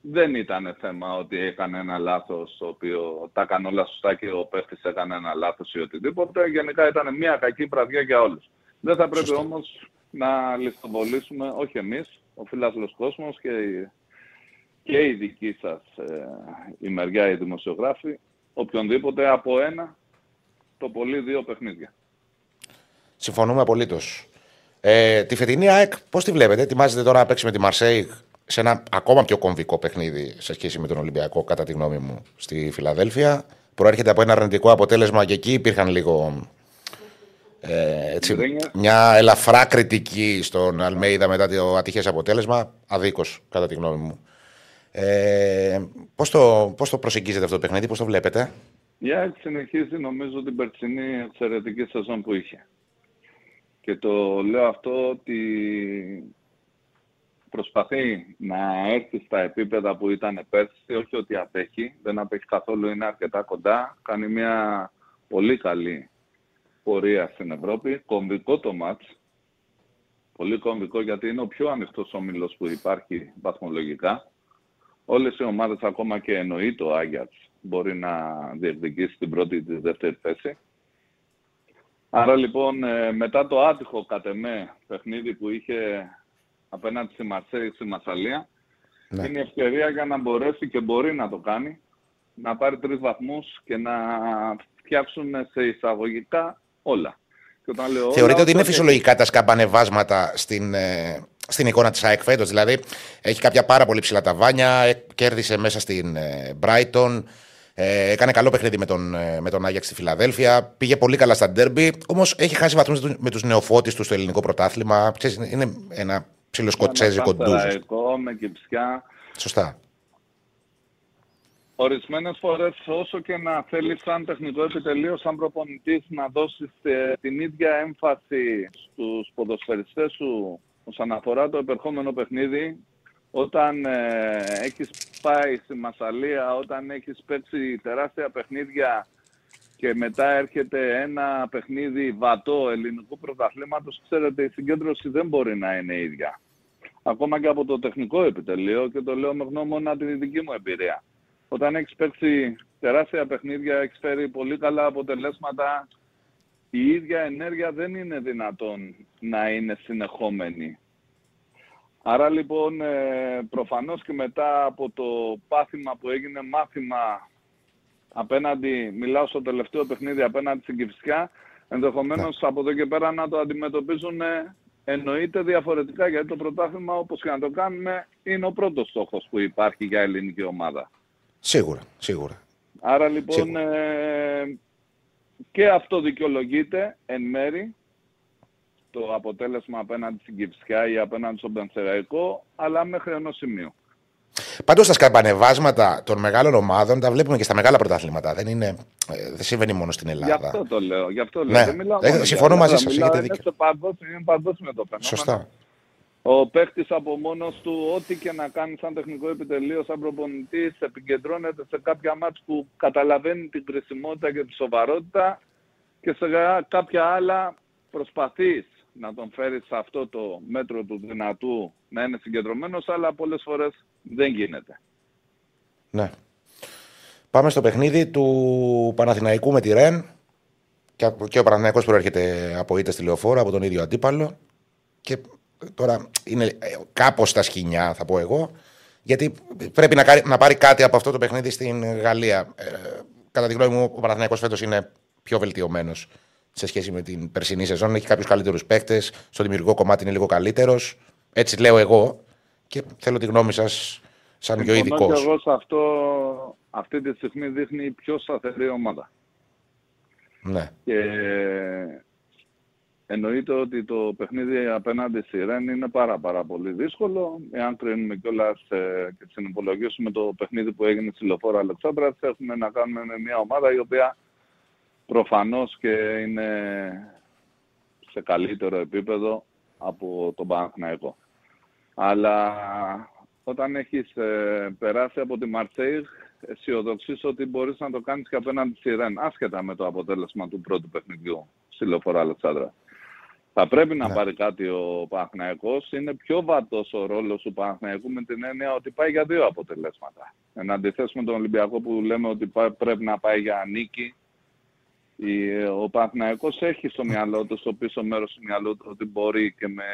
H: δεν ήταν θέμα ότι έκανε ένα λάθος το οποίο τα έκανε όλα σωστά και ο παίχτης έκανε ένα λάθος ή οτιδήποτε. Γενικά ήταν μια κακή βραδιά για όλους. Δεν θα πρέπει
A: Σωστό.
H: όμως να λιθοβολήσουμε, όχι εμείς, ο φιλάθλος κόσμος και, η- και η δική σας ε, η μεριά, οι δημοσιογράφοι, οποιονδήποτε από ένα, το πολύ δύο παιχνίδια.
A: Συμφωνούμε απολύτως. Ε, τη φετινή ΑΕΚ, πώς τη βλέπετε, ετοιμάζεται τώρα να παίξει με τη Μαρσέη; Σε ένα ακόμα πιο κομβικό παιχνίδι σε σχέση με τον Ολυμπιακό, κατά τη γνώμη μου, στη Φιλαδέλφια. Προέρχεται από ένα αρνητικό αποτέλεσμα και εκεί υπήρχαν λίγο. Ε, έτσι,
H: Γκρίνιες.
A: μια ελαφρά κριτική στον Αλμέιδα μετά το ατυχές αποτέλεσμα. Αδίκως, κατά τη γνώμη μου. Ε, πώς, το, πώς το προσεγγίζετε αυτό το παιχνίδι, πώς το βλέπετε;
H: Η ΑΕΚ συνεχίζει νομίζω την περσινή εξαιρετική σεζόν που είχε. Και το λέω αυτό ότι προσπαθεί να έρθει στα επίπεδα που ήταν πέρσι, όχι ότι απέχει, δεν απέχει καθόλου, είναι αρκετά κοντά. Κάνει μια πολύ καλή πορεία στην Ευρώπη. Κομβικό το μάτς. Πολύ κομβικό γιατί είναι ο πιο ανοιχτός όμιλος που υπάρχει βαθμολογικά. Όλες οι ομάδες, ακόμα και εννοεί το Άγιατς, μπορεί να διεκδικήσει την πρώτη ή τη δεύτερη θέση. Άρα λοιπόν, ε, μετά το άτυχο κατ' εμέ παιχνίδι που είχε απέναντι στη Μαρσέη, στη Μασαλία,
A: Ναι.
H: είναι η ευκαιρία για να μπορέσει και μπορεί να το κάνει, να πάρει τρεις βαθμούς και να φτιάξουν σε εισαγωγικά όλα. Και όταν λέω όλα,
A: Θεωρείτε ότι είναι
H: όχι-
A: φυσιολογικά τα σκαμπανεβάσματα στην, ε, στην εικόνα της ΑΕΚ φέτος. Δηλαδή, έχει κάποια πάρα πολύ ψηλά ταβάνια, ε, κέρδισε μέσα στην ε, Brighton, ε, έκανε καλό παιχνίδι με τον, ε, με τον Άγιαξ στη Φιλαδέλφια, πήγε πολύ καλά στα ντέρμπι, όμως έχει χάσει βαθμούς με τους νεοφώτη του στο ελληνικό πρωτάθλημα. Ξέρεις, είναι ένα ψιλοσκοτσέζικο
H: Ένα
A: ντουζ.
H: Πανσεραϊκό, με κυψιά.
A: Σωστά.
H: Ορισμένες φορές όσο και να θέλεις σαν τεχνικό επιτελείο, σαν προπονητής να δώσεις ε, την ίδια έμφαση στους ποδοσφαιριστές σου όσον αφορά το επερχόμενο παιχνίδι, όταν ε, έχεις πάει στη Μασαλία, όταν έχεις παίξει τεράστια παιχνίδια και μετά έρχεται ένα παιχνίδι βατό ελληνικού πρωταθλήματος, ξέρετε η συγκέντρωση δεν μπορεί να είναι ίδια. Ακόμα και από το τεχνικό επιτελείο και το λέω με γνώμονα την δική μου εμπειρία όταν έχεις παίξει τεράστια παιχνίδια, έχεις φέρει πολύ καλά αποτελέσματα, η ίδια ενέργεια δεν είναι δυνατόν να είναι συνεχόμενη. Άρα λοιπόν, ε, προφανώς και μετά από το πάθημα που έγινε μάθημα απέναντι, μιλάω στο τελευταίο παιχνίδι απέναντι στην Κηφισιά, ενδεχομένως από εδώ και πέρα να το αντιμετωπίζουν ε, εννοείται διαφορετικά, γιατί το πρωτάθλημα όπως και να το κάνουμε είναι ο πρώτος στόχος που υπάρχει για ελληνική ομάδα.
A: Σίγουρα, σίγουρα.
H: Άρα λοιπόν
A: Σίγουρα.
H: ε, και αυτό δικαιολογείται εν μέρη το αποτέλεσμα απέναντι στην Κυψιά ή απέναντι στον Πανσεραϊκό, αλλά μέχρι ενός σημείου.
A: Πάντως τα σκαμπανεβάσματα των μεγάλων ομάδων τα βλέπουμε και στα μεγάλα πρωταθλήματα. Δεν, είναι, ε, δεν συμβαίνει μόνο στην
H: Γι'
A: Ελλάδα.
H: αυτό το λέω. Γι' αυτό λέω.
A: Ναι.
H: Δεν μιλάω
A: Ε,
H: μόνο
A: συμφωνώ
H: για
A: μαζί
H: Ελλάδα,
A: σας,
H: μιλάω,
A: έχετε
H: είναι
A: δίκιο.
H: στο παγκόσμιο, είναι παγκόσμιο το φαινόμενο.
A: Σωστά.
H: Ο παίκτη από μόνος του, ό,τι και να κάνει σαν τεχνικό επιτελείο, σαν προπονητής, επικεντρώνεται σε κάποια μάτια που καταλαβαίνει την κρισιμότητα και τη σοβαρότητα και σε κάποια άλλα προσπαθείς να τον φέρεις σε αυτό το μέτρο του δυνατού να είναι συγκεντρωμένος, αλλά πολλές φορές δεν γίνεται.
A: Ναι. Πάμε στο παιχνίδι του Παναθηναϊκού με τη Ρεν. Και, και ο Παναθηναϊκός προέρχεται από ήττα στη λεωφόρα, από τον ίδιο αντίπαλο. Και τώρα είναι ε, κάπως στα σκηνιά, θα πω εγώ. Γιατί πρέπει να, κάρει- να πάρει κάτι από αυτό το παιχνίδι στην Γαλλία. Ε, κατά τη γνώμη μου, ο Παναθηναϊκός φέτος είναι πιο βελτιωμένος σε σχέση με την περσινή σεζόν. Έχει κάποιους καλύτερους παίκτες. Στο δημιουργικό κομμάτι είναι λίγο καλύτερος. Έτσι λέω εγώ. Και θέλω τη γνώμη σας σαν πιο
H: Συμφωνώ
A: ειδικός.
H: και εγώ σε αυτό, αυτή τη στιγμή δείχνει η πιο σταθερή ομάδα.
A: Ναι.
H: Και εννοείται ότι το παιχνίδι απέναντι στη Ρεν είναι πάρα πάρα πολύ δύσκολο. Εάν κρίνουμε κιόλας και συνυπολογίσουμε το παιχνίδι που έγινε στη Λεωφόρα Αλεξάνδρας, έχουμε να κάνουμε με μια ομάδα η οποία προφανώς και είναι σε καλύτερο επίπεδο από τον Παναθηναϊκό. Αλλά όταν έχεις ε, περάσει από τη Μαρσέιγ, αισιοδοξείς ότι μπορείς να το κάνεις και απέναντι στη Ρεν, άσχετα με το αποτέλεσμα του πρώτου παιχνιδιού στη Λεωφόρα Αλεξάνδρα. Θα πρέπει να
A: Ναι.
H: πάρει κάτι ο Παναθηναϊκός. Είναι πιο βατός ο ρόλος του Παναθηναϊκού με την έννοια ότι πάει για δύο αποτελέσματα. Εν αντιθέσει με τον Ολυμπιακό που λέμε ότι πά- πρέπει να πάει για νίκη. Η- Ο Παναθηναϊκός έχει στο μυαλό του, στο πίσω μέρος του μυαλού του, ότι μπορεί και με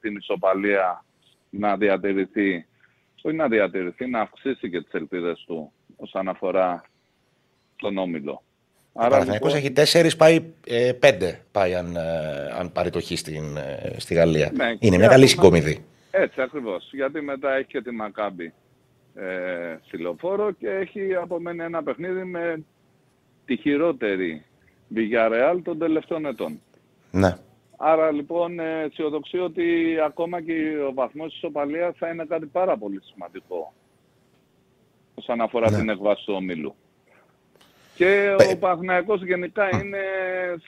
H: την ισοπαλία να διατηρηθεί, όχι να διατηρηθεί, να αυξήσει και τις ελπίδες του όσον αφορά τον Όμιλο.
A: Ο Παναθηναϊκός
H: λοιπόν,
A: έχει τέσσερις, πάει ε, πέντε. Πάει αν, ε, αν πάρει το χ στην, ε, στη Γαλλία.
H: Ναι,
A: είναι
H: και
A: μια καλή
H: αυτό-
A: συγκομιδή.
H: Έτσι ακριβώς. Γιατί μετά έχει και τη Μακάμπη ε, στη Λεωφόρο και έχει απομένει ένα παιχνίδι με τη χειρότερη Villarreal των τελευταίων ετών.
A: Ναι.
H: Άρα λοιπόν ε, αισιοδοξεί ότι ακόμα και ο βαθμός της ισοπαλίας θα είναι κάτι πάρα πολύ σημαντικό όσον αφορά
A: Ναι.
H: την εκβάση του ομίλου. Και
A: Πε-
H: ο Παναθηναϊκός γενικά είναι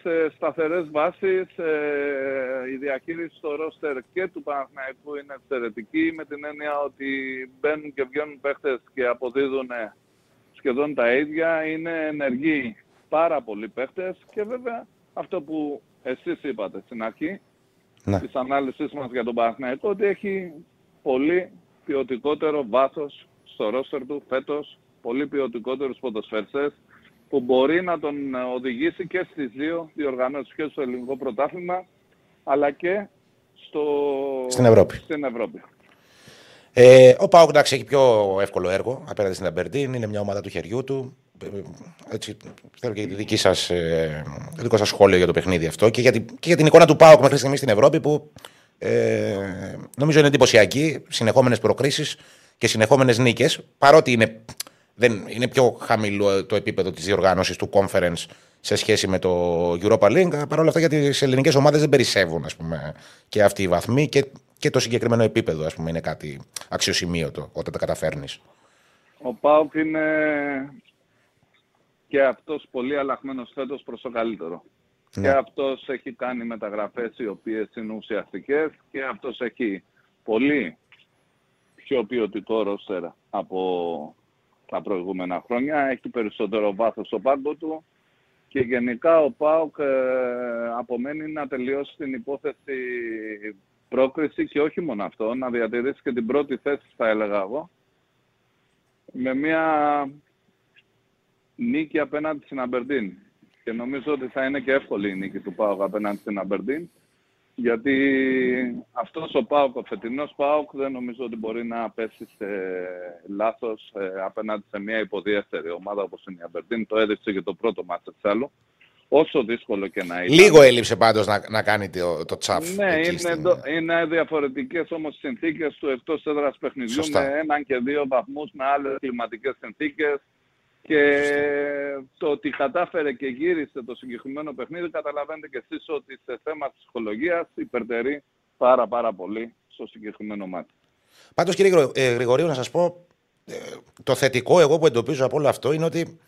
H: σε σταθερές βάσεις. ε, η διαχείριση στο ρόστερ και του Παναθηναϊκού είναι εξαιρετική με την έννοια ότι μπαίνουν και βγαίνουν παίχτες και αποδίδουν σχεδόν τα ίδια. Είναι ενεργοί πάρα πολλοί παίχτες και βέβαια αυτό που εσείς είπατε στην αρχή
A: ναι.
H: της ανάλυσης μας για τον Παναθηναϊκό ότι έχει πολύ ποιοτικότερο βάθος στο ρόστερ του φέτος, πολύ ποιοτικότερους ποδοσφαιριστές που μπορεί να τον ε, οδηγήσει και στις δύο διοργανώσεις και στο ελληνικό πρωτάθλημα αλλά και στο...
A: Στην Ευρώπη.
H: Στην Ευρώπη.
A: Ε, ο Πάοκ εντάξει έχει πιο εύκολο έργο απέναντι στην Αμπερντίν. Είναι μια ομάδα του χεριού του. Ε, Έτσι, θέλω και τη δική σας, ε, το δικό σας σχόλιο για το παιχνίδι αυτό και για, την, και για την εικόνα του Πάοκ μέχρι στιγμής στην Ευρώπη που ε, νομίζω είναι εντυπωσιακή. Συνεχόμενες προκρίσεις και συνεχόμενες νίκες παρότι είναι, δεν, είναι πιο χαμηλό το επίπεδο της διοργάνωσης του conference σε σχέση με το Europa League. Παρ' όλα αυτά για τις ελληνικές ομάδες δεν περισσεύουν ας πούμε, και αυτοί οι βαθμοί και, και το συγκεκριμένο επίπεδο ας πούμε, είναι κάτι αξιοσημείωτο όταν τα καταφέρνεις.
H: Ο ΠΑΟΚ είναι και αυτός πολύ αλλαγμένος φέτος προς το καλύτερο.
A: Ναι.
H: Και αυτός έχει κάνει μεταγραφές οι οποίες είναι ουσιαστικές και αυτός έχει πολύ πιο ποιοτικό ρόστερ από τα προηγούμενα χρόνια. Έχει περισσότερο βάθος στο πάγκο του και γενικά ο ΠΑΟΚ ε, απομένει να τελειώσει την υπόθεση πρόκριση και όχι μόνο αυτό, να διατηρήσει και την πρώτη θέση θα έλεγα εγώ με μια νίκη απέναντι στην Αμπερντίν. Και νομίζω ότι θα είναι και εύκολη η νίκη του ΠΑΟΚ απέναντι στην Αμπερντίν. Γιατί αυτός ο ΠΑΟΚ, ο φετινός ΠΑΟΚ δεν νομίζω ότι μπορεί να πέσει σε λάθος ε, απέναντι σε μια υποδιέστερη ομάδα όπως είναι η Αμπερντίν. Το έδειξε και το πρώτο μάτς εξάλλου. όσο δύσκολο και να είναι.
A: Λίγο έλειψε πάντως να, να κάνει το, το τσαφ.
H: Ναι,
A: εκεί
H: είναι,
A: στην-
H: το- είναι διαφορετικές όμως οι συνθήκες του εκτός έδρας παιχνιδιού
A: Σωστά.
H: με έναν και δύο βαθμούς με άλλες κλιματικές συνθήκες και το ότι κατάφερε και γύρισε το συγκεκριμένο παιχνίδι καταλαβαίνετε και εσείς ότι σε θέμα ψυχολογίας υπερτερεί πάρα πάρα πολύ στο συγκεκριμένο μάτι.
A: Πάντως, κύριε Γρηγο- ε, Γρηγορίου, να σας πω ε, το θετικό εγώ που εντοπίζω από όλο αυτό είναι ότι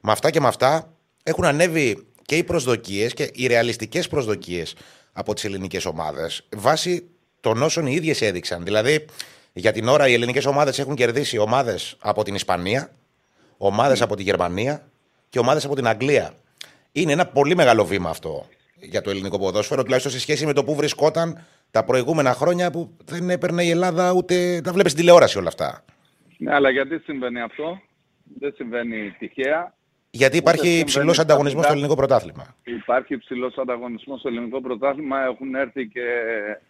A: με αυτά και με αυτά έχουν ανέβει και οι προσδοκίες και οι ρεαλιστικές προσδοκίες από τις ελληνικές ομάδες βάσει των όσων οι ίδιες έδειξαν. Δηλαδή, για την ώρα οι ελληνικές ομάδες έχουν κερδίσει ομάδες από την Ισπανία, ομάδες από τη Γερμανία και ομάδες από την Αγγλία. Είναι ένα πολύ μεγάλο βήμα αυτό για το ελληνικό ποδόσφαιρο, τουλάχιστον σε σχέση με το που βρισκόταν τα προηγούμενα χρόνια που δεν έπαιρνε η Ελλάδα ούτε. τα βλέπεις στην τηλεόραση όλα αυτά.
H: Ναι, αλλά γιατί συμβαίνει αυτό, δεν συμβαίνει τυχαία.
A: Γιατί υπάρχει
H: συμβαίνει
A: υψηλός
H: στα
A: ανταγωνισμός στο
H: φυτά.
A: ελληνικό πρωτάθλημα.
H: Υπάρχει υψηλός ανταγωνισμός στο ελληνικό πρωτάθλημα. Έχουν έρθει και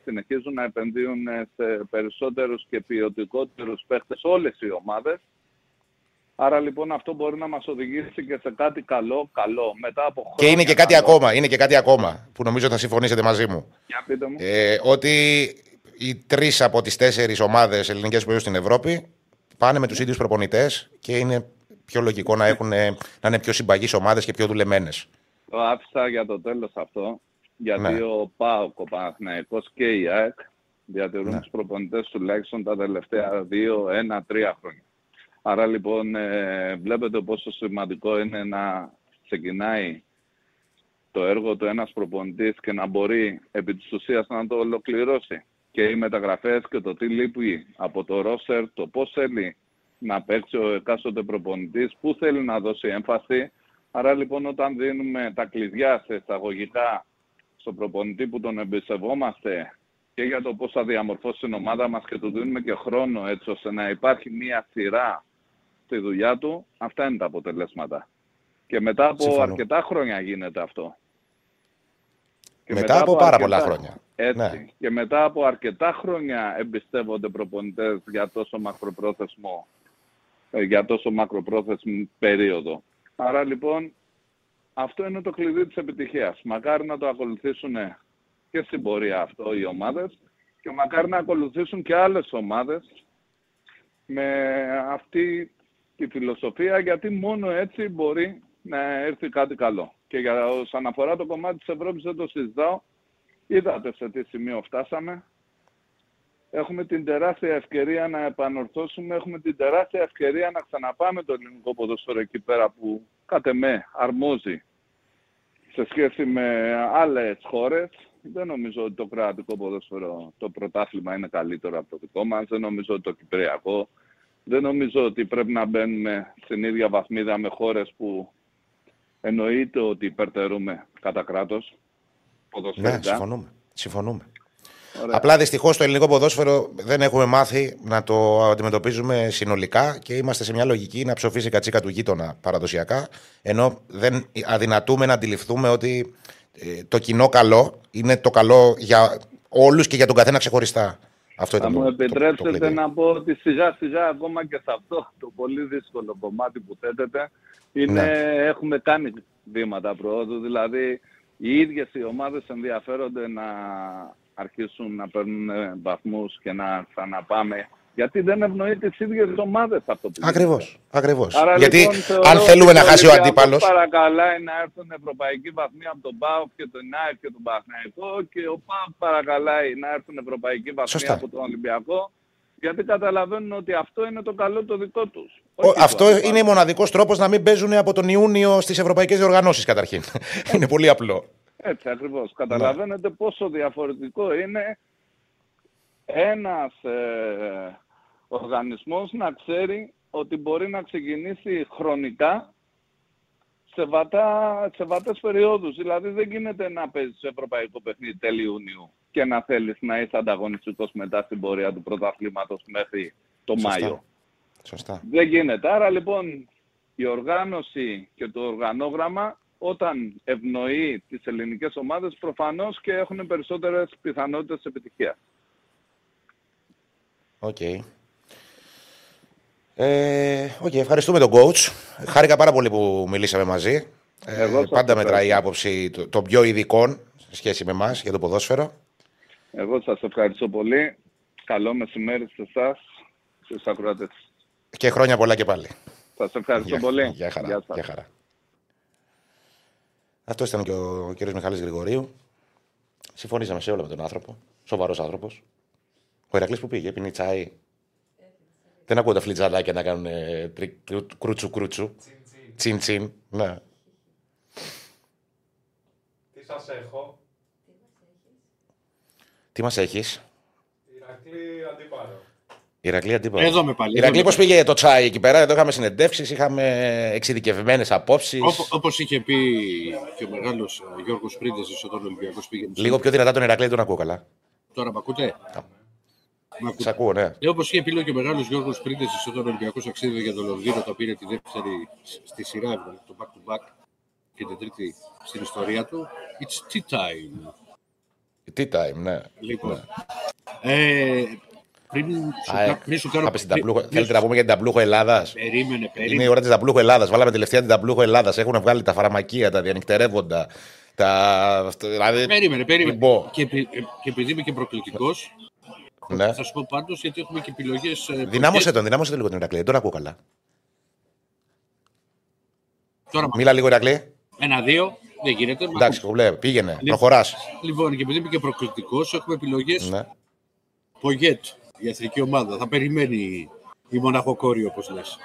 H: συνεχίζουν να επενδύουν σε περισσότερους και ποιοτικότερους παίχτες όλες οι ομάδες. Άρα λοιπόν αυτό μπορεί να μας οδηγήσει και σε κάτι καλό, καλό. Μετά από χρόνια.
A: Και είναι και κάτι
H: καλό.
A: ακόμα, είναι και κάτι ακόμα που νομίζω θα συμφωνήσετε μαζί μου.
H: Για πείτε μου.
A: Ε, ότι οι τρεις από τις τέσσερις ομάδες ελληνικές που παίζουν στην Ευρώπη πάνε με τους ίδιους προπονητές και είναι πιο λογικό να, έχουν, να είναι πιο συμπαγείς ομάδες και πιο δουλεμένες.
H: Το άφησα για το τέλος αυτό, γιατί
A: Ναι.
H: ο ΠΑΟΚ, ο Παναθηναϊκός και η ΑΕΚ διατηρούν
A: Ναι.
H: τους προπονητές τουλάχιστον τα τελευταία δύο, ένα, τρία χρόνια. Άρα λοιπόν ε, βλέπετε πόσο σημαντικό είναι να ξεκινάει το έργο του ένας προπονητής και να μπορεί επί της ουσίας να το ολοκληρώσει. Και οι μεταγραφές και το τι λείπει από το ρόσερ, το πώς θέλει να παίξει ο εκάστοτε προπονητής, πού θέλει να δώσει έμφαση. Άρα λοιπόν όταν δίνουμε τα κλειδιά σε εισαγωγικά στον προπονητή που τον εμπιστευόμαστε και για το πώς θα διαμορφώσει την ομάδα μας και του δίνουμε και χρόνο έτσι ώστε να υπάρχει μία σειρά στη δουλειά του, αυτά είναι τα αποτελέσματα. Και μετά από
A: Συμφωνώ.
H: αρκετά χρόνια γίνεται αυτό. Και
A: Μετά από πάρα πολλά χρόνια.
H: Έτσι.
A: Ναι.
H: Και μετά από αρκετά χρόνια εμπιστεύονται προπονητές για τόσο μακροπρόθεσμο, ε, για τόσο μακροπρόθεσμη περίοδο. Άρα λοιπόν αυτό είναι το κλειδί της επιτυχίας. Μακάρι να το ακολουθήσουν και στην πορεία αυτό οι ομάδες και μακάρι να ακολουθήσουν και άλλες ομάδες με αυτή τη φιλοσοφία γιατί μόνο έτσι μπορεί να έρθει κάτι καλό. Και για όσον αφορά το κομμάτι της Ευρώπης δεν το συζητάω. Είδατε σε τι σημείο φτάσαμε. Έχουμε την τεράστια ευκαιρία να επανορθώσουμε, έχουμε την τεράστια ευκαιρία να ξαναπάμε το ελληνικό ποδόσφαιρο εκεί πέρα που κατ' εμέ αρμόζει σε σχέση με άλλες χώρες. Δεν νομίζω ότι το κρατικό ποδόσφαιρο, το πρωτάθλημα είναι καλύτερο από το δικό μας. Δεν νομίζω ότι το κυπριακό. Δεν νομίζω ότι πρέπει να μπαίνουμε στην ίδια βαθμίδα με χώρες που εννοείται ότι υπερτερούμε κατά κράτος.
A: Ναι,
H: ποδοσφαιρικά.
A: συμφωνούμε. συμφωνούμε.
H: Ωραία.
A: Απλά δυστυχώς το ελληνικό ποδόσφαιρο δεν έχουμε μάθει να το αντιμετωπίζουμε συνολικά και είμαστε σε μια λογική να ψοφήσει η κατσίκα του γείτονα παραδοσιακά. Ενώ δεν αδυνατούμε να αντιληφθούμε ότι ε, το κοινό καλό είναι το καλό για όλους και για τον καθένα ξεχωριστά. Αυτό
H: Θα
A: ήταν
H: μου
A: το- το- το
H: επιτρέψετε
A: κλειδί.
H: να πω ότι σιγά σιγά ακόμα και σε αυτό το πολύ δύσκολο κομμάτι που θέτετε είναι,
A: Ναι.
H: έχουμε κάνει βήματα προόδου. Δηλαδή οι ίδιες οι ομάδες ενδιαφέρονται να αρχίσουν να παίρνουν ε, βαθμούς και να ξαναπάμε. Γιατί δεν ευνοεί τις ίδιες ομάδες αυτό που γίνεται.
A: Ακριβώς. Ακριβώς.
H: Άρα,
A: Γιατί
H: λοιπόν, θεωρώ
A: αν θέλουμε
H: ότι
A: να χάσει ο
H: Ολυμπιακός
A: αντίπαλο.
H: Παρακαλάει να έρθουν ευρωπαϊκοί βαθμοί από τον ΠΑΟΚ και τον ΝΑΕΚ και τον Παναθηναϊκό και ο ΠΑΟΚ παρακαλάει να έρθουν ευρωπαϊκοί βαθμοί
A: Σωστά.
H: από τον Ολυμπιακό γιατί καταλαβαίνουν ότι αυτό είναι το καλό το δικό τους.
A: Ο-
H: Όχι το
A: Αυτό
H: αντίπαλο.
A: είναι ο μοναδικός τρόπος να μην παίζουν από τον Ιούνιο στις ευρωπαϊκές διοργανώσεις καταρχήν. είναι πολύ απλό.
H: Έτσι ακριβώς. Καταλαβαίνετε πόσο διαφορετικό είναι ένας ε, οργανισμός να ξέρει ότι μπορεί να ξεκινήσει χρονικά σε, βατά, σε βατές περιόδους. Δηλαδή δεν γίνεται να παίζεις ευρωπαϊκό παιχνίδι τέλη Ιουνίου και να θέλεις να είσαι ανταγωνιστικός μετά στην πορεία του πρωταθλήματος μέχρι το
A: Σωστά.
H: Μάιο.
A: Σωστά.
H: Δεν γίνεται. Άρα λοιπόν η οργάνωση και το οργανόγραμμα όταν ευνοεί τις ελληνικές ομάδες προφανώς και έχουν περισσότερες πιθανότητες επιτυχίας.
A: Οκ. Ε, οκ, ευχαριστούμε τον coach. Χάρηκα πάρα πολύ που μιλήσαμε μαζί. Ε,
H: Εγώ σας
A: πάντα μετράει η
H: ευχαριστώ.
A: άποψη των των πιο ειδικών σε σχέση με εμάς για το ποδόσφαιρο.
H: Εγώ σας ευχαριστώ πολύ. Καλό μεσημέρι σε εσάς, στους ακροατές.
A: Και χρόνια πολλά και πάλι.
H: Σας ευχαριστώ
A: Γεια-
H: πολύ.
A: Γεια χαρά.
H: Γεια σας.
A: Γεια χαρά. Αυτό ήταν και ο κ. Μιχάλης Γρηγορίου. Συμφωνήσαμε σε όλα με τον άνθρωπο. Σοβαρός άνθρωπος. Ο Ηρακλής που πήγε, πίνει τσάι. Δεν ακούω τα φλιτζανάκια να κάνουν ε, τρι- κρου- κρούτσου κρούτσου. Τσιν τσιν. Ναι.
B: Τι σας έχω;
A: Τι μας έχεις,
B: Ηρακλή αντίπαρο.
A: Ηρακλή αντίπαλο.
C: Εδώ με πάλι.
A: Ηρακλή,
C: εδώ
A: πώς
C: με
A: πήγε το τσάι εκεί πέρα, εδώ είχαμε συνεντεύξεις, είχαμε εξειδικευμένες απόψεις.
C: πάλι. Όπως όπως είχε πει και ο μεγάλος Γιώργος Πρίντεζη όταν ο Ολυμπιακός πήγε.
A: Λίγο πιο δυνατά τον Ηρακλή, δεν τον ακούω καλά.
C: Τώρα με ακούτε; Μ' ακούτε.
A: Σ' ακούω, ναι.
C: Ε, Όπως είχε πει λέει, και ο μεγάλος Γιώργος Πρίντεζη όταν ο Ολυμπιακός αξίδευε για το Λονδίνο, το πήρε τη δεύτερη στη σειρά, έβγαλε το back to back και την τρίτη στην ιστορία του. It's tea time.
A: Tea time, ναι.
C: Λοιπόν. Ε, πριν σου,
A: Α, ε,
C: κα- πριν σου κάνω.
A: θα πεις την
C: πριν-
A: ταμπλούχο-
C: πριν
A: Θέλετε
C: σου-
A: να πούμε για την ταμπλούχο Ελλάδας;
C: Περίμενε,
A: Είναι η
C: περίμενε.
A: ώρα της ταμπλούχο Ελλάδας. Βάλαμε τελευταία την ταμπλούχο Ελλάδας. Έχουν βγάλει τα φαρμακεία, τα διανυκτερεύοντα. Τα... αυτό, Δηλαδή...
C: Περίμενε, περίμενε.
A: Μην πω.
C: Και, επει- ε, και επειδή είμαι και προκλητικός,
A: Ναι.
C: θα σου πω πάντως γιατί έχουμε και επιλογές.
A: Δυνάμωσε τον, δυνάμωσε τον λίγο τον Ηρακλή. Δεν τον ακούω καλά.
C: Τώρα,
A: Μίλα λίγο Ηρακλή.
C: ένα-δύο, δεν γίνεται. Μ'
A: Εντάξει,
C: ακούς.
A: κομπλέ, πήγαινε. Προχωράς.
C: Λοιπόν, και επειδή είμαι και προκλητικός, έχουμε επιλογές
A: Ναι.
C: Πογέτ, η εθνική ομάδα. Θα περιμένει η Μοναχοκόρη, όπως λες.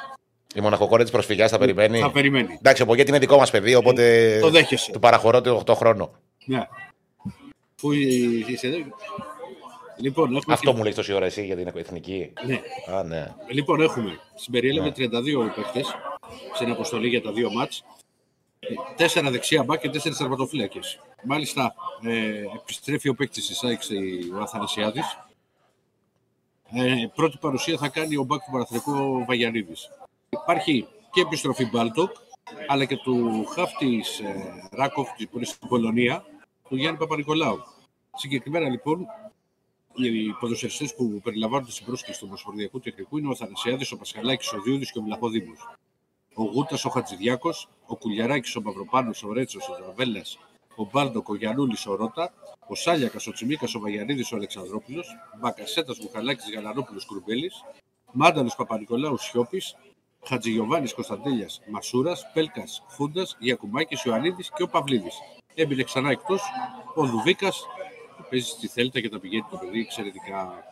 A: Η μοναχοκόρη της προσφυγιάς θα περιμένει.
C: Θα περιμένει.
A: Εντάξει, ο Πογέτη είναι δικό μας παιδί, οπότε.
C: Το δέχεσαι.
A: Του παραχωρώ το 8 χρόνο.
C: Ναι. Πού είσαι εδώ; Λοιπόν, έχουμε.
A: Αυτό μου λέει τόση ώρα εσύ για την εθνική.
C: Ναι.
A: Α, ναι.
C: Λοιπόν, έχουμε. Συμπεριέλαβε
A: Ναι.
C: 32 παίχτες στην αποστολή για τα δύο ματς. Τέσσερα δεξιά μπακ και τέσσερις τερματοφύλακες. Μάλιστα, ε, επιστρέφει ο παίκτης της ΑΕΚ, ο Αθανασιάδης. Ε, πρώτη παρουσία θα κάνει ο μπακ του Παναθηναϊκού ο Βαγιανίδης. Υπάρχει και επιστροφή Μπάλντοκ, αλλά και του χαφ της ε, Ράκοβ που είναι στην Πολωνία, του Γιάννη Παπα-Νικολάου. Συγκεκριμένα λοιπόν, οι ποδοσφαιριστές που περιλαμβάνονται στην πρόσκληση του Ομοσπονδιακού Τεχνικού είναι ο Αθανασιάδης, ο Πασχαλάκης, ο Διούδης και ο Βλαχοδήμος. Ο Γούτας, ο Χατζηδιάκος, ο Κουλιαράκης, ο Μαυροπάνος, ο Ρέτσος, ο Τραβέλας, ο Μπάλντοκ, ο Γιαννούλης, ο Ρότα, ο Σάλιακας, ο Τσιμίκας, ο Βαγιανίδης, ο Αλεξανδρόπουλος, Μπακασέτας, Μπουχαλάκης, Γαλανόπουλος, Κουρμπέλης, Μάνταλος, Παπα-Νικολάου, Σιώπης, Χατζηγιοβάνης Κωνσταντέλιας, Μασούρας, Πέλκας, Φούντας, Γιακουμάκης, Ιωαννίδης και ο Παυλίδης. Έμεινε ξανά εκτός ο Δουβίκας, που παίζεις στη Θέλτα και τα πηγαίνει το παιδί εξαιρετικά.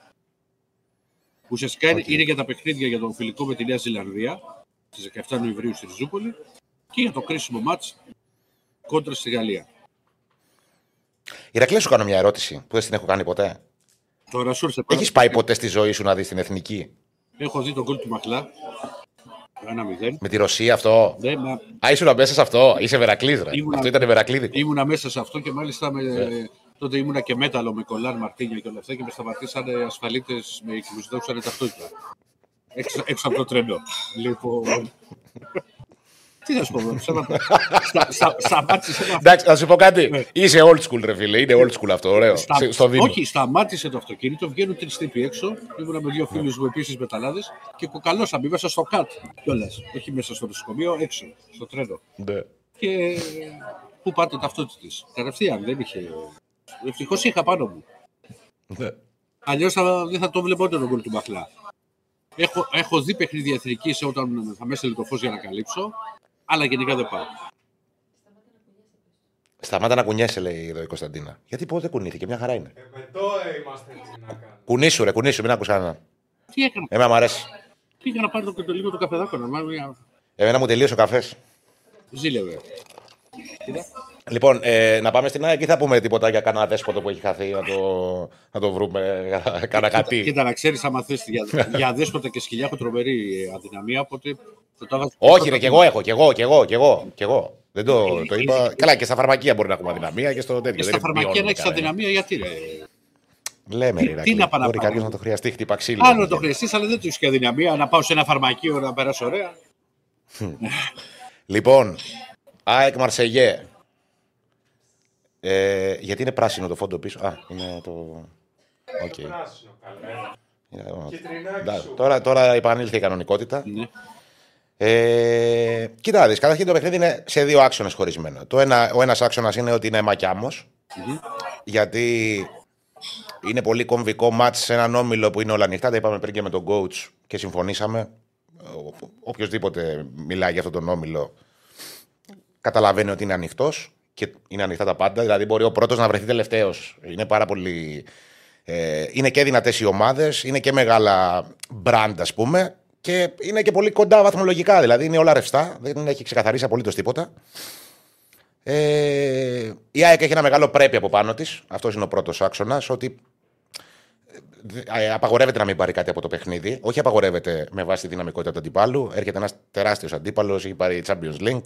C: Ουσιαστικά είναι- είναι για τα παιχνίδια για τον φιλικό με τη Νέα Ζηλανδία στις 17 Νοεμβρίου στη Ριζούπολη και για το κρίσιμο μάτς κόντρα στη Γαλλία.
A: Ηρακλή, σου κάνω μια ερώτηση που δεν την έχω κάνει ποτέ.
C: Τώρα σου ήρθε πάρα-
A: Έχει πάει ποτέ στη ζωή σου να δεις την εθνική;
C: Έχω δει τον γκολ του Μαχλά. 1-0.
A: Με τη Ρωσία αυτό;
C: Ναι, μα
A: Α, ήσουν μέσα σε αυτό. Είσαι Βερακλής, ρε.
C: Ήμουνα-
A: Αυτό ήταν Βερακλίδικο.
C: ήμουνα μέσα σε αυτό και μάλιστα με,
A: Ναι.
C: Τότε ήμουνα και μέταλλο με κολάν Μαρτίνια και όλα αυτά και με σταματήσανε ασφαλίτες με και μου ζητούσαν ταυτότητα. Έξω, έξω από το τρένο. Λοιπόν. Τι να σου πω, ψέματα. Στα- στα- Σταμάτησε το
A: Εντάξει, να σου πω κάτι.
C: Ναι.
A: Είσαι old school, ρε φίλε. Είναι old school αυτό. Ωραίο.
C: Στα-
A: Σε- Στο Δήμο.
C: Όχι, σταμάτησε το αυτοκίνητο, βγαίνουν τρεις τύποι έξω. Ήμουνα με δύο φίλους μου επίσης μεταλλάδες και κοκαλώσαμε μέσα στο κατ κιόλας. Όχι μέσα στο νοσοκομείο, έξω, στο τρένο.
A: Ναι.
C: Και πού πάτε ταυτότητες. Κατευθείαν δεν είχε. Ευτυχώς είχα πάνω μου.
A: Ναι.
C: Αλλιώς δεν θα το βλέπω ούτε τον γκολ του Μαχλά. Έχω, έχω δει παιχνίδια εθνικής όταν θα μέσα το φως για να καλύψω, αλλά γενικά δεν πάω.
A: Σταμάτα να κουνιέσαι, λέει εδώ η Κωνσταντίνα. Γιατί πότε κουνήθηκε, μια χαρά είναι.
B: Ε, με τώρα είμαστε έτσι να κάνουμε.
A: Κουνήσου, ρε, κουνήσου, μην ακούς κανέναν.
C: Τι έκανα,
A: Εμένα μου αρέσει.
C: πήγα να πάρω το, το λίγο το καφεδάκο να μάθω μια
A: Εμένα μου τελείωσε ο καφές.
C: ζήλευε. Κοίτα.
A: Λοιπόν, ε, να πάμε στην ΑΕΚ ή θα πούμε τίποτα για κανένα δέσποτο που έχει χαθεί να το, να το βρούμε. Κάνα κάτι.
C: Κοίτα, να ξέρεις, άμα θες για, για δέσποτα και σκυλιά έχω τρομερή ε, αδυναμία, οπότε θα τα βάζω.
A: Όχι, ρε, κι εγώ έχω, κι εγώ, κι εγώ, κι εγώ. Κι εγώ. Δεν το, το είπα. Καλά, και στα φαρμακεία μπορεί να έχουμε αδυναμία και στο τέτοιο.
C: Και
A: δεν
C: στα φαρμακεία
A: μειώνουμε
C: να έχεις
A: κανένα.
C: αδυναμία, γιατί ρε;
A: Λέμε, ρε,
C: Τι να πάω να
A: Μπορεί
C: πάρω.
A: κάποιος να το χρειαστεί, χτύπα ξύλο.
C: Άλλο το χρειαστείς, αλλά δεν του έχει και αδυναμία να πάω σε ένα φαρμακείο να περάσω ωραία.
A: Λοιπόν, ΑΕΚ Μαρσέιγ. Ε, γιατί είναι πράσινο το φόντο πίσω. Α, είναι το. Οκ.
B: Πράσινο, καλέ.
A: Είναι-
B: Κιτρινάκι
A: Εντάξει,
B: σου.
A: Τώρα, τώρα επανήλθε η κανονικότητα.
C: Ναι.
A: Ε, κοίτα, να δεις, καταρχήν το παιχνίδι είναι σε δύο άξονες χωρισμένο. Το ένα, ο ένας άξονας είναι ότι είναι μακιάμος, γιατί είναι πολύ κομβικό μάτς σε έναν όμιλο που είναι όλα ανοιχτά. Τα είπαμε πριν και με τον coach και συμφωνήσαμε. Οποιοδήποτε μιλάει για αυτόν τον όμιλο καταλαβαίνει ότι είναι ανοιχτός και είναι ανοιχτά τα πάντα. Δηλαδή, μπορεί ο πρώτος να βρεθεί τελευταίος. Είναι πάρα πολύ. Ε, είναι και δυνατές οι ομάδες, είναι και μεγάλα brand, ας πούμε, και είναι και πολύ κοντά βαθμολογικά. Δηλαδή, είναι όλα ρευστά, δεν έχει ξεκαθαρίσει απολύτως τίποτα. Ε, η ΑΕΚ έχει ένα μεγάλο πρέπει από πάνω της. Αυτός είναι ο πρώτος άξονας. Ότι ε, απαγορεύεται να μην πάρει κάτι από το παιχνίδι. Όχι απαγορεύεται με βάση τη δυναμικότητα του αντιπάλου. Έρχεται ένας τεράστιος αντίπαλος, έχει πάρει Champions League.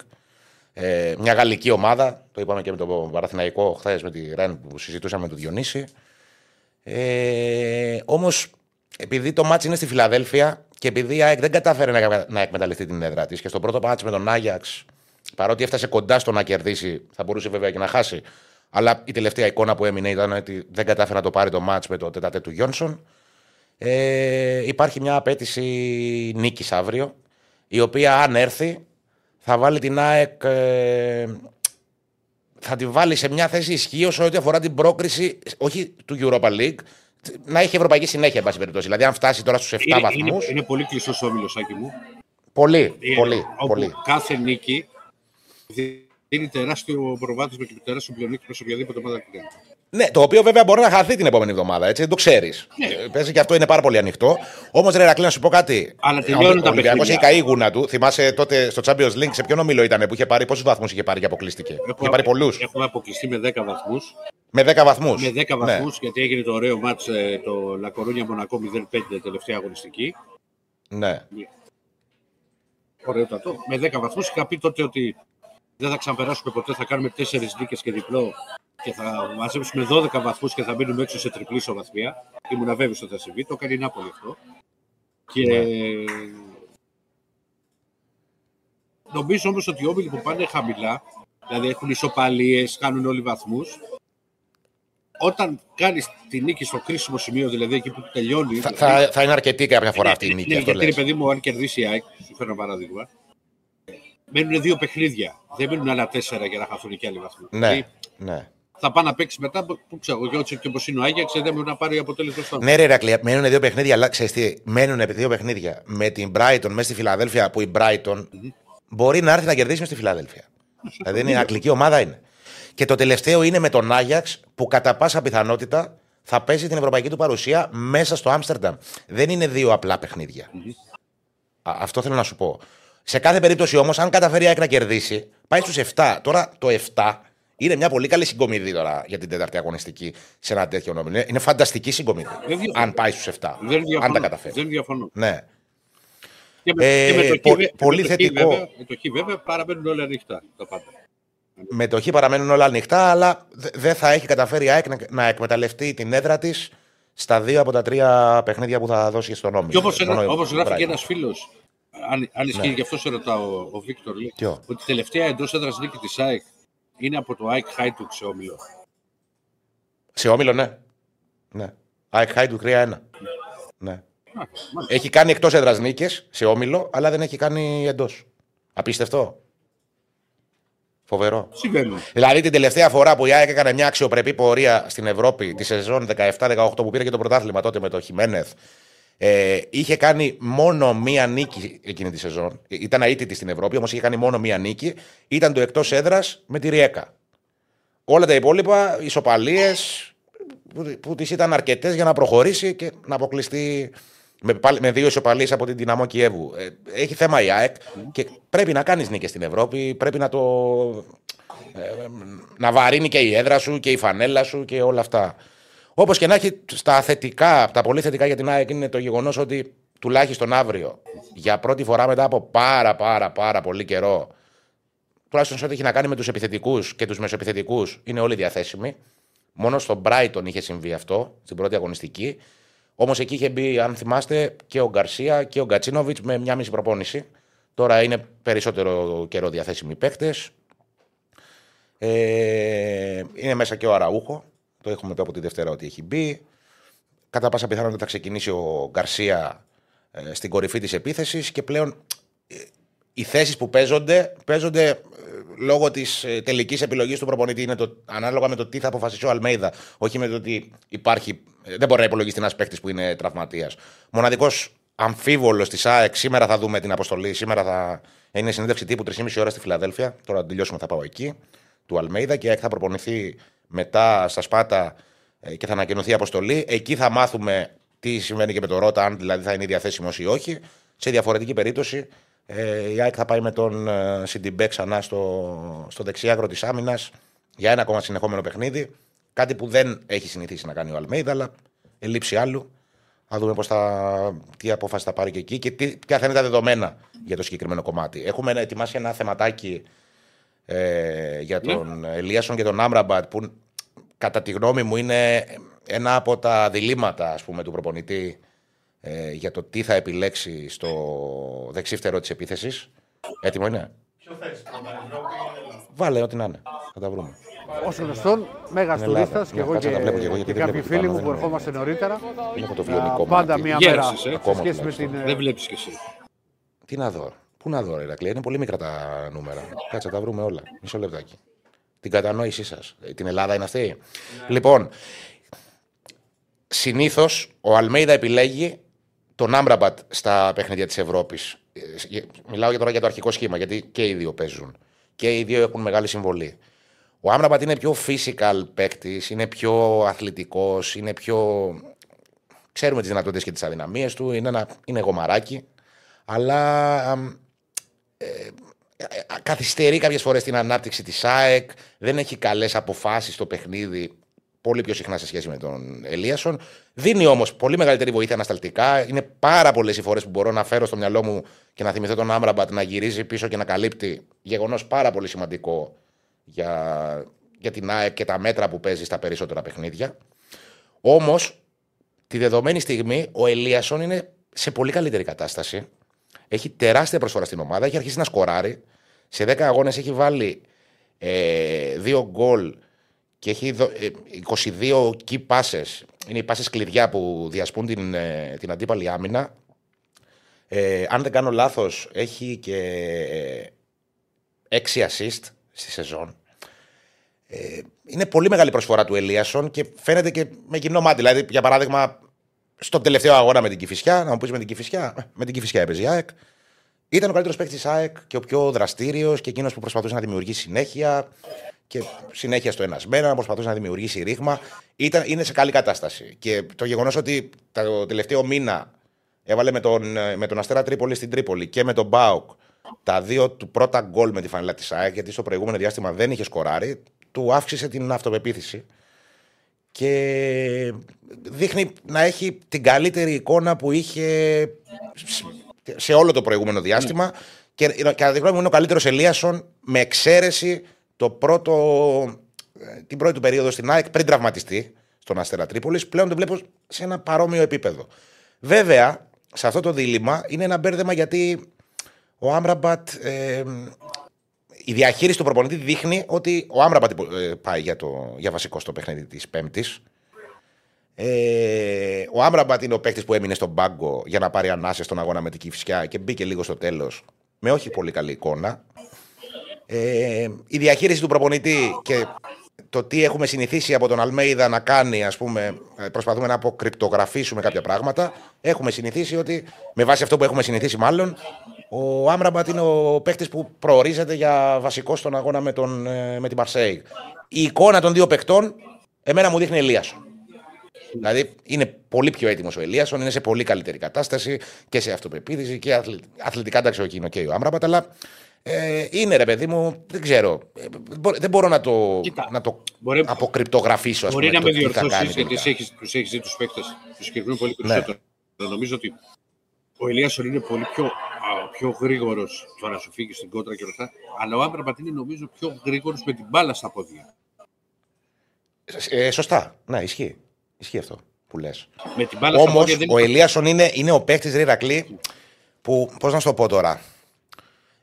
A: Ε, μια γαλλική ομάδα, το είπαμε και με τον Παραθυναϊκό χθες με τη Ρεν που συζητούσαμε με τον Διονύση. Ε, Όμως, επειδή το μάτς είναι στη Φιλαδέλφια και επειδή η ΑΕΚ δεν κατάφερε να, να εκμεταλλευτεί την έδρα της και στο πρώτο μάτς με τον Άγιαξ, παρότι έφτασε κοντά στο να κερδίσει, θα μπορούσε βέβαια και να χάσει. Αλλά η τελευταία εικόνα που έμεινε ήταν ότι δεν κατάφερε να το πάρει το μάτς με το τετατέ του Γιόνσον. Ε, υπάρχει μια απέτηση νίκης αύριο, η οποία αν έρθει θα βάλει την ΑΕΚ. Ε, θα τη βάλει σε μια θέση ισχύω ό,τι αφορά την πρόκριση, όχι του Europa League, να έχει ευρωπαϊκή συνέχεια, εν πάση περιπτώσει. Δηλαδή, αν φτάσει τώρα στους 7 βαθμού.
C: Είναι, είναι, πολύ κλειστός ο όμιλος, μου.
A: Πολύ, είναι, πολύ,
C: όπου
A: πολύ.
C: Κάθε νίκη δίνει τεράστιο προβάδισμα και τεράστιο πλεονέκτημα σε οποιαδήποτε ομάδα
A: ναι, το οποίο βέβαια μπορεί να χαθεί την επόμενη εβδομάδα, έτσι, δεν το ξέρεις. Ναι. Παίζει και αυτό είναι πάρα πολύ ανοιχτό. Όμως, ρε Ρακλή, να σου πω κάτι.
C: Αλλά τελειώνουν τα
A: παιχνίδια. έχει καεί γούνα του. Θυμάσαι τότε στο Champions League σε ποιον ομιλό ήταν που είχε πάρει, πόσους βαθμούς είχε πάρει και αποκλείστηκε; Έχω, είχε πάρει πολλούς.
C: Έχουμε αποκλειστεί με 10 βαθμούς.
A: Με 10 βαθμούς.
C: Με 10 βαθμούς, ναι. γιατί έγινε το ωραίο μάτ ε, το Λακορούνια Μονακό 0-5 τελευταία αγωνιστική.
A: Ναι.
C: Ωραιότατο. Με 10 βαθμούς είχα πει τότε ότι δεν θα ξαναπεράσουμε ποτέ, θα κάνουμε 4 νίκες και διπλό και θα μαζέψουμε 12 βαθμούς και θα μείνουμε έξω σε τριπλή ισοβαθμία. Ήμουν βέβαιος ότι θα συμβεί. Το έκανε η Νάπολη αυτό. Και ναι. νομίζω όμως ότι οι όμιλοι που πάνε χαμηλά, δηλαδή έχουν ισοπαλίες, κάνουν όλοι βαθμούς, όταν κάνεις τη νίκη στο κρίσιμο σημείο, δηλαδή εκεί που τελειώνει.
A: Θα, θα, θα είναι αρκετή κάποια φορά αυτή η νίκη.
C: Ναι, γιατί, παιδί μου, αν κερδίσει η ΑΕΚ, σου φέρω ένα παράδειγμα, μένουν δύο παιχνίδια. Δεν μένουν άλλα τέσσερα για να χαθούν και άλλοι βαθμοί.
A: Ναι, δηλαδή, ναι
C: θα πάει να παίξει μετά. Που ξέρω, και και όπω είναι ο Άγιαξ, δεν μπορεί να πάρει αποτέλεσμα στο
A: Ναι, ρε Ρακλία, μένουν δύο παιχνίδια, αλλά ξέρεις τι, μένουν δύο παιχνίδια με την Brighton μέσα στη Φιλαδέλφια που η Brighton mm-hmm. μπορεί να έρθει να κερδίσει μες στη Φιλαδέλφια. δηλαδή είναι αγγλική ομάδα είναι. Και το τελευταίο είναι με τον Άγιαξ που κατά πάσα πιθανότητα θα παίζει την ευρωπαϊκή του παρουσία μέσα στο Άμστερνταμ. Δεν είναι δύο απλά παιχνίδια. Mm-hmm. αυτό θέλω να σου πω. Σε κάθε περίπτωση όμως, αν καταφέρει να κερδίσει, πάει στους 7. Τώρα το 7 είναι μια πολύ καλή συγκομιδή τώρα για την τέταρτη αγωνιστική σε ένα τέτοιο νόμο. Είναι φανταστική συγκομιδή. Αν πάει στους 7. αν τα καταφέρει.
C: Δεν διαφωνώ.
A: Ναι.
C: Και με, ε, και με το πο, χ, πολύ με θετικό. Βέβαια, με το χ βέβαια παραμένουν όλα ανοιχτά τα πάντα.
A: Με το χ παραμένουν όλα ανοιχτά, αλλά δεν θα έχει καταφέρει η ΑΕΚ να, να εκμεταλλευτεί την έδρα της στα δύο από τα τρία παιχνίδια που θα δώσει στον νόμο.
C: Και όπως γράφει και ένας φίλος, αν, αν ισχύει ναι. γι' αυτό σε ρωτάω ο, ο Βίκτορ, λέει, ότι η τελευταία εντός έδρας νίκη της ΑΕΚ είναι από το Ike Hajduk σε όμιλο.
A: Σε όμιλο, ναι. ναι. Ike Hajduk 3-1. Ναι. Έχει κάνει εκτός έδρας νίκες σε όμιλο, αλλά δεν έχει κάνει εντός. Απίστευτο. Φοβερό.
C: Συμβαίνει.
A: Δηλαδή την τελευταία φορά που η ΑΕΚ έκανε μια αξιοπρεπή πορεία στην Ευρώπη τη σεζόν 17-18 που πήρε και το πρωτάθλημα τότε με το Χιμένεθ ε, είχε κάνει μόνο μία νίκη εκείνη τη σεζόν. Ήταν αίτητη στην Ευρώπη, όμως είχε κάνει μόνο μία νίκη. Ήταν το εκτός έδρας με τη Ριέκα. Όλα τα υπόλοιπα, ισοπαλίες που, που της ήταν αρκετές για να προχωρήσει και να αποκλειστεί με, με δύο ισοπαλίες από την Δυναμό Κιέβου. Ε, έχει θέμα η ΑΕΚ και πρέπει να κάνεις νίκες στην Ευρώπη. Πρέπει να το. Ε, να βαρύνει και η έδρα σου και η φανέλα σου και όλα αυτά. Όπως και να έχει, στα θετικά, τα πολύ θετικά για την ΑΕΚ είναι το γεγονός ότι τουλάχιστον αύριο, για πρώτη φορά μετά από πάρα πάρα πάρα πολύ καιρό, τουλάχιστον σε ό,τι έχει να κάνει με τους επιθετικούς και τους μεσοεπιθετικούς, είναι όλοι διαθέσιμοι. Μόνο στον Brighton είχε συμβεί αυτό, στην πρώτη αγωνιστική. Όμως εκεί είχε μπει, αν θυμάστε, και ο Γκαρσία και ο Γκατσίνοβιτς με μια μισή προπόνηση. Τώρα είναι περισσότερο καιρό διαθέσιμοι παίκτες. Ε, είναι μέσα και ο Αραούχο, το έχουμε πει από τη Δευτέρα ότι έχει μπει. Κατά πάσα πιθανότητα θα ξεκινήσει ο Γκαρσία ε, στην κορυφή της επίθεσης και πλέον ε, οι θέσεις που παίζονται, παίζονται ε, λόγω της τελικής επιλογής του προπονητή. Είναι το, ανάλογα με το τι θα αποφασίσει ο Αλμέιδα. Όχι με το ότι υπάρχει. ε, Δεν μπορεί να υπολογίσει ένας παίκτης που είναι τραυματίας. Μοναδικός αμφίβολος της ΑΕΚ, σήμερα θα δούμε την αποστολή. Σήμερα θα είναι συνέντευξη τύπου 3,5 ώρα στη Φιλαδέλφια. Τώρα να τελειώσουμε, θα πάω εκεί. Του Αλμέιδα και η ΑΕΚ θα προπονηθεί μετά στα Σπάτα ε, και θα ανακοινωθεί η αποστολή. Εκεί θα μάθουμε τι συμβαίνει και με το Ρότα, αν δηλαδή θα είναι διαθέσιμος ή όχι. Σε διαφορετική περίπτωση, ε, η ΑΕΚ θα πάει με τον ε, Σιντιμπέ ξανά στο, στο δεξιάκρο της άμυνας για ένα ακόμα συνεχόμενο παιχνίδι. Κάτι που δεν έχει συνηθίσει να κάνει ο Αλμέιδα, αλλά ελείψη άλλου. Θα δούμε πώς θα, τι απόφαση θα πάρει και εκεί και τι, ποια θα είναι τα δεδομένα για το συγκεκριμένο κομμάτι. Έχουμε ετοιμάσει ένα θεματάκι ε, για τον Ελίασον και τον Άμραμπατ που κατά τη γνώμη μου είναι ένα από τα διλήμματα ας πούμε, του προπονητή ε, για το τι θα επιλέξει στο δεξίφτερο της επίθεσης. Έτοιμο είναι;
B: Ποιο θες πρώτα, Ευρώπη ή Ελλάδα.
A: Βάλε ό,τι να είναι. Θα τα βρούμε.
D: Ω γνωστόν, μέγα
A: Στην Ελλάδα.
D: τουρίστα και
A: Ναι,
D: εγώ
A: κάτσε
D: και,
A: να τα βλέπω και εγώ, γιατί
D: και
A: δεν
D: κάποιοι
A: βλέπω
D: φίλοι
A: πάνω,
D: μου που
A: δεν είναι.
D: ερχόμαστε νωρίτερα.
A: Είναι από το
D: α,
A: βιονικό
D: Πάντα
A: μάτι.
D: μία
C: Γέρασες,
D: μέρα
C: ε.
D: σε
A: Ακόμα
D: σχέση με
A: τουλάχιστον.
D: την. ε,
C: Δεν βλέπεις κι εσύ.
A: Τι να δω. Πού να δω, ρε Ηρακλή. Είναι πολύ μικρά τα νούμερα. Κάτσε, τα βρούμε όλα. Μισό λεπτάκι. Την κατανόησή σας. Την Ελλάδα είναι αυτή; Λοιπόν, συνήθως ο Αλμέιδα επιλέγει τον Άμπραμπατ στα παιχνίδια της Ευρώπης. Μιλάω για τώρα για το αρχικό σχήμα, γιατί και οι δύο παίζουν. Και οι δύο έχουν μεγάλη συμβολή. Ο Άμραμπατ είναι πιο physical παίκτης, είναι πιο αθλητικός, είναι πιο. Ξέρουμε τις δυνατότητες και τις αδυναμίες του. Είναι, ένα... είναι γομαράκι. Αλλά αμ, ε, ε, καθυστερεί κάποιες φορές την ανάπτυξη της ΑΕΚ. Δεν έχει καλές αποφάσεις στο παιχνίδι. Πολύ πιο συχνά σε σχέση με τον Ελίασον. Δίνει όμως πολύ μεγαλύτερη βοήθεια ανασταλτικά. Είναι πάρα πολλές οι φορές που μπορώ να φέρω στο μυαλό μου και να θυμηθώ τον Άμραμπατ να γυρίζει πίσω και να καλύπτει. Γεγονός πάρα πολύ σημαντικό για, για την ΑΕΚ και τα μέτρα που παίζει στα περισσότερα παιχνίδια. Όμως, τη δεδομένη στιγμή, ο Ελίασον είναι σε πολύ καλύτερη κατάσταση. Έχει τεράστια προσφορά στην ομάδα. Έχει αρχίσει να σκοράρει. Σε 10 αγώνες έχει βάλει ε, δύο γκολ και έχει δο- ε, 22 key passes. Είναι οι passes κλειδιά που διασπούν την, ε, την αντίπαλη άμυνα. Ε, αν δεν κάνω λάθος, έχει και ε, 6 assist στη σεζόν. Ε, είναι πολύ μεγάλη προσφορά του Ελίασον και φαίνεται και με κοινό μάτι. Δηλαδή, για παράδειγμα, στον τελευταίο αγώνα με την Κυφυσιά, να μου πεις με την Κυφυσιά, με την Κυφυσιά έπαιζε η ΑΕΚ. Ήταν ο καλύτερος παίκτης της ΑΕΚ και ο πιο δραστήριος και εκείνος που προσπαθούσε να δημιουργήσει συνέχεια και συνέχεια στο ένα μέρα, να προσπαθούσε να δημιουργήσει ρήγμα. Ήταν, είναι σε καλή κατάσταση. Και το γεγονός ότι το τελευταίο μήνα έβαλε με τον, με τον Αστέρα Τρίπολη στην Τρίπολη και με τον Μπάουκ τα δύο του πρώτα γκολ με τη φανέλα της ΑΕΚ, γιατί στο προηγούμενο διάστημα δεν είχε σκοράρει, του αύξησε την αυτοπεποίθηση και δείχνει να έχει την καλύτερη εικόνα που είχε σε όλο το προηγούμενο διάστημα και κατά τη γνώμη μου είναι ο καλύτερος Ελίασον με εξαίρεση το πρώτο, ε, την πρώτη του περίοδο στην ΑΕΚ πριν τραυματιστεί στον Αστέρα Τρίπολης πλέον τον βλέπω σε ένα παρόμοιο επίπεδο. Βέβαια, σε αυτό το δίλημα είναι ένα μπέρδεμα γιατί ο Άμραμπατ ε, η διαχείριση του προπονητή δείχνει ότι ο Άμραμπατ ε, πάει για, το, για βασικό στο παιχνίδι της Πέμπτης. Ε, ο Άμραμπατ είναι ο παίκτης που έμεινε στον πάγκο για να πάρει ανάσες στον αγώνα με την Κυφσιά και μπήκε λίγο στο τέλος με όχι πολύ καλή εικόνα. Ε, η διαχείριση του προπονητή και το τι έχουμε συνηθίσει από τον Αλμέιδα να κάνει, ας πούμε, ε, προσπαθούμε να αποκρυπτογραφήσουμε κάποια πράγματα. Έχουμε συνηθίσει ότι, με βάση αυτό που έχουμε συνηθίσει μάλλον, ο Άμραμπατ είναι ο παίκτης που προορίζεται για βασικό στον αγώνα με, τον, ε, με την Μαρσέη. Η εικόνα των δύο παικτών, εμένα μου δείχνει Ελίασον. Δηλαδή είναι πολύ πιο έτοιμος ο Ελίασον, είναι σε πολύ καλύτερη κατάσταση και σε αυτοπεποίθηση και αθλη- αθλητικά εντάξει, όχι είναι και ο Άμραμπατ, αλλά ε, είναι ρε παιδί μου, δεν ξέρω. Ε, μπο- δεν μπορώ να το,
C: Κοίτα,
A: να το
C: μπορεί-
A: αποκρυπτογραφήσω, ας
C: Μπορεί
A: πούμε,
C: να με
A: το τι θα
C: διορθώσεις
A: κάνει
C: γιατί
A: τελικά.
C: τους έχεις δει τους παίκτες τους συγκεκριμένους πολύ
A: Ναι.
C: περισσότερο. Νομίζω ότι ο Ελίασον είναι πολύ πιο, α, πιο γρήγορος στο να σου φύγει στην κόντρα και όλα αυτά. Αλλά ο Άμπραμπατ είναι νομίζω πιο γρήγορος με την μπάλα στα πόδια.
A: Ε, σωστά. Ναι, ισχύει. Ισχύει αυτό που λες.
C: Με την μπάλα στα
A: Όμως
C: πόδια δεν
A: ο Ελίασον είναι, είναι ο παίκτης Ριρακλή που. Πώς να σου το πω τώρα.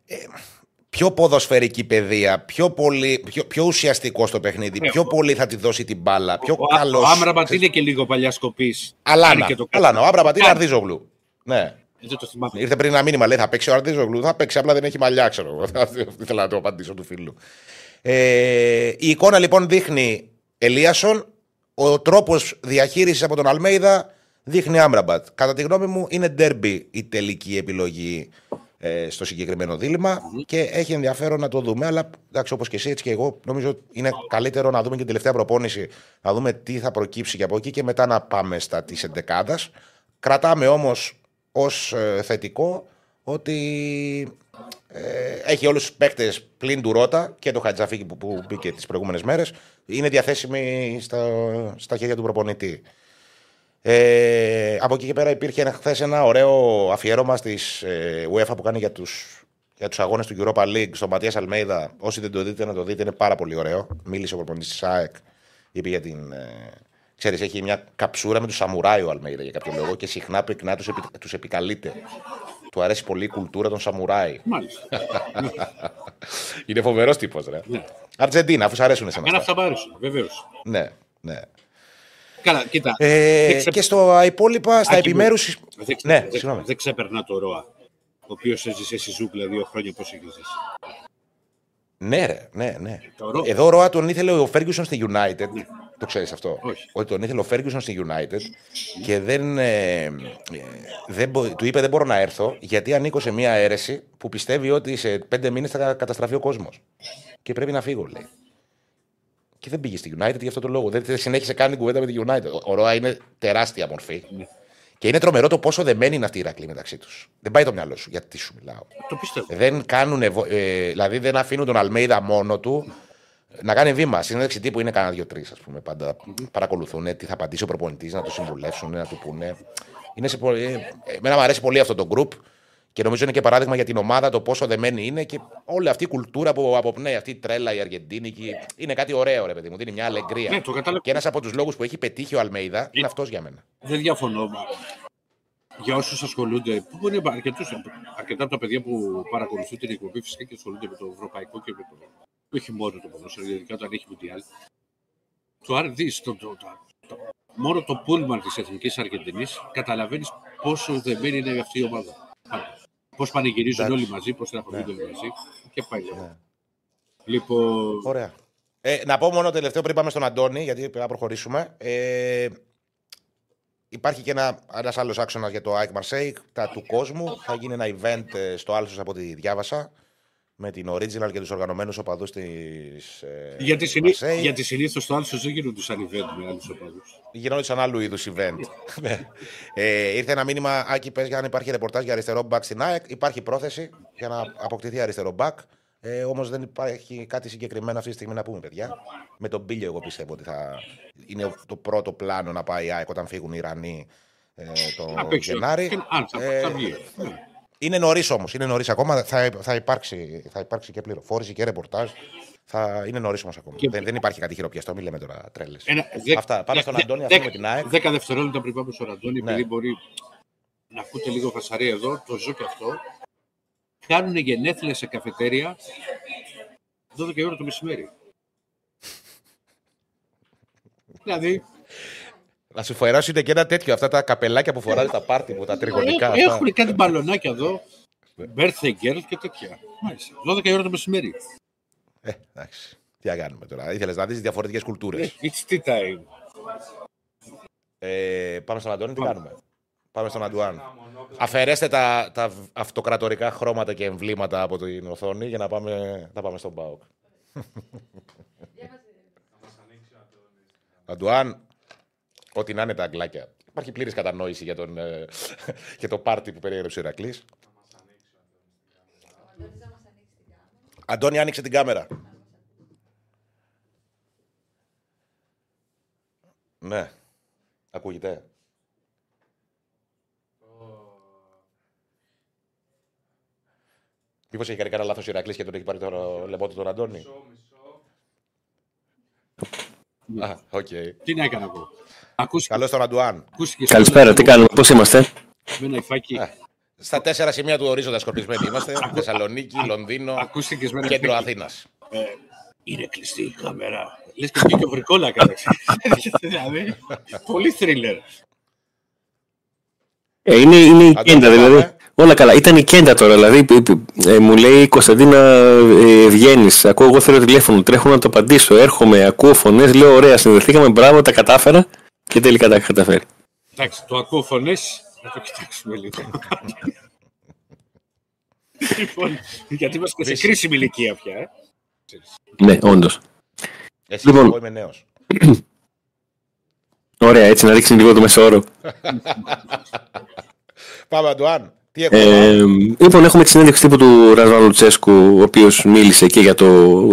A: Ε, πιο ποδοσφαιρική παιδεία, πιο, πολύ, πιο, πιο ουσιαστικό στο παιχνίδι,
C: Ναι,
A: πιο
C: ο-
A: πολύ θα τη δώσει την μπάλα, πιο
C: Ο,
A: καλό.
C: ο Άμπραμπατ είναι και λίγο παλιά σκοπής.
A: Αλάνα. Αλάνα. Ο Άμπραμπατ είναι
C: Κάνει.
A: Αρδίζογλου. Ναι.
C: Ε, δεν το θυμάμαι.
A: Ήρθε πριν ένα μήνυμα, λέει θα παίξει ο Αρτίζογλου. Θα παίξει, απλά δεν έχει μαλλιά, ξέρω. εγώ. (laughs) Αυτό Ήθελα να το απαντήσω του φίλου. Ε, η εικόνα λοιπόν δείχνει Ελίασον. Ο τρόπος διαχείρισης από τον Αλμέιδα δείχνει Άμραμπατ. Κατά τη γνώμη μου είναι ντέρμπι η τελική επιλογή ε, στο συγκεκριμένο δίλημα και έχει ενδιαφέρον να το δούμε. Αλλά εντάξει, όπως και εσύ, έτσι και εγώ, νομίζω ότι είναι καλύτερο να δούμε και την τελευταία προπόνηση, να δούμε τι θα προκύψει και από εκεί και μετά να πάμε στα της εντεκάδας. Κρατάμε όμως ως θετικό ότι ε, έχει όλους τους παίκτες πλην του Ρότα και το Χατζαφίκη που, που μπήκε τις προηγούμενες μέρες. Είναι διαθέσιμοι στα, στα χέρια του προπονητή. Ε, από εκεί και πέρα υπήρχε χθες ένα ωραίο αφιέρωμα στη ε, UEFA που κάνει για τους για τους αγώνες του Europa League στον Ματίας Αλμέιδα. Όσοι δεν το δείτε, να το δείτε, είναι πάρα πολύ ωραίο. Μίλησε ο προπονητής της ΑΕΚ, είπε για την. Ε, ξέρεις, έχει μια καψούρα με τους Σαμουράι ο Αλμέιδα για κάποιο λόγο και συχνά πυκνά τους τους επικαλείται. Του αρέσει πολύ η κουλτούρα των Σαμουράι.
C: Μάλιστα. (laughs)
A: Είναι φοβερός τύπος, ρε.
C: Ναι.
A: Αργεντίνα, αφού σου αρέσουν εσένα.
C: Εμένα
A: αυτά.
C: αυτά μ' άρεσαν, βεβαίως.
A: Ναι, ναι.
C: Καλά, κοίτα.
A: Ε,
C: δεν ξε-
A: Και στο υπόλοιπα, στα
C: Άκη μου,
A: επιμέρους.
C: Δεν, ξε-
A: Ναι,
C: δεν-
A: συγγνώμη.
C: δεν ξεπερνά το ΡΟΑ. Ο οποίος έζησε στη ζούγκλα δύο χρόνια πώς έχεις ζήσει.
A: Ναι, ρε, ναι, ναι.
C: Το Ρο-
A: Εδώ ο Ροά τον ήθελε ο Ferguson στη United. Το ξέρεις αυτό;
C: Όχι.
A: Ότι τον ήθελε ο Ferguson στη United και δεν, ε, ε, δεν μπο- του είπε δεν μπορώ να έρθω γιατί ανήκω σε μια αίρεση που πιστεύει ότι σε πέντε μήνες θα καταστραφεί ο κόσμος. Και πρέπει να φύγω, λέει. Και δεν πήγε στη United για αυτό το λόγο. Δεν συνέχισε καν την κουβέντα με τη United. Ο- Ο Ροά είναι τεράστια μορφή.
C: Ναι.
A: Και είναι τρομερό το πόσο δεμένοι είναι αυτοί οι Ηρακλοί μεταξύ τους. Δεν πάει το μυαλό σου, γιατί σου μιλάω.
C: Το πιστεύω.
A: Δεν κάνουν, ευω- ε, δηλαδή δεν αφήνουν τον Αλμέιδα μόνο του να κάνει βήμα. Συνέντευξη τύπου είναι κανένα δύο-τρεις, ας πούμε. Πάντα παρακολουθούν τι θα απαντήσει ο προπονητής, να το συμβουλεύσουν, να του πούνε. Είναι σε, πο- ε, εμένα μου αρέσει πολύ αυτό το group και νομίζω είναι και παράδειγμα για την ομάδα το πόσο δεμένη είναι και όλη αυτή η κουλτούρα που αποπνέει, αυτή η τρέλα, η Αργεντίνικη. Είναι κάτι ωραίο, ρε παιδί μου. Δίνει μια αλεγκρία.
C: Ναι, το κατάλαβα.
A: Και ένας από τους λόγους που έχει πετύχει ο Αλμέιδα είναι αυτός για μένα.
C: Δεν διαφωνώ. Μα Για όσους ασχολούνται, που είναι αρκετούς, αρκετά από τα παιδιά που παρακολουθούν την εκπομπή φυσικά και ασχολούνται με το ευρωπαϊκό και με το. Όχι μόνο το ποδόσφαιρο, ειδικά όταν έχει Μουντιάλ. Το αν δεις το, το, το, το- μόνο το πούλμαν της εθνικής Αργεντινής, καταλαβαίνεις πόσο δεμένη είναι αυτή η ομάδα. Πώς πανηγυρίζουν
A: Εντάξει.
C: όλοι μαζί, πώς τραχωρούνται όλοι μαζί. Και πάει λέγοντα.
A: Ναι.
C: Λοιπόν,
A: Ωραία. Ε, να πω μόνο τελευταίο πριν πάμε στον Αντώνη, γιατί πρέπει να προχωρήσουμε. Ε, υπάρχει και ένα ένας άλλος άξονας για το ΑΕΚ Marseille, τα του κόσμου. Θα γίνει ένα event ε, στο Άλσος από τη διάβασα με την Original και τους οργανωμένους οπαδούς της ε,
C: γιατί, συνή...
A: Marseille.
C: γιατί συνήθως το άλλο δεν γίνονται σαν event με άλλους οπαδούς.
A: Γινόντουσαν άλλου είδους event. Ναι. ε, ήρθε ένα μήνυμα, Άκη, πες για αν υπάρχει ρεπορτάζ για αριστερό μπακ στην ΑΕΚ. Υπάρχει πρόθεση για να αποκτηθεί αριστερό μπακ. Ε, Όμως δεν υπάρχει κάτι συγκεκριμένο αυτή τη στιγμή να πούμε, παιδιά. Με τον Μπίλιο, εγώ πιστεύω ότι θα είναι το πρώτο πλάνο να πάει η ΑΕΚ όταν φύγουν οι Ιρανοί ε, το
C: Να παίξει.
A: Γενάρη.
C: Και- Αν θα,
A: Ε,
C: θα βγει.
A: είναι νωρίς όμως. Είναι νωρίς ακόμα. Θα, θα, υπάρξει, θα υπάρξει και πληροφόρηση και ρεπορτάζ. Θα είναι νωρίς όμως ακόμα.
C: Και-
A: Δεν, δεν υπάρχει κάτι χειροπιαστό, μην λέμε τώρα τρέλες.
C: Ένα, δε-
A: Αυτά. Πάμε
C: δε-
A: στον
C: δε-
A: Αντώνη,
C: δέκα-
A: αφήνουμε την ΑΕΚ.
C: Δέκα δευτερόλεπτα πριν πάμε στον Αντώνη,
A: Ναι.
C: επειδή μπορεί να ακούτε λίγο φασαρία εδώ, το ζω και αυτό. Κάνουν γενέθλια σε καφετέρια 12 η ώρα το μεσημέρι. δηλαδή,
A: Να σου φοράσουν και ένα τέτοιο, αυτά τα καπελάκια που φοράνε στα πάρτι μου, τα τριγωνικά.
C: έ-
A: αυτά.
C: έχουν κάτι μπαλονάκια εδώ, birthday girl και τέτοια. Μάλιστα. 12 η ώρα το μεσημέρι.
A: Ε, εντάξει. Τι να κάνουμε τώρα. Ήθελες να δεις διαφορετικές κουλτούρες.
C: Ε, It's tea time.
A: Ε, πάμε στον Αντώνη, τι
C: Πάμε.
A: κάνουμε; Πάμε στον Αντουάν.
B: Ένα μονόπλανο.
A: Αφαιρέστε τα, τα αυτοκρατορικά χρώματα και εμβλήματα από την οθόνη για να πάμε, να πάμε στον Πάοκ. Αντουάν, ό,τι να είναι τα αγγλάκια. Υπάρχει πλήρης κατανόηση για, τον, ε, για το πάρτι που περιέγραψε ο Ηρακλής.
E: Ο Αντώνης θα μας ανοίξει την κάμερα.
A: Αντώνη, άνοιξε την κάμερα. Ναι. Ακούγεται. Μήπως έχει κάνει κανένα λάθος ο Ηρακλής και τον έχει πάρει το λεμότο τον Αντώνη;
B: Μισό, μισό.
A: Α, οκ.
C: Τι να έκανα εγώ; Ακούστηκε,
A: Καλώς τον Αντουάν.
C: ακούστηκε
I: Καλησπέρα, τι κάνουμε, πώς είμαστε;
C: Με ένα υφάκι.
A: Ε, Στα τέσσερα σημεία του ορίζοντα σκορπισμένοι είμαστε. Θεσσαλονίκη, Λονδίνο,
C: Ακούστηκε με ένα
A: κέντρο
C: υφάκι.
A: Αθήνας.
C: Ε, είναι κλειστή η κάμερα. Λες και βγήκε ο βρικόλακα. δηλαδή. Πολύ θρίλερ.
I: Ε, είναι, είναι η
A: Αντώνη,
I: κέντα,
A: πάμε.
I: δηλαδή. Όλα καλά. Ήταν η κέντα τώρα. Δηλαδή, ε, μου λέει η Κωνσταντίνα ε, Βγαίνεις. Ακούω εγώ θέλω τηλέφωνο. Τρέχω να το απαντήσω. Έρχομαι, ακούω φωνές. Λέω: Ωραία, συνδεθήκαμε. Μπράβο, τα κατάφερα. Και τελικά τα έχω καταφέρει.
C: Εντάξει, το ακούω φωνές. Να το κοιτάξουμε λίγο. λοιπόν, γιατί είμαστε σε κρίσιμη ηλικία πια. Ε.
I: Ναι, όντως.
A: Εσύ
I: Λοιπόν.
A: εγώ είμαι νέος.
I: Ωραία, έτσι να ρίξεις λίγο το μεσόωρο.
A: Πάμε, Αντουάν. Τι έχουμε
I: Ε,
A: εδώ;
I: λοιπόν, έχουμε τη συνέντευξη τύπου του Ρασβάν Λουτσέσκου, ο οποίος μίλησε και για το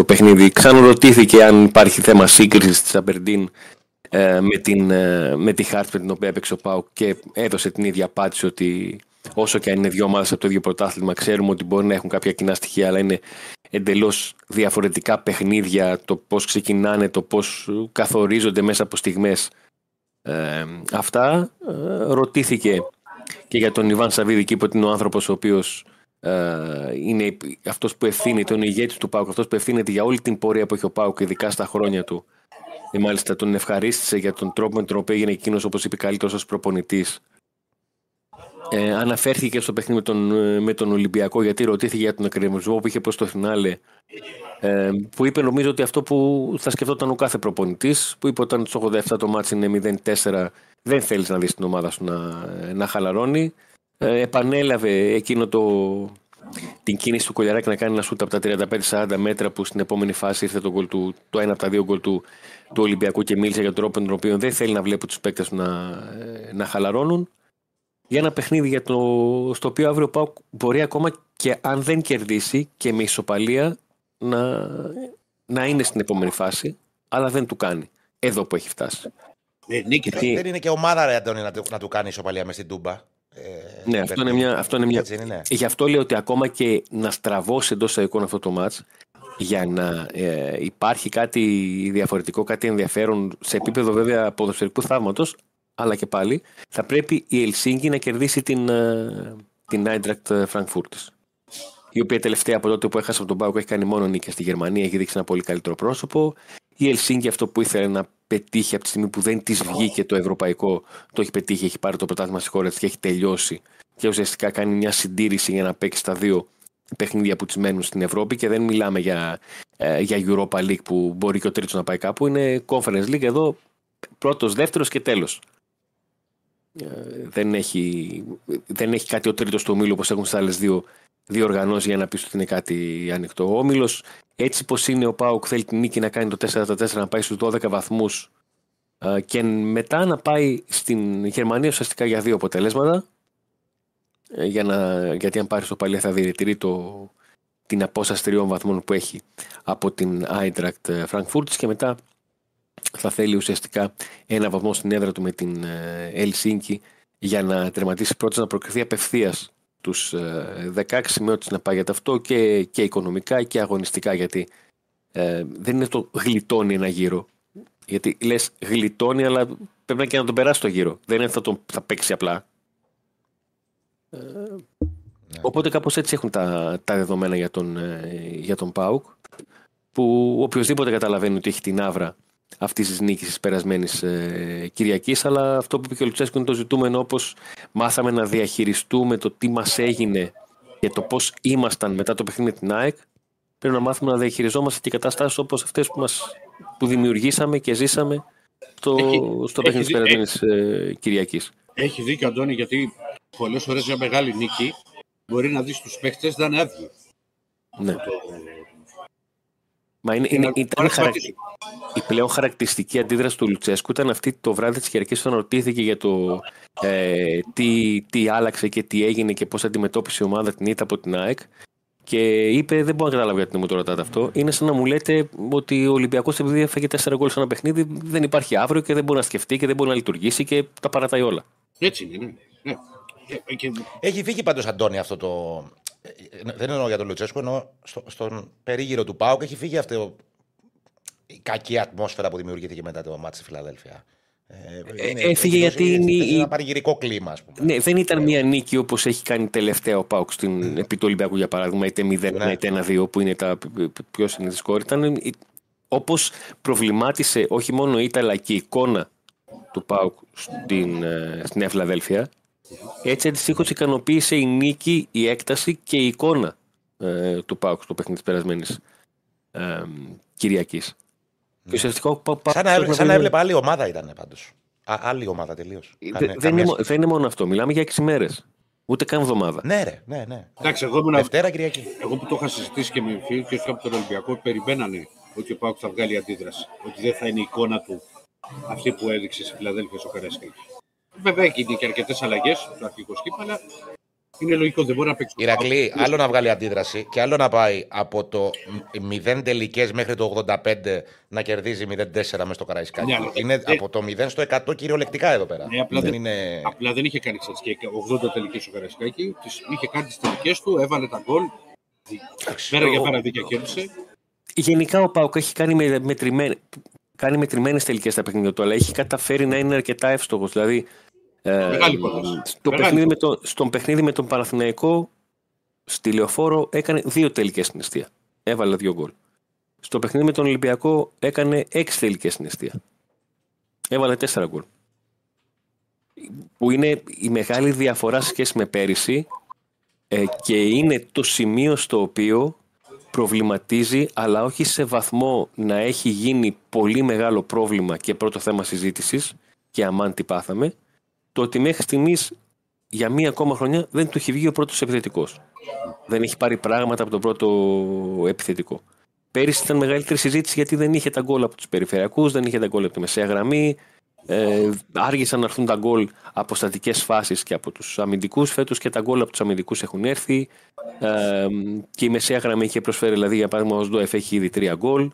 I: παιχνίδι. Ξαναρωτήθηκε αν υπάρχει θέμα σύγκρισης της Αμπερντίν ε, με, την, ε, με τη Χάρτς με την οποία έπαιξε ο Πάουκ και έδωσε την ίδια απάντηση ότι όσο και αν είναι δύο ομάδες από το ίδιο πρωτάθλημα, ξέρουμε ότι μπορεί να έχουν κάποια κοινά στοιχεία, αλλά είναι εντελώς διαφορετικά παιχνίδια. Το πώς ξεκινάνε, το πώς καθορίζονται μέσα από στιγμές ε, αυτά. Ε, ρωτήθηκε και για τον Ιβάν Σαββίδη εκεί που είναι ο άνθρωπος ο οποίος ε, είναι αυτός που ευθύνεται, είναι ο ηγέτης του ΠΑΟΚ, αυτός που ευθύνεται για όλη την πορεία που έχει ο ΠΑΟΚ, ειδικά στα χρόνια του. Και μάλιστα τον ευχαρίστησε για τον τρόπο με τον οποίο έγινε εκείνος, όπως είπε καλύτερος ως προπονητής. Ε, αναφέρθηκε στο παιχνίδι με τον, ε, με τον Ολυμπιακό γιατί ρωτήθηκε για τον εκνευρισμό που είχε προς το φινάλε ε, που είπε νομίζω ότι αυτό που θα σκεφτόταν ο κάθε προπονητής που είπε όταν στο 87 το ματς είναι 0-4 δεν θέλεις να δεις την ομάδα σου να, να χαλαρώνει. Ε, επανέλαβε εκείνο το, την κίνηση του Κουλιεράκη να κάνει ένα σουτ από τα 35-40 μέτρα που στην επόμενη φάση ήρθε το, γκολ του, το ένα από τα δύο γκολ του, του Ολυμπιακού και μίλησε για τον τρόπο με τον οποίο δεν θέλει να βλέπει τους παίκτες να, ε, να χαλαρώνουν για ένα παιχνίδι για το, στο οποίο αύριο ο ΠΑΟΚ μπορεί ακόμα και αν δεν κερδίσει και με ισοπαλία να, να είναι στην επόμενη φάση, αλλά δεν του κάνει. Εδώ που έχει φτάσει.
C: Ε, νίκη.
I: Γιατί-
A: Δεν είναι και ομάδα, ρε Αντώνη, να, του- να του κάνει ισοπαλία μες στην Τούμπα. Ε,
I: Ναι, αυτό είναι μια. Αυτό είναι μια...
A: Έτσι είναι, ναι.
I: Γι' αυτό λέω ότι ακόμα και να στραβώσει εντός εικόνα αυτό το μάτς για να ε, υπάρχει κάτι διαφορετικό, κάτι ενδιαφέρον σε επίπεδο βέβαια ποδοσφαιρικού θαύματος αλλά και πάλι θα πρέπει η Ελσίνκη να κερδίσει την, ε, την Eintracht Frankfurt η οποία τελευταία από τότε που έχασε από τον Πάουκ έχει κάνει μόνο νίκη στη Γερμανία, έχει δείξει ένα πολύ καλύτερο πρόσωπο. Η Ελσίνκη αυτό που ήθελε να πετύχει από τη στιγμή που δεν της βγήκε το ευρωπαϊκό, το έχει πετύχει, έχει πάρει το πρωτάθλημα στη χώρα τη και έχει τελειώσει. Και ουσιαστικά κάνει μια συντήρηση για να παίξει τα δύο παιχνίδια που της μένουν στην Ευρώπη και δεν μιλάμε για, ε, για Europa League που μπορεί και ο τρίτος να πάει κάπου. Είναι Conference League εδώ πρώτος, δεύτερος και τέλος. Δεν, έχει, δεν έχει κάτι ο τρίτος του ομίλου όπως έχουν στις άλλες δύο δύο οργανώσεις για να πεις ότι είναι κάτι ανοιχτό. Ο Όμιλος, έτσι πως είναι ο Πάουκ, θέλει την νίκη να κάνει το 4-4, να πάει στους 12 βαθμούς και μετά να πάει στην Γερμανία ουσιαστικά για δύο αποτελέσματα. ε, Για να, γιατί αν πάρεις το παλιά θα διατηρεί το, την απόσταση τριών βαθμών που έχει από την Eintracht Frankfurt και μετά θα θέλει ουσιαστικά ένα βαθμό στην έδρα του με την Ελσίνκη για να τερματίσει πρώτα να προκριθεί απευθείας τους ε, 16 με ό,τι να πάγεται αυτό και, και οικονομικά και αγωνιστικά γιατί ε, δεν είναι το γλιτώνει ένα γύρο. Γιατί λες γλιτώνει αλλά πρέπει να και να τον περάσει το γύρο. Δεν είναι θα, τον, θα παίξει απλά. Ε, οπότε κάπως έτσι έχουν τα, τα δεδομένα για τον, ε, για τον ΠΑΟΚ που οποιοδήποτε καταλαβαίνει ότι έχει την άβρα αυτής της νίκης της περασμένης ε, Κυριακής. Αλλά αυτό που είπε και ο Λουτσέσκου είναι το ζητούμενο όπως μάθαμε να διαχειριστούμε το τι μας έγινε και το πώς ήμασταν μετά το παιχνίδι με την ΑΕΚ. Πρέπει να μάθουμε να διαχειριζόμαστε και καταστάσει όπως αυτές που, μας, που δημιουργήσαμε και ζήσαμε στο,
C: Έχει-
I: στο παιχνίδι της
C: έχει δει-
I: περασμένης ε, Κυριακής.
C: Έχει δίκιο, Αντώνη, γιατί πολλές φορές μια μεγάλη νίκη μπορεί να δεις τους παίχτε να είναι άδειοι.
I: Ναι. Μα είναι, είναι, ήταν χαρακ- η πλέον χαρακτηριστική αντίδραση του Λουτσέσκου ήταν αυτή το βράδυ της Κυριακής όταν ρωτήθηκε για το ε, τι, τι άλλαξε και τι έγινε και πώς αντιμετώπισε η ομάδα την ήττα από την ΑΕΚ. Και είπε: Δεν μπορώ να καταλάβω γιατί μου το ρωτάτε αυτό. Είναι σαν να μου λέτε ότι ο Ολυμπιακός επειδή έφαγε 4 γκολ σε ένα παιχνίδι δεν υπάρχει αύριο και δεν μπορεί να σκεφτεί και δεν μπορεί να λειτουργήσει και τα παρατάει όλα.
C: Έτσι είναι, ναι. ναι. Ε, και-
A: Έχει φύγει πάντως, Αντώνη, αυτό το. Ε, Δεν εννοώ για τον Λουτσέσκο, εννοώ στο, στον περίγυρο του Πάουκ έχει φύγει αυτό η κακή ατμόσφαιρα που δημιουργήθηκε μετά το μάτι στη Φιλαδέλφια. Ε, είναι-
I: έφυγε
A: έχει
I: γιατί
A: δώσει-
I: είναι
A: έχει
I: η-
A: ένα παρηγυρικό κλίμα, ας πούμε.
I: Ναι, δεν ήταν μια νίκη όπως έχει κάνει τελευταία ο Πάουκ στην επί του Ολυμπιακού για παράδειγμα, είτε 0
A: Ναι.
I: είτε 1-2 που είναι τα πιο συνήθι σκόρ. Ήταν όπως προβλημάτισε όχι μόνο η ήττα αλλά και η εικόνα του Πάουκ στην, ε, στην Νέα Φιλαδέλφια Έτσι αντιστοίχως ικανοποίησε η νίκη, η έκταση και η εικόνα ε, του Πάουκ στο παιχνίδι της περασμένης ε, Κυριακής. Και ουσιαστικά ο Πα-
A: Σαν να,
I: Πάουκ
A: έβλε- σαν να
I: βρει-
A: έβλεπα άλλη ομάδα ήταν πάντως. Άλλη ομάδα τελείως.
I: Ε, Δε- δεν, είναι, μο- δεν είναι μόνο αυτό. Μιλάμε για 6 μέρες. Ούτε καν εβδομάδα.
A: Ναι, ρε, ναι, ναι.
C: Εντάξει, εγώ, ήμουν,
A: Δευτέρα, Κυριακή.
C: εγώ που το είχα συζητήσει και με φίλους και από τον Ολυμπιακό, περιμένανε ότι ο Πάουκ θα βγάλει αντίδραση. Ότι δεν θα είναι η εικόνα του αυτή που έδειξε στη Φιλαδέλφια στο Καραϊσκάκι. Βέβαια, έχει γίνει και αρκετές αλλαγές στο αρχικό σχήμα, αλλά είναι λογικό, δεν μπορεί να παίξει. ο
A: Ηρακλή,
C: Πάουκ.
A: άλλο να βγάλει αντίδραση και άλλο να πάει από το 0 τελικές μέχρι το 85 να κερδίζει 0-4 μέσα στο Καραϊσκάκι.
C: Ναι, αλλά-
A: είναι
C: ε,
A: από το 0 στο 100 κυριολεκτικά εδώ πέρα.
C: Ναι, απλά
A: δεν
C: δεν,
A: είναι.
C: απλά δεν είχε κάνει στατιστική 80 τελικές στο Καραϊσκάκι. Τις, είχε κάνει τις τελικές του, έβαλε τα γκολ. Πέρα για πέρα δίκαια κέρδισε.
I: Γενικά ο Πάουκ έχει κάνει, με, μετρημένε, κάνει μετρημένες τελικές στα παιχνίδια του, αλλά έχει καταφέρει να είναι αρκετά εύστοχος. Δηλαδή, ε,
C: Μεγάλη υπόθεση.
I: στο
C: Μεγάλη
I: παιχνίδι με το, στον παιχνίδι με τον Παναθηναϊκό, στη Λεωφόρο έκανε δύο τελικές στην αιστεία. Έβαλε δύο γκολ. Στο παιχνίδι με τον Ολυμπιακό έκανε έξι τελικές στην αιστεία. Έβαλε τέσσερα γκολ. Που είναι η μεγάλη διαφορά σε σχέση με πέρυσι ε, και είναι το σημείο στο οποίο προβληματίζει, αλλά όχι σε βαθμό να έχει γίνει πολύ μεγάλο πρόβλημα και πρώτο θέμα συζήτησης και αμάν τι πάθαμε, το ότι μέχρι στιγμής για μία ακόμα χρονιά δεν του έχει βγει ο πρώτος επιθετικός. Δεν έχει πάρει πράγματα από τον πρώτο επιθετικό. Πέρυσι ήταν μεγαλύτερη συζήτηση γιατί δεν είχε τα γκολ από τους περιφερειακούς, δεν είχε τα γκολ από τη μεσαία γραμμή, ε, άργησαν να έρθουν τα γκολ από στατικές φάσεις και από τους αμυντικούς. Φέτος και τα γκολ από τους αμυντικούς έχουν έρθει. Ε, και η μεσαία γραμμή είχε προσφέρει, δηλαδή για παράδειγμα, ο Σντοεφ έχει ήδη τρία γκολ.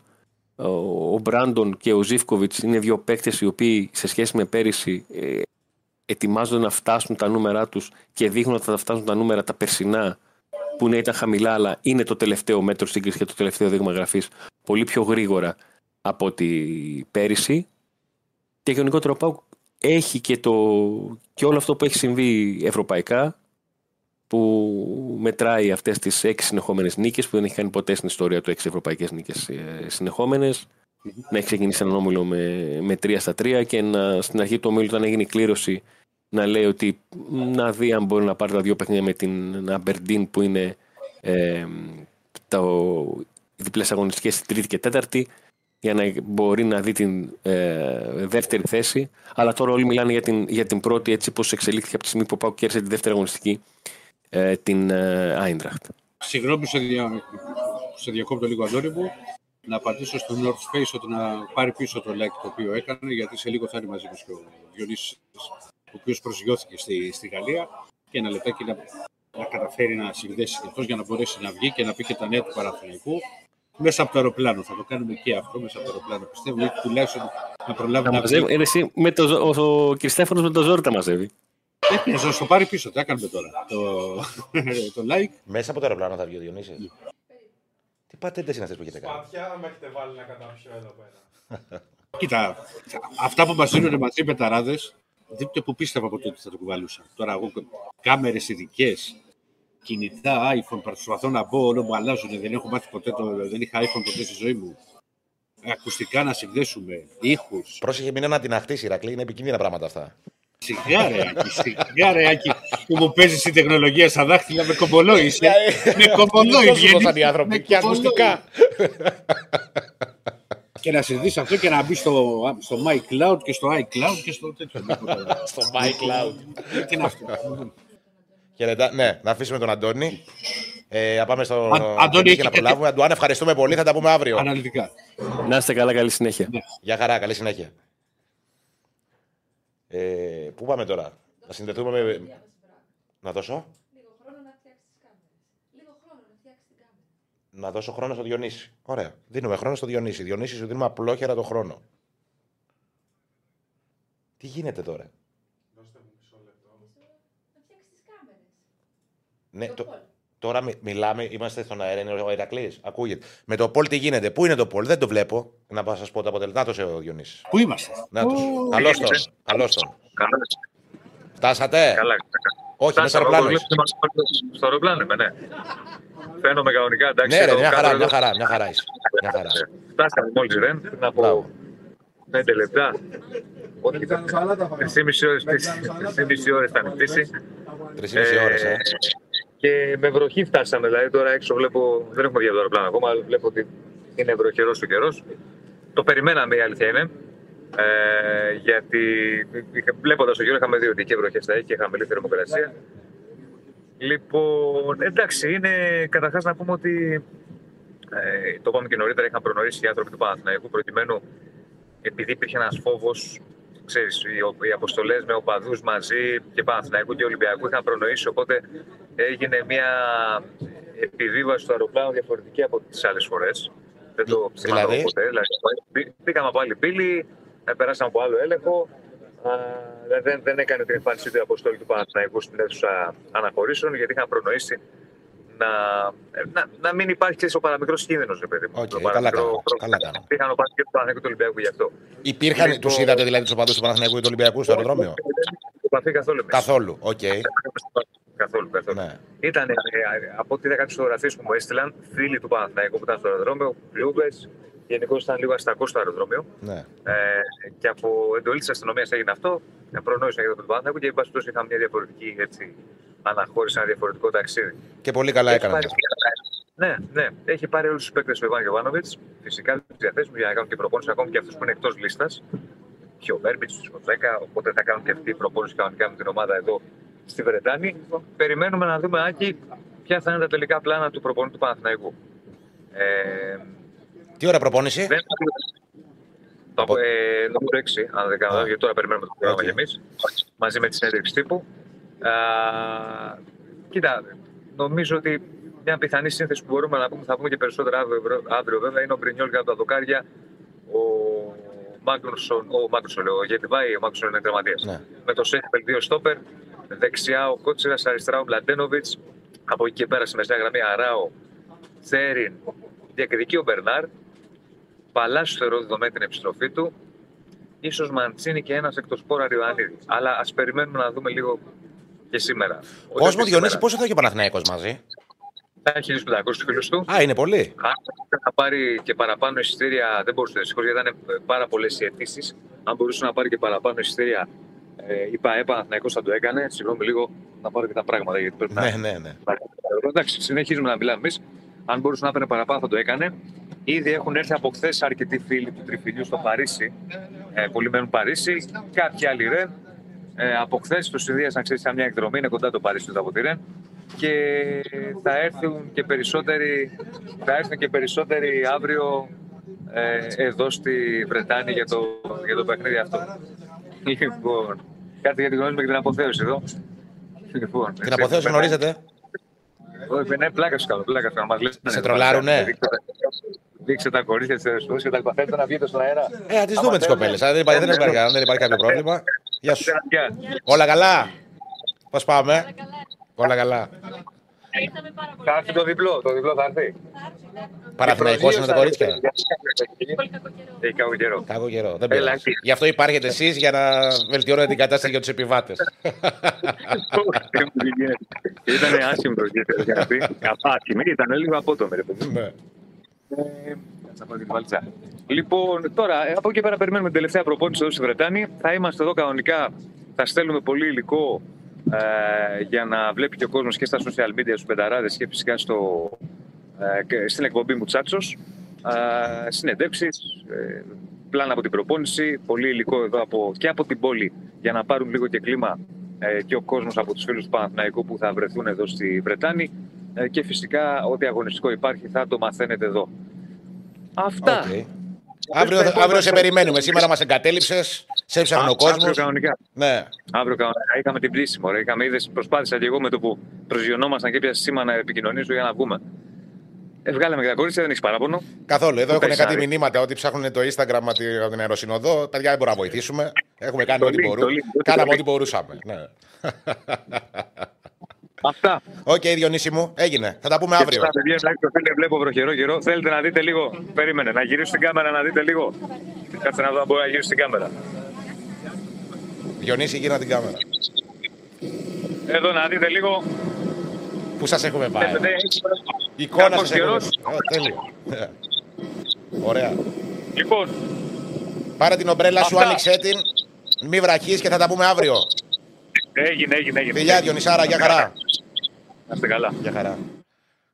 I: Ο, ο Μπράντον και ο Ζήφκοβιτς είναι δύο παίκτες οι οποίοι σε σχέση με πέρυσι ε, ετοιμάζονται να φτάσουν τα νούμερά τους και δείχνουν ότι θα φτάσουν τα νούμερα τα περσινά που ναι, ήταν χαμηλά, αλλά είναι το τελευταίο μέτρο σύγκριση και το τελευταίο δείγμα γραφής πολύ πιο γρήγορα από ότι πέρυσι. Και γενικότερα ο ΠΑΟΚ έχει και, το, και όλο αυτό που έχει συμβεί ευρωπαϊκά που μετράει αυτές τις έξι συνεχόμενες νίκες που δεν έχει κάνει ποτέ στην ιστορία του έξι ευρωπαϊκές νίκες ε, συνεχόμενες να έχει ξεκινήσει έναν όμιλο με, με 3 στα 3 και να, στην αρχή του ομίλου όταν έγινε η κλήρωση να λέει ότι να δει αν μπορεί να πάρει τα δύο παιχνίδια με την Αμπερντίν που είναι ε, το, οι διπλές αγωνιστικές στη τρίτη και τέταρτη για να μπορεί να δει την ε, δεύτερη θέση. Αλλά τώρα όλοι μιλάνε για την, για την πρώτη έτσι πως εξελίχθηκε από τη στιγμή που ο Πάουκ κέρδισε τη δεύτερη αγωνιστική ε, την Άιντραχτ.
C: Συγγνώμη, σε, δια... σε διακόπτω λίγο, Αντώνη μου. Να απαντήσω στο North Face ότι να πάρει πίσω το like το οποίο έκανε, γιατί σε λίγο θα είναι μαζί μας και ο Διονύσης, ο οποίος προσγειώθηκε στη, στη Γαλλία και ένα λεπτάκι να, να καταφέρει να συνδέσει και αυτός για να μπορέσει να βγει και να πει και τα νέα του Παναθηναϊκού μέσα από το αεροπλάνο. Θα το κάνουμε και αυτό μέσα από το αεροπλάνο. Πιστεύω ότι τουλάχιστον να προλάβει
I: Να
C: να,
I: μαζεύει,
C: βγει.
I: ε, εσύ, με το, ζω- ο, ο Κριστέφανος με το ζόρι τα μαζεύει.
C: Δεν πειράζει, θα το πάρει πίσω. Τι κάνουμε τώρα. Το, (laughs) το like.
A: Μέσα από το αεροπλάνο θα βγει ο Διονύσης. Τι πατέντες είναι αυτές που έχετε κάνει;
B: Σπάτια με έχετε βάλει να καταπιώ εδώ πέρα.
C: Κοίτα, αυτά που μας δίνουν μαζί οι πεταράδε, δείτε που πίστευα από τότε θα το κουβαλούσα. Τώρα, εγώ κάμερες ειδικές, κινητά, iPhone, προσπαθώ να μπω, όλο μου αλλάζουν. Δεν έχω μάθει ποτέ το. Δεν είχα iPhone ποτέ στη ζωή μου. Ακουστικά να συνδέσουμε, ήχους.
A: Πρόσεχε, μην να την αχτίσει, Ηρακλή, είναι επικίνδυνα πράγματα αυτά.
C: Σιγά ρε, Άκη, σιγά ρε, Άκη, που μου παίζεις η τεχνολογία στα δάχτυλα με κομπολό είσαι. με κομπολό
A: Τόσο
C: βγαίνει.
A: δώσαν οι άνθρωποι
C: Με
A: και
C: κομπολό.
A: ακουστικά.
C: Και να συνδύσει αυτό και να μπεις στο, στο MyCloud και στο iCloud και στο τέτοιο. (laughs)
A: Στο MyCloud.
C: Τι είναι αυτό;
A: Χαιρετά. Ναι, να αφήσουμε τον Αντώνη. Ε, να πάμε στο.
C: Αν- Αντώνη,
A: Αντώνη,
C: έχει
A: να
C: κάτι-
A: προλάβουμε. Αντουάν, ευχαριστούμε πολύ. Θα τα πούμε αύριο.
C: Αναλυτικά.
I: Να είστε καλά, καλή συνέχεια.
A: Γεια χαρά, καλή συνέχεια. Ε, πού πάμε τώρα, να συνδεθούμε με. Να δώσω.
E: Λίγο χρόνο να φτιάξει τι κάμερε. Λίγο χρόνο να φτιάξει την κάμερα.
A: Να δώσω χρόνο στο Διονύση. Ωραία. Δίνουμε χρόνο στο Διονύση. Διονύση, σου δίνουμε απλόχερα το χρόνο. Τι γίνεται τώρα;
B: Δώστε μου μισό λεπτό.
E: Να φτιάξεις τις κάμερες.
A: Ναι, το, τώρα μι- μιλάμε, είμαστε στον αέρα, είναι ο Ηρακλής. Ακούγεται. Με το Πολ τι γίνεται, πού είναι το Πολ, δεν το βλέπω. Να σας πω το αποτέλεσμα. Να το ο Διονύσης.
C: Πού είμαστε;
A: Να το. Καλώς τον. Καλώς τον.
J: Καλά.
A: Φτάσατε;
J: Καλά.
A: Όχι, μέσα στο
J: Φτάσαμε,
A: αεροπλάνος.
J: όπως βλέπετε, είμαστε Στο αεροπλάνο είμαι, ναι. Φαίνομαι κανονικά, εντάξει.
A: Ναι, ρε,
J: εδώ
A: μια
J: κάτω
A: χαρά,
J: εδώ.
A: μια χαρά, μια χαρά είσαι. Μια χαρά.
J: Φτάσαμε μόλις ρεν, πριν από
A: Μπράβο.
J: 5 λεπτά. Ό,τι και 3,5 ώρες, 3,5 ώρες ήταν η πτήση.
A: 3,5 ώρες, ε.
J: Και με βροχή φτάσαμε. Δηλαδή τώρα έξω βλέπω, δεν έχουμε βγει από το αεροπλάνο ακόμα, αλλά βλέπω ότι είναι βροχερός ο καιρός. Το περιμέναμε η αλήθεια είναι. Ε, γιατί βλέποντας τον καιρό είχαμε δει ότι και βροχές θα έχει και χαμηλή θερμοκρασία. Λοιπόν, εντάξει, είναι καταρχάς να πούμε ότι ε, το είπαμε και νωρίτερα, είχαν προνοήσει οι άνθρωποι του Παναθηναϊκού προκειμένου επειδή υπήρχε ένας φόβος, ξέρεις, οι, οι αποστολές με οπαδούς μαζί και Παναθηναϊκού και Ολυμπιακού είχαν προνοήσει. Οπότε έγινε μια επιβίβαση του αεροπλάνου διαφορετική από τις άλλες φορές. Δεν το ψηφίσαμε
A: Δηλαδή;
J: ποτέ. Δηλαδή, μπήκαμε από άλλη πύλη, ε, περάσαμε από άλλο έλεγχο. Α, δηλαδή δεν, δεν έκανε την εμφάνισή του η αποστολή του Παναθηναϊκού στην αίθουσα αναχωρήσεων γιατί είχαν προνοήσει να, ε, να, να μην υπάρχει ξέρεις, ο παραμικρός κίνδυνος, ρε παιδί μου.
A: Οκ,
J: Το
A: καλά
J: παραμικρό
A: κάνανε,
J: πρόβλημα.
A: καλά κάνανε.
J: Είχαν ο και του Παναθηναϊκού και του Ολυμπιακού γι' αυτό.
A: Υπήρχαν,
J: Λοιπόν,
A: τους είδατε δηλαδή τους οπαδούς του Παναθηναϊκού και του Ολυμπιακού στο αεροδρόμιο;
J: Δεν επαφή καθόλου εμείς.
A: Καθόλου, οκ.
J: Καθόλου, καθόλου.
A: Ναι.
J: Ήταν, ε, από ό,τι είδα κάποιε φωτογραφίες που μου έστειλαν, φίλοι του Παναθηναϊκού που ήταν στο αεροδρόμιο, κλούβε. Γενικώς ήταν λίγο αστακό στο αεροδρόμιο.
A: Ναι.
J: Ε, και από εντολή της αστυνομίας έγινε αυτό. Ε, Προνόησαν για τον Παναθηναϊκό και εν πάση περιπτώσει είχαμε μια διαφορετική έτσι, αναχώρηση, ένα διαφορετικό ταξίδι.
A: Και πολύ καλά
J: Έχει
A: έκαναν.
J: πάρει- Ναι, ναι. Έχει πάρει όλους τους παίκτες του Ιβάν Γιοβάνοβιτ. Φυσικά τους διαθέσιμου για να κάνουν και προπόνηση ακόμη και αυτούς που είναι εκτός λίστας. Και ο Βέρμπιτ, ο 10. Οπότε θα κάνουν και αυτή η προπόνηση κανονικά με την ομάδα εδώ στη Βρετάνη. Περιμένουμε να δούμε, Άκη, ποια θα είναι τα τελικά πλάνα του προπονητή του Παναθηναϊκού. Ε,
A: Τι ώρα προπόνηση;
J: δεν το, ε, νομίζω 6, αν δεν κάνω λάθος, γιατί τώρα περιμένουμε το πρόγραμμα
A: Οκ.
J: για εμείς, μαζί με τη συνέντευξη τύπου. Α, κοίτα, νομίζω ότι μια πιθανή σύνθεση που μπορούμε να πούμε, θα πούμε και περισσότερα αύριο, αύριο βέβαια, είναι ο Μπρινιόλ κάτω από τα δοκάρια, ο Μάγνουσον, ο Μάγνουσον, λέω, ο Γεντβάι, ο Μάγνουσον είναι τερματίας.
A: Ναι.
J: Με το Σένκεφελντ δύο στόπερ, δεξιά ο Κότσιρας, αριστερά ο Μπλαντένοβιτς, από εκεί και πέρα στη μεσαία γραμμή Αράο, Θέριν, διακριτική ο Μπερνάρ, Παλάσιο θεωρώ δεδομένη την επιστροφή του. ίσως Μαντσίνη και ένας εκτός πόρα Ριωαννίδη. Αλλά ας περιμένουμε να δούμε λίγο και σήμερα. Όχι
A: Κόσμο
J: και σήμερα.
A: Διονύση, πόσο θα έχει ο Παναθηναϊκός μαζί;
J: Θα έχει 1.500 φίλους του.
A: Α, είναι πολύ.
J: Αν θα πάρει και παραπάνω εισιτήρια, δεν μπορούσε δυστυχώ γιατί ήταν πάρα πολλές οι αιτήσεις. Αν μπορούσε να πάρει και παραπάνω εισιτήρια, ε, η ΠαΕ Παναθηναϊκός θα το έκανε. Συγγνώμη λίγο να πάρω και τα πράγματα γιατί πρέπει
A: Ναι,
J: να.
A: ναι, ναι.
J: Εντάξει, συνεχίζουμε να μιλάμε εμείς. Αν μπορούσε να έπαιρνε παραπάνω θα το έκανε. Ήδη έχουν έρθει από χθες αρκετοί φίλοι του τριφυλιού στο Παρίσι. Ε, πολλοί μένουν Παρίσι. Κάποιοι άλλοι ρεν. Ε, από χθες του συνδύασαν ξέρεις μια εκδρομή, είναι κοντά το Παρίσι του από τη ρεν. Και θα έρθουν και περισσότεροι, θα έρθουν και περισσότεροι αύριο ε, εδώ στη Βρετάνη για το, για το παιχνίδι αυτό. Λοιπόν, κάτι για τη γνώμη και την αποθέωση εδώ. Λοιπόν,
A: Την αποθέωση γνωρίζετε;
J: Όχι, ναι, πλάκα σου κάνω, πλάκα σου κάνω. Μας λες,
A: Σε
J: ναι,
A: τρολάρουνε;
J: δείξτε τα- Δείξτε τα κορίτσια τη αεροσκοπή και τα λοιπά. Θέλετε να βγείτε στον αέρα.
A: Ε, α τις δούμε τις κοπέλες. Δεν, υπάρχει- δεν, υπάρχει, δεν υπάρχει κάποιο πρόβλημα. Γεια σου.
J: Γεια.
A: Όλα καλά. Πώς πάμε; Όλα καλά.
J: Θα έρθει το διπλό, το διπλό θα έρθει.
A: Παραθυναϊκός είναι τα κορίτσια.
J: Έχει κάποιο καιρό.
A: Κακό καιρό. Δεν
J: Έλα,
A: πειράζει.
J: εκεί.
A: Γι' αυτό υπάρχετε εσείς για να βελτιώνετε την κατάσταση για τους επιβάτες. (laughs)
J: Ήταν άσχημο το γύρο για να πει. Άσχημο, ήταν λίγο απότομο. ρε παιδί.
A: Ναι.
J: Ε, θα πάω και τη βαλίτσα. Λοιπόν, τώρα ε, από εκεί πέρα περιμένουμε την τελευταία προπόνηση εδώ στη Βρετάνη. Θα είμαστε εδώ κανονικά. Θα στέλνουμε πολύ υλικό ε, για να βλέπει και ο κόσμος και στα social media στους Betarades και φυσικά στο, ε, και στην εκπομπή μου Τσάτσος. Ε, Συνεντεύξεις, ε, πλάνα από την προπόνηση, πολύ υλικό εδώ από, και από την πόλη για να πάρουν λίγο και κλίμα ε, και ο κόσμος από τους φίλους του Παναθηναϊκού που θα βρεθούν εδώ στη Βρετάνη. Ε, και φυσικά ό,τι αγωνιστικό υπάρχει θα το μαθαίνετε εδώ. Αυτά.
A: Οκ. Αύριο, αύριο σε περιμένουμε. Σήμερα μας εγκατέλειψες. Σε έψαχνε ο
J: Α- Αύριο
A: κόσμος.
J: κανονικά.
A: Ναι.
J: Αύριο κανονικά. Είχαμε την πτήση, μωρέ. Είχαμε είδες, προσπάθησα και εγώ με το που προσγειωνόμασταν και 'πιασα σήμα να επικοινωνήσω για να βγούμε. Ε, βγάλαμε και τα κορίτσια, δεν έχεις παράπονο.
A: Καθόλου. Εδώ
J: Το
A: έχουν
J: Πεσάρι.
A: κάτι μηνύματα ότι ψάχνουν το Instagram από τη- από την Αεροσυνοδό. Παιδιά δεν μπορούμε να βοηθήσουμε. Έχουμε κάνει
J: Το
A: ό,τι
J: link, το
A: μπορούμε.
J: link, το
A: Κάναμε
J: link.
A: ό,τι μπορούσαμε. (laughs) Ναι.
J: Αυτά.
A: Οκ, Διονύση μου, έγινε. Θα τα πούμε
J: Και
A: αύριο.
J: στα παιδιά, να το φίλε, βλέπω βροχερό καιρό. Θέλετε να δείτε λίγο. Περίμενε, να γυρίσω την κάμερα να δείτε λίγο. Κάτσε να δω αν μπορεί να γυρίσω την κάμερα.
A: Διονύση, γύρνα την κάμερα.
J: Εδώ να δείτε λίγο.
A: Πού σας έχουμε πάει;
J: Βλέπετε,
A: Εικόνα
J: κάπως
A: σας έχουμε
J: καιρός.
A: πάει. Ω, Τέλειο. Ναι. Ωραία.
J: Λοιπόν,
A: Πάρε την ομπρέλα σου,
J: Αυτά.
A: άνοιξε την. Μη βραχείς και θα τα πούμε αύριο.
J: Έγινε, έγινε, έγινε.
A: Φιλιά, Διονυσάρα, για χαρά.
J: Να είστε καλά.
A: Για χαρά.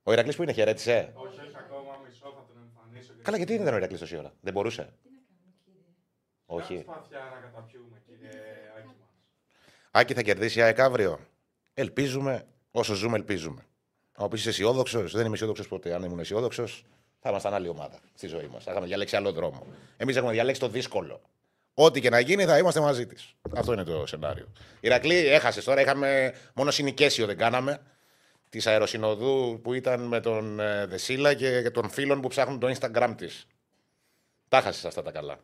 A: Ο Ηρακλής που είναι, χαιρέτησε.
B: Όχι, όχι ακόμα, μισό θα τον εμφανίσω. και-
A: Καλά, γιατί δεν ήταν ο Ηρακλής τόση ώρα; Δεν μπορούσε; Όχι.
B: Κάτσε σπαθιά να καταπιούμε, κύριε Άκη μας.
A: Άκη θα κερδίσει η ΑΕΚ αύριο. Ελπίζουμε. Όσο ζούμε, ελπίζουμε. Αν πει είσαι αισιόδοξος, δεν είμαι αισιόδοξος ποτέ. Αν ήμουν αισιόδοξος, θα ήμασταν άλλη ομάδα στη ζωή μας. Θα είχαμε διαλέξει άλλο δρόμο. Εμείς έχουμε διαλέξει το δύσκολο. Ό,τι και να γίνει, θα είμαστε μαζί της. Αυτό είναι το σενάριο. Η Ηρακλή έχασες τώρα. Είχαμε μόνο συνοικέσιο δεν κάναμε. Της αεροσυνοδού που ήταν με τον ε, Δεσίλα και, και των φίλων που ψάχνουν το Instagram της. Τα χάσει αυτά τα καλά.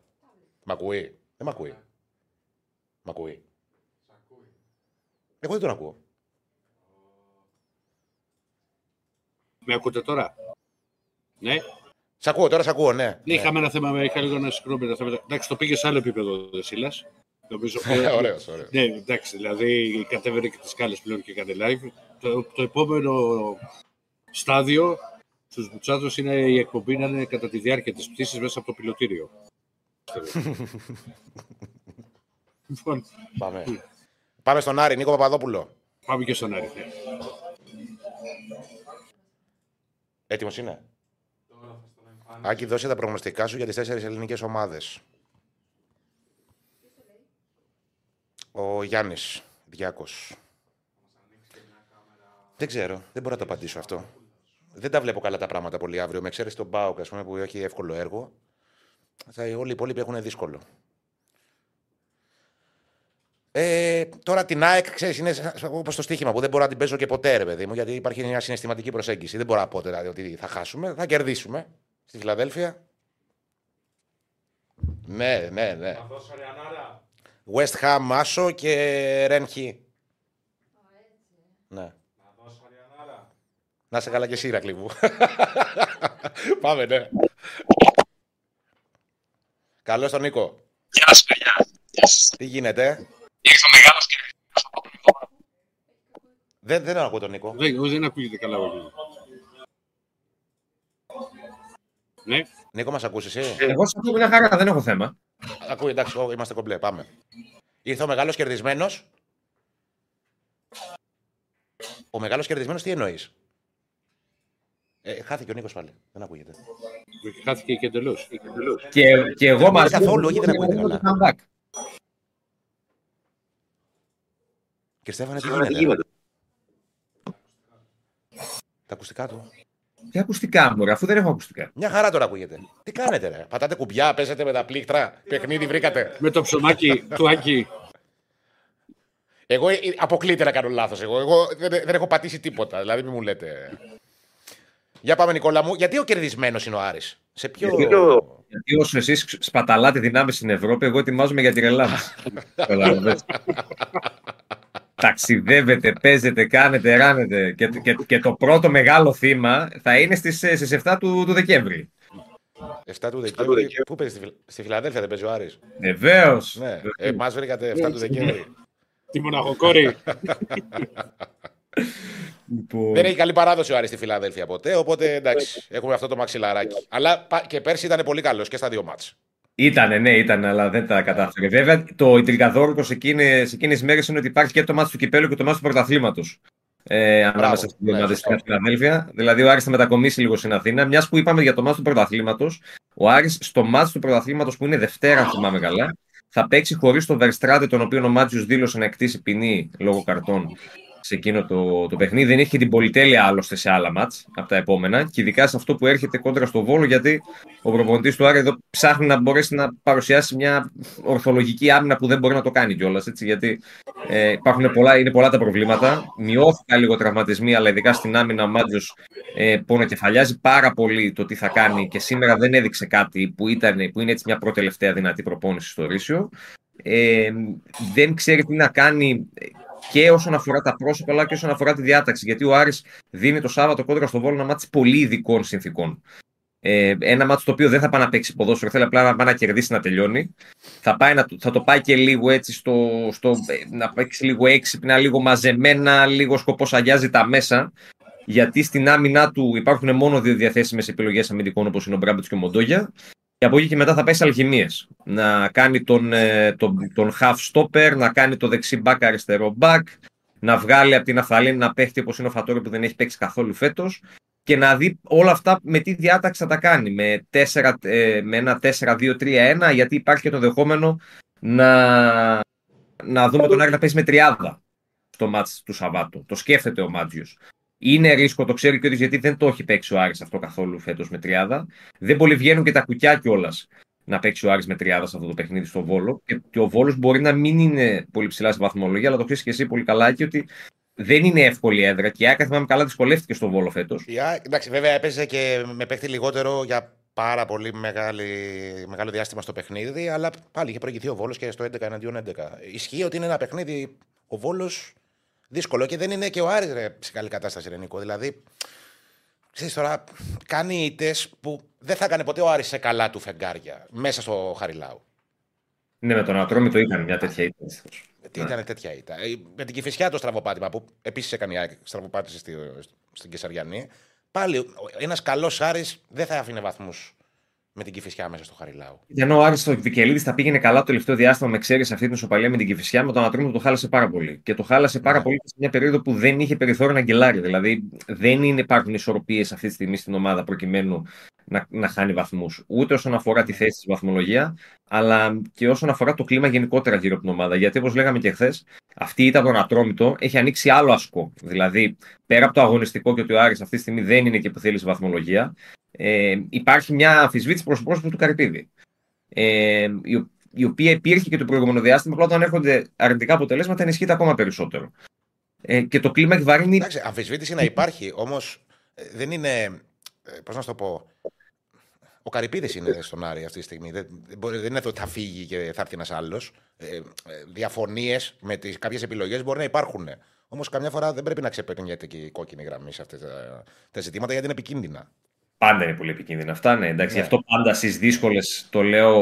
A: Μ' ακούει; Δεν μ' ακούει. Μ' ακούει. Εγώ δεν τον ακούω.
C: Με ακούτε τώρα; Ναι.
A: Σ' ακούω, τώρα σ' ακούω, ναι.
C: Ναι, είχαμε ένα θέμα, με- είχα λίγο ένα συγκρό με τα θέματα. Εντάξει, το πήγε σε άλλο επίπεδο ο Δεσίλα. Νομίζω. (laughs)
A: Ωραίος, ωραίος.
C: Ναι, εντάξει, δηλαδή κατέβαινε και τις κάλε πλέον και έκανε live. Το, το επόμενο στάδιο στους Μπουτσάτου είναι η εκπομπή να είναι κατά τη διάρκεια της πτήσης μέσα από το πιλωτήριο. λοιπόν,
A: Πάμε. Πάμε στον Άρη, Νίκο Παπαδόπουλο.
C: πάμε και στον Άρη. ναι.
A: Έτοιμος είναι;
B: Τώρα θα στον εμφανίσω.
A: Άκη, δώσε τα προγνωστικά σου για τις τέσσερις ελληνικές ομάδες. Ο Γιάννης Διάκος. Δεν ξέρω, δεν μπορώ να το απαντήσω αυτό. Δεν τα βλέπω καλά τα πράγματα πολύ αύριο. Με εξαίρεση τον Μπάουκ, ας πούμε, που έχει εύκολο έργο. Θα, όλοι οι υπόλοιποι έχουν δύσκολο. Ε, τώρα την ΑΕΚ, ξέρεις, είναι όπως το στοίχημα που δεν μπορώ να την παίζω και ποτέ, ρε παιδί μου, γιατί υπάρχει μια συναισθηματική προσέγγιση. Δεν μπορώ να πω δηλαδή ότι θα χάσουμε, θα κερδίσουμε στη Φιλαδέλφια. Ναι, ναι, ναι.
B: Να δώσω Ριανάρα.
A: West Ham Μάσο και Ρένχι. Ναι.
B: Να δώσω Ριανάρα.
A: Να είσαι καλά και εσύ, Ηρακλή μου. (laughs) Πάμε, ναι. Καλώς τον Νίκο.
J: Γεια σου, παιδιά.
A: Τι γίνεται,
J: Ήρθε ο μεγάλος και
A: δεν, δεν ακούω τον Νίκο.
C: Δεν, δεν ακούγεται καλά ο Ναι,
A: Νίκο, μας ακούσει εσύ;
K: Εγώ σε ακούω μια χαρά, δεν έχω θέμα.
A: Ακούει, εντάξει, ω, είμαστε κομπλέ. Πάμε. Ήρθε ο μεγάλος κερδισμένος. Ο μεγάλος κερδισμένος τι εννοείς; Ε, χάθηκε ο Νίκος πάλι. Δεν ακούγεται.
C: χάθηκε και εντελώς.
K: Και, και εγώ
A: Δεν
K: μαζί
A: καθόλου, όχι, δεν ακούγεται
K: το
A: καλά.
K: comeback.
A: Και Στέφανε, τι γίνεται. Τα ακουστικά του.
K: Τι ακουστικά μου, ρε, αφού δεν έχω ακουστικά.
A: Μια χαρά τώρα ακούγεται. Τι κάνετε, ρε; Πατάτε κουμπιά, παίζετε με τα πλήκτρα. Παιχνίδι βρήκατε.
C: Με το ψωμάκι του Άκη.
A: Εγώ ε, αποκλείται να κάνω λάθος. Εγώ, εγώ δεν, δεν έχω πατήσει τίποτα. Δηλαδή, μην μου λέτε. Για πάμε, Νικόλα μου. Γιατί ο κερδισμένος είναι ο Άρης; Σε ποιο.
K: Γιατί, το- γιατί όσο εσείς σπαταλάτε δυνάμεις στην Ευρώπη, εγώ ετοιμάζομαι για την Ελλάδα. (laughs) Καταλαβαίνετε. Ταξιδεύετε, παίζετε, κάνετε, ράνετε. Και, και, και το πρώτο μεγάλο θύμα θα είναι στις, ε, στις 7 του, του Δεκέμβρη.
A: 7 του Δεκέμβρη. Πού παίζεις, στη, Φιλ- στη Φιλαδέλφια δεν παίζει ο Άρης;
K: Βεβαίως.
A: Ναι, εμά βρήκατε 7 του Δεκέμβρη.
C: Τη μοναχοκόρη. (laughs)
K: Λοιπόν,
A: δεν έχει καλή παράδοση ο Άρης στη Φιλαδέλφια ποτέ, οπότε εντάξει, έχουμε αυτό το μαξιλαράκι. Αλλά πα- και πέρσι ήταν πολύ καλός και στα δύο μάτς.
K: Ήτανε, ναι, ήταν, αλλά δεν τα κατάφερε. Βέβαια, το ιτρικαδόρικο σε εκείνες τι μέρες είναι ότι υπάρχει και το μάτι του κυπέλου και το μάτι του πρωταθλήματος. Ε, ανάμεσα στις δύο
A: Ναι,
K: ομάδε
A: σωστό.
K: στην Φιλαδέλφια. Δηλαδή, ο Άρης θα μετακομίσει λίγο στην Αθήνα. Μιας που είπαμε για το μάτι του πρωταθλήματος, ο Άρης στο μάτι του πρωταθλήματος που είναι Δευτέρα, αν θυμάμαι καλά, θα παίξει χωρίς τον Βερστράτε, τον οποίο ο Μάτζιος δήλωσε να εκτίσει ποινή λόγω καρτών σε εκείνο το, το παιχνίδι. Δεν έχει και την πολυτέλεια άλλωστε σε άλλα μάτς από τα επόμενα. Και ειδικά σε αυτό που έρχεται κόντρα στο Βόλο, γιατί ο προπονητής του Άρη εδώ ψάχνει να μπορέσει να παρουσιάσει μια ορθολογική άμυνα που δεν μπορεί να το κάνει κιόλας. Γιατί ε, υπάρχουν πολλά, είναι πολλά τα προβλήματα. Μειώθηκαν λίγο τραυματισμοί, αλλά ειδικά στην άμυνα ο Μάτζο ε, πονοκεφαλιάζει πάρα πολύ το τι θα κάνει και σήμερα δεν έδειξε κάτι που, ήταν, που είναι έτσι μια πρώτη-τελευταία δυνατή προπόνηση στο Ρήσιο. Ε, δεν ξέρει τι να κάνει και όσον αφορά τα πρόσωπα, αλλά και όσον αφορά τη διάταξη. Γιατί ο Άρης δίνει το Σάββατο κόντρα στο Βόλο ένα μάτι πολύ ειδικών συνθήκων. Ε, ένα μάτι το οποίο δεν θα πάει να παίξει ποδόσφαιρο, θέλει απλά να πάει να κερδίσει να τελειώνει. Θα, πάει να, θα το πάει και λίγο έτσι στο, στο ε, να παίξει λίγο έξυπνα, λίγο μαζεμένα, λίγο σκοπός αγιάζει τα μέσα. Γιατί στην άμυνά του υπάρχουν μόνο δύο διαθέσιμες επιλογές αμυντικών όπως είναι ο Μπράμπετς και ο Μοντόγια. Και από εκεί και μετά θα πάει σε αλχημίες. Να κάνει τον, ε, τον, τον half stopper, να κάνει το δεξί back αριστερό back, να βγάλει από την Αφθαλήνη ένα παίχτη όπως είναι ο Φατόρη που δεν έχει παίξει καθόλου φέτος και να δει όλα αυτά με τι διάταξη θα τα κάνει. Με, 4, ε, με ένα 4-2-3-1, γιατί υπάρχει και το δεχόμενο να, να δούμε τον Άρη να παίζει με τριάδα στο μάτς του Σαββάτου. Το σκέφτεται ο Μάτζιος. Είναι ρίσκο, το ξέρει και ο γιατί δεν το έχει παίξει ο Άρης αυτό καθόλου φέτος με τριάδα. Δεν πολύ βγαίνουν και τα κουκιά κιόλας να παίξει ο Άρης με τριάδα σε αυτό το παιχνίδι στο Βόλο. Και, και ο Βόλος μπορεί να μην είναι πολύ ψηλά στη βαθμολογία, αλλά το ξέρεις και εσύ πολύ καλά και ότι δεν είναι εύκολη έδρα. Και η Άκα θυμάμαι καλά δυσκολεύτηκε στο Βόλο φέτος.
A: Εντάξει, βέβαια έπαιζε και με παίχτη λιγότερο για πάρα πολύ μεγάλη, μεγάλο διάστημα στο παιχνίδι, αλλά πάλι είχε προηγηθεί ο Βόλος και στο 11 εναντίον 11. Ισχύει ότι είναι ένα παιχνίδι ο Βόλος δύσκολο και δεν είναι και ο Άρης ρε, σε καλή κατάσταση, Ρενικό. Δηλαδή, ξέρεις τώρα, κάνει ήττες που δεν θα έκανε ποτέ ο Άρης σε καλά του φεγγάρια μέσα στο Χαριλάου.
K: Ναι, με τον Ατρόμητο είχαν μια τέτοια ήττα.
A: Τι ήταν τέτοια ήττα; Ε, Με την Κυφυσιά το στραβοπάτημα που επίσης έκανε η στραβοπάτηση στη, στην Κεσαριανή. Πάλι ένας καλός Άρης δεν θα άφηνε βαθμούς με την Κυφυσιά μέσα στο Χαριλάου.
K: Ενώ ο Άρης στο Βικελίδης θα πήγαινε καλά το τελευταίο διάστημα με εξαίρεση αυτή την ισοπαλία με την Κυφυσιά, με τον Ατρόμητο το χάλασε πάρα πολύ. Και το χάλασε πάρα
A: Ναι.
K: πολύ σε μια περίοδο που δεν είχε περιθώριο να γκελάρει. Δηλαδή δεν είναι, υπάρχουν ισορροπίες αυτή τη στιγμή στην ομάδα προκειμένου να, να χάνει βαθμούς. Ούτε όσον αφορά τη θέση στη βαθμολογία, αλλά και όσον αφορά το κλίμα γενικότερα γύρω από την ομάδα. Γιατί όπως λέγαμε και χθες, αυτή η ήττα από τον Ατρόμητο έχει ανοίξει άλλο ασκό. Δηλαδή, πέρα από το αγωνιστικό και ότι ο Άρης αυτή τη στιγμή δεν είναι και που θέλει σε βαθμολογία, ε, υπάρχει μια αμφισβήτηση προς το πρόσωπο του Καρυπίδη. Ε, η, ο- η οποία υπήρχε και το προηγούμενο διάστημα, απλά όταν έρχονται αρνητικά αποτελέσματα ενισχύεται ακόμα περισσότερο. Ε, και το κλίμα έχει βαρύνει.
A: Εντάξει, αμφισβήτηση να υπάρχει, όμως δεν είναι. Πώς να σου το πω. Ο Καρυπίδης είναι στον Άρη αυτή τη στιγμή. Δεν, δεν μπορεί- δεν είναι ότι θα φύγει και θα έρθει ένας άλλος. Ε, ε, Διαφωνίες με κάποιες επιλογές μπορεί να υπάρχουν. Όμως καμιά φορά δεν πρέπει να ξεπερνιέται και η κόκκινη γραμμή σε αυτά τα, τα ζητήματα γιατί είναι επικίνδυνα.
K: Πάντα είναι πολύ επικίνδυνα αυτά, ναι. Εντάξει,
A: Ναι.
K: γι' αυτό πάντα στις δύσκολες το λέω,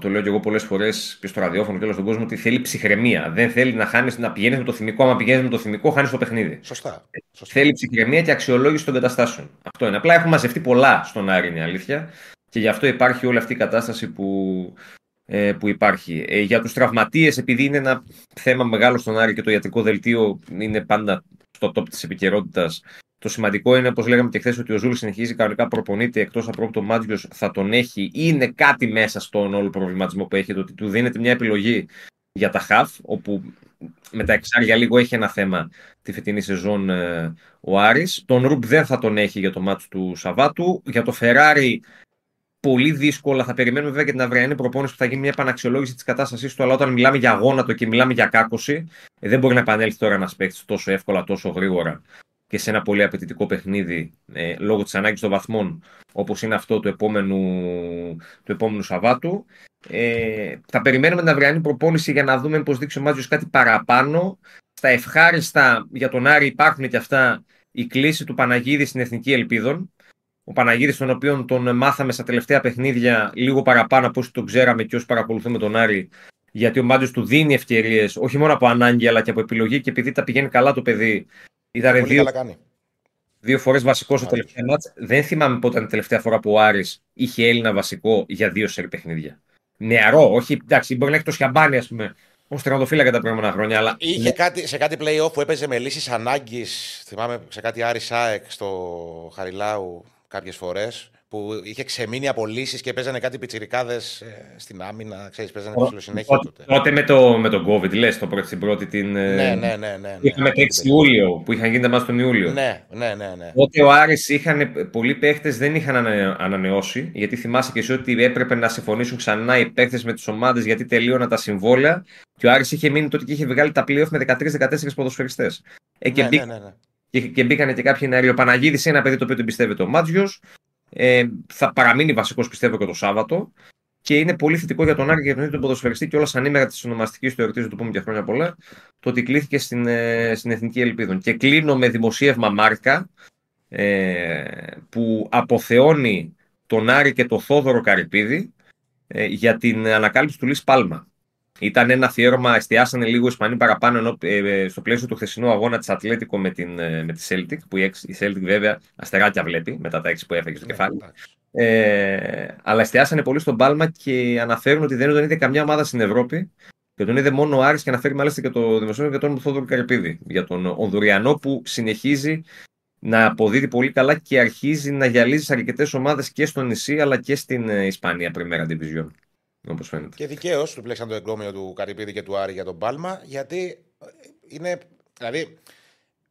K: το λέω και εγώ πολλές φορές και στο ραδιόφωνο και όλο στον κόσμο ότι θέλει ψυχραιμία. Δεν θέλει να, χάνεις, να πηγαίνεις με το θυμικό. Άμα πηγαίνεις με το θυμικό, χάνεις το παιχνίδι.
A: Σωστά.
K: Θέλει ψυχραιμία και αξιολόγηση των καταστάσεων. Αυτό είναι. Απλά έχουν μαζευτεί πολλά στον Άρη, είναι η αλήθεια. Και γι' αυτό υπάρχει όλη αυτή η κατάσταση που, ε, που υπάρχει. Ε, για τους τραυματίες, επειδή είναι ένα θέμα μεγάλο στον Άρη και το ιατρικό δελτίο είναι πάντα στο top της επικαιρότητας. Το σημαντικό είναι, όπως λέγαμε και χθες, ότι ο Ζουλ συνεχίζει κανονικά προπονείται εκτός απροόπτου μάλλον θα τον έχει. Είναι κάτι μέσα στον όλο προβληματισμό που έχει, το ότι του δίνεται μια επιλογή για τα χαφ, όπου με τα εξάρια λίγο έχει ένα θέμα τη φετινή σεζόν ε, ο Άρης. Τον Ρουμπ δεν θα τον έχει για το ματς του Σαββάτου. Για το Φεράρι πολύ δύσκολα. Θα περιμένουμε βέβαια και την αυριανή προπόνηση που θα γίνει μια επαναξιολόγηση της κατάστασής του. Αλλά όταν μιλάμε για αγώνατο και μιλάμε για κάκωση, ε, δεν μπορεί να επανέλθει τώρα ένας παίκτης τόσο εύκολα, τόσο γρήγορα και σε ένα πολύ απαιτητικό παιχνίδι ε, λόγω της ανάγκης των βαθμών, όπως είναι αυτό του επόμενου, του επόμενου Σαββάτου. Ε, θα περιμένουμε την αυριανή προπόνηση για να δούμε πώς δείξει ο Μάτζιο κάτι παραπάνω. Στα ευχάριστα για τον Άρη υπάρχουν και αυτά η κλίση του Παναγίδη στην Εθνική Ελπίδων. Ο Παναγίδης, τον οποίο τον μάθαμε στα τελευταία παιχνίδια λίγο παραπάνω από όσοι τον ξέραμε και όσοι παρακολουθούμε τον Άρη, γιατί ο Μάτζιο του δίνει ευκαιρίες, όχι μόνο από ανάγκη, αλλά και από επιλογή και επειδή τα πηγαίνει καλά το παιδί. Ήταν
A: Πολύ
K: δύο,
A: καλά κάνει.
K: δύο φορές βασικό στο τελευταίο μάτς. Δεν θυμάμαι πότε ήταν η τελευταία φορά που ο Άρης είχε Έλληνα βασικό για δύο σερ παιχνίδια. Νεαρό, όχι, εντάξει, μπορεί να έχει το Σιαμπάνι, ας πούμε, ως τερματοφύλακα τα προηγούμενα χρόνια, αλλά.
A: Είχε κάτι, σε κάτι playoff που έπαιζε με λύσεις ανάγκης. Θυμάμαι σε κάτι Άρης Σάεκ στο Χαριλάου κάποιες φορές. Που είχε ξεμείνει από λύσει και παίζανε κάτι πιτσιρικάδες στην άμυνα. Ξέρεις, παίζανε ψηλό συνέχεια
K: Τότε,
A: τότε.
K: τότε με, το, με τον COVID, λες, το πρώτη, την πρώτη την. ε,
A: Ναι, ναι, ναι. ναι, ναι.
K: Είχαμε 6 Ιούλιο, που είχαν γίνει τα μάτια τον Ιούλιο.
A: Ναι, ναι, ναι. ναι.
K: Τότε ο Άρης είχαν, πολλοί παίχτες δεν είχαν ανε- ανανεώσει, γιατί θυμάσαι και εσύ ότι έπρεπε να συμφωνήσουν ξανά οι παίχτες με τις ομάδες γιατί τελείωναν τα συμβόλαια. Και ο Άρης είχε μείνει τότε και είχε βγάλει τα playoff με 13-14 ποδοσφαιριστές. Ε, και,
A: Ναι,
K: μπήκα-
A: ναι, ναι, ναι.
K: και, και μπήκαν και κάποιοι νεαροί. Ο Παναγίδης είναι ένα παιδί το οποίο τον πιστεύεται ο Μάτζιος. Ε, θα παραμείνει βασικός πιστεύω και το Σάββατο. Και είναι πολύ θετικό για τον Άρη και για τον ίδιο τον ποδοσφαιριστή και όλα ανήμερα της ονομαστικής του εορτής, του πούμε και χρόνια πολλά, το ότι κλήθηκε στην, ε, στην Εθνική Ελπίδων. Και κλείνω με δημοσίευμα Μάρκα ε, που αποθεώνει τον Άρη και τον Θόδωρο Καρυπίδη ε, για την ανακάλυψη του Λις Πάλμα. Ήταν ένα αφιέρωμα, εστιάσανε λίγο οι Ισπανοί παραπάνω ενώ, ε, στο πλαίσιο του χθεσινού αγώνα της Ατλέτικο με, την, ε, με τη Celtic, που η, εξ- η Celtic βέβαια αστεράκια βλέπει μετά τα έξι που έφεγε στο
A: Ναι,
K: κεφάλι.
A: εντάξει.
K: Ε, αλλά εστιάσανε πολύ στον Πάλμα και αναφέρουν ότι δεν τον είδε καμιά ομάδα στην Ευρώπη και τον είδε μόνο ο Άρης και αναφέρει μάλιστα και το δημοσιογράφο για τον Θόδωρο Καρυπίδη. Για τον Ονδουριανό που συνεχίζει να αποδίδει πολύ καλά και αρχίζει να γυαλίζει σε αρκετές ομάδες και στο νησί αλλά και στην ε, Ισπανία Πριμέρα Division. Όπως φαίνεται.
A: Και δικαίως του πλέξαν το εγκόμιο του Καρυπίδη και του Άρη για τον Πάλμα, γιατί ε, είναι. Δηλαδή,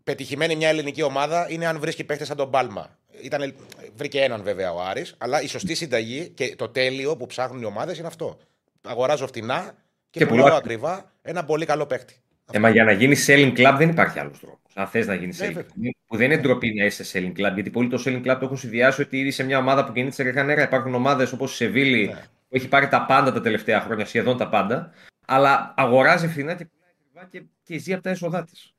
A: πετυχημένη μια ελληνική ομάδα είναι αν βρίσκει παίχτες σαν τον Πάλμα. Ήταν, βρήκε έναν βέβαια ο Άρης, αλλά η σωστή συνταγή και το τέλειο που ψάχνουν οι ομάδες είναι αυτό. Αγοράζω φτηνά και,
K: Και
A: πουλάω
K: πουλάω.
A: ακριβά ένα πολύ καλό παίχτη.
K: Ε, μα για να γίνει selling club δεν υπάρχει άλλος τρόπος. Αν θες να γίνει
A: Ναι,
K: selling
A: βέβαια.
K: club. Που δεν είναι ντροπή να είσαι selling club, γιατί πολλοί το selling club το έχουν συνδυάσει ότι είσαι μια ομάδα που κινείται σε ρεχά νερά. Υπάρχουν ομάδες όπως η Σεβίλη
A: Ναι.
K: Που έχει πάρει τα πάντα τα τελευταία χρόνια, σχεδόν τα πάντα, αλλά αγοράζει φθηνά και πουλάει ακριβά και, και ζει από τα έσοδά της.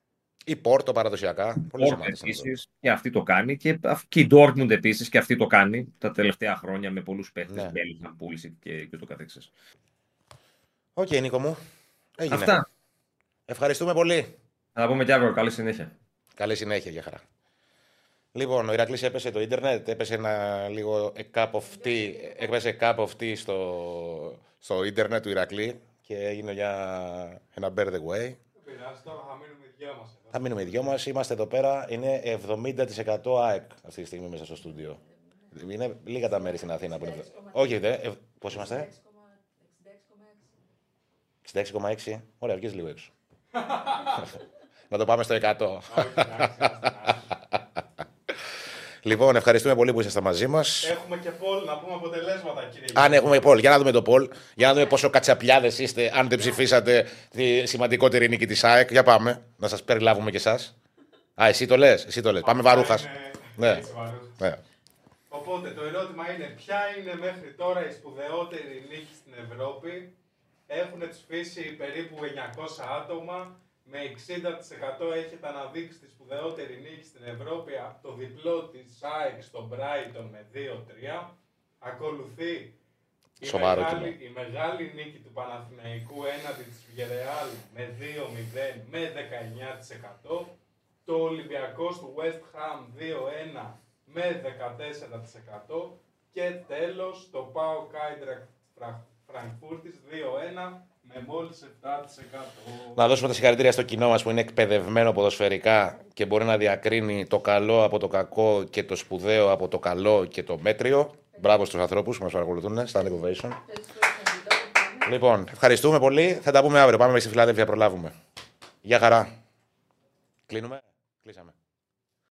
A: Η Πόρτο παραδοσιακά. Πολλέ
K: Dortmund
A: ομάδε.
K: επίσης, και αυτή το κάνει. Και, αυ- και η Dortmund επίσης, και αυτή το κάνει τα τελευταία χρόνια με πολλούς παίχτες.
A: Ναι.
K: Bellingham, Pulisic και, και το καθεξής.
A: Οκ, Νίκο μου. Έγινε.
K: Αυτά.
A: Ευχαριστούμε πολύ.
K: Θα τα πούμε κι αύριο. Καλή συνέχεια.
A: Καλή συνέχεια, για χαρά. Λοιπόν, ο Ηρακλής έπεσε το ίντερνετ, έπεσε ένα λίγο a cup of tea, έπεσε cup of tea στο, στο ίντερνετ του Ηρακλή και έγινε για ένα bear the way.
B: Δεν πειράζει, τώρα θα μείνουμε οι δυο μας εδώ.
A: Θα μείνουμε οι δυο μας, είμαστε εδώ πέρα, είναι 70% ΑΕΚ αυτή τη στιγμή μέσα στο στούντιο. Είναι λίγα τα μέρη στην Αθήνα που είναι. Όχι, δε, ε, πώς είμαστε; 66,6. Ωραία, βγες λίγο έξω. (laughs) Να το πάμε στο 100. (laughs) λοιπόν, ευχαριστούμε πολύ που ήσασταν μαζί μας.
B: Έχουμε και πόλ να πούμε αποτελέσματα, κύριε
A: Αν έχουμε πόλ, για να δούμε το πόλ. Για να δούμε πόσο κατσαπλιάδες είστε, αν δεν ψηφίσατε τη σημαντικότερη νίκη της ΑΕΚ. Για πάμε, να σας περιλάβουμε κι εσάς. Α, εσύ το λες, εσύ το λες. Πάμε βαρούχας. Ναι.
B: Έτσι, Βαρούχας.
A: ναι.
B: Οπότε το ερώτημα είναι ποια είναι μέχρι τώρα η σπουδαιότερη νίκη στην Ευρώπη; Έχουν ψηφίσει περίπου 900 άτομα. Με 60% έχετε αναδείξει τη σπουδαιότερη νίκη στην Ευρώπη από το διπλό της ΑΕΚ στο Brighton με 2-3. Ακολουθεί η
A: Σοβαρό
B: μεγάλη,
A: κοινό.
B: η μεγάλη νίκη του Παναθηναϊκού έναντι της Villarreal με 2-0 με 19%. Το Ολυμπιακός του West Ham 2-1 με 14% και τέλος το ΠΑΟ Κάιντρακ Φραγκφούρτης 2-1 με μόλις 7%.
A: Να δώσουμε τα συγχαρητήρια στο κοινό μας που είναι εκπαιδευμένο ποδοσφαιρικά και μπορεί να διακρίνει το καλό από το κακό και το σπουδαίο από το καλό και το μέτριο. Μπράβο στους ανθρώπους που μας παρακολουθούν. Stand Ovation. Λοιπόν, ευχαριστούμε πολύ. Θα τα πούμε αύριο. Πάμε στη Φιλάδελφια, προλάβουμε. Γεια χαρά. Κλείνουμε. Κλείσαμε.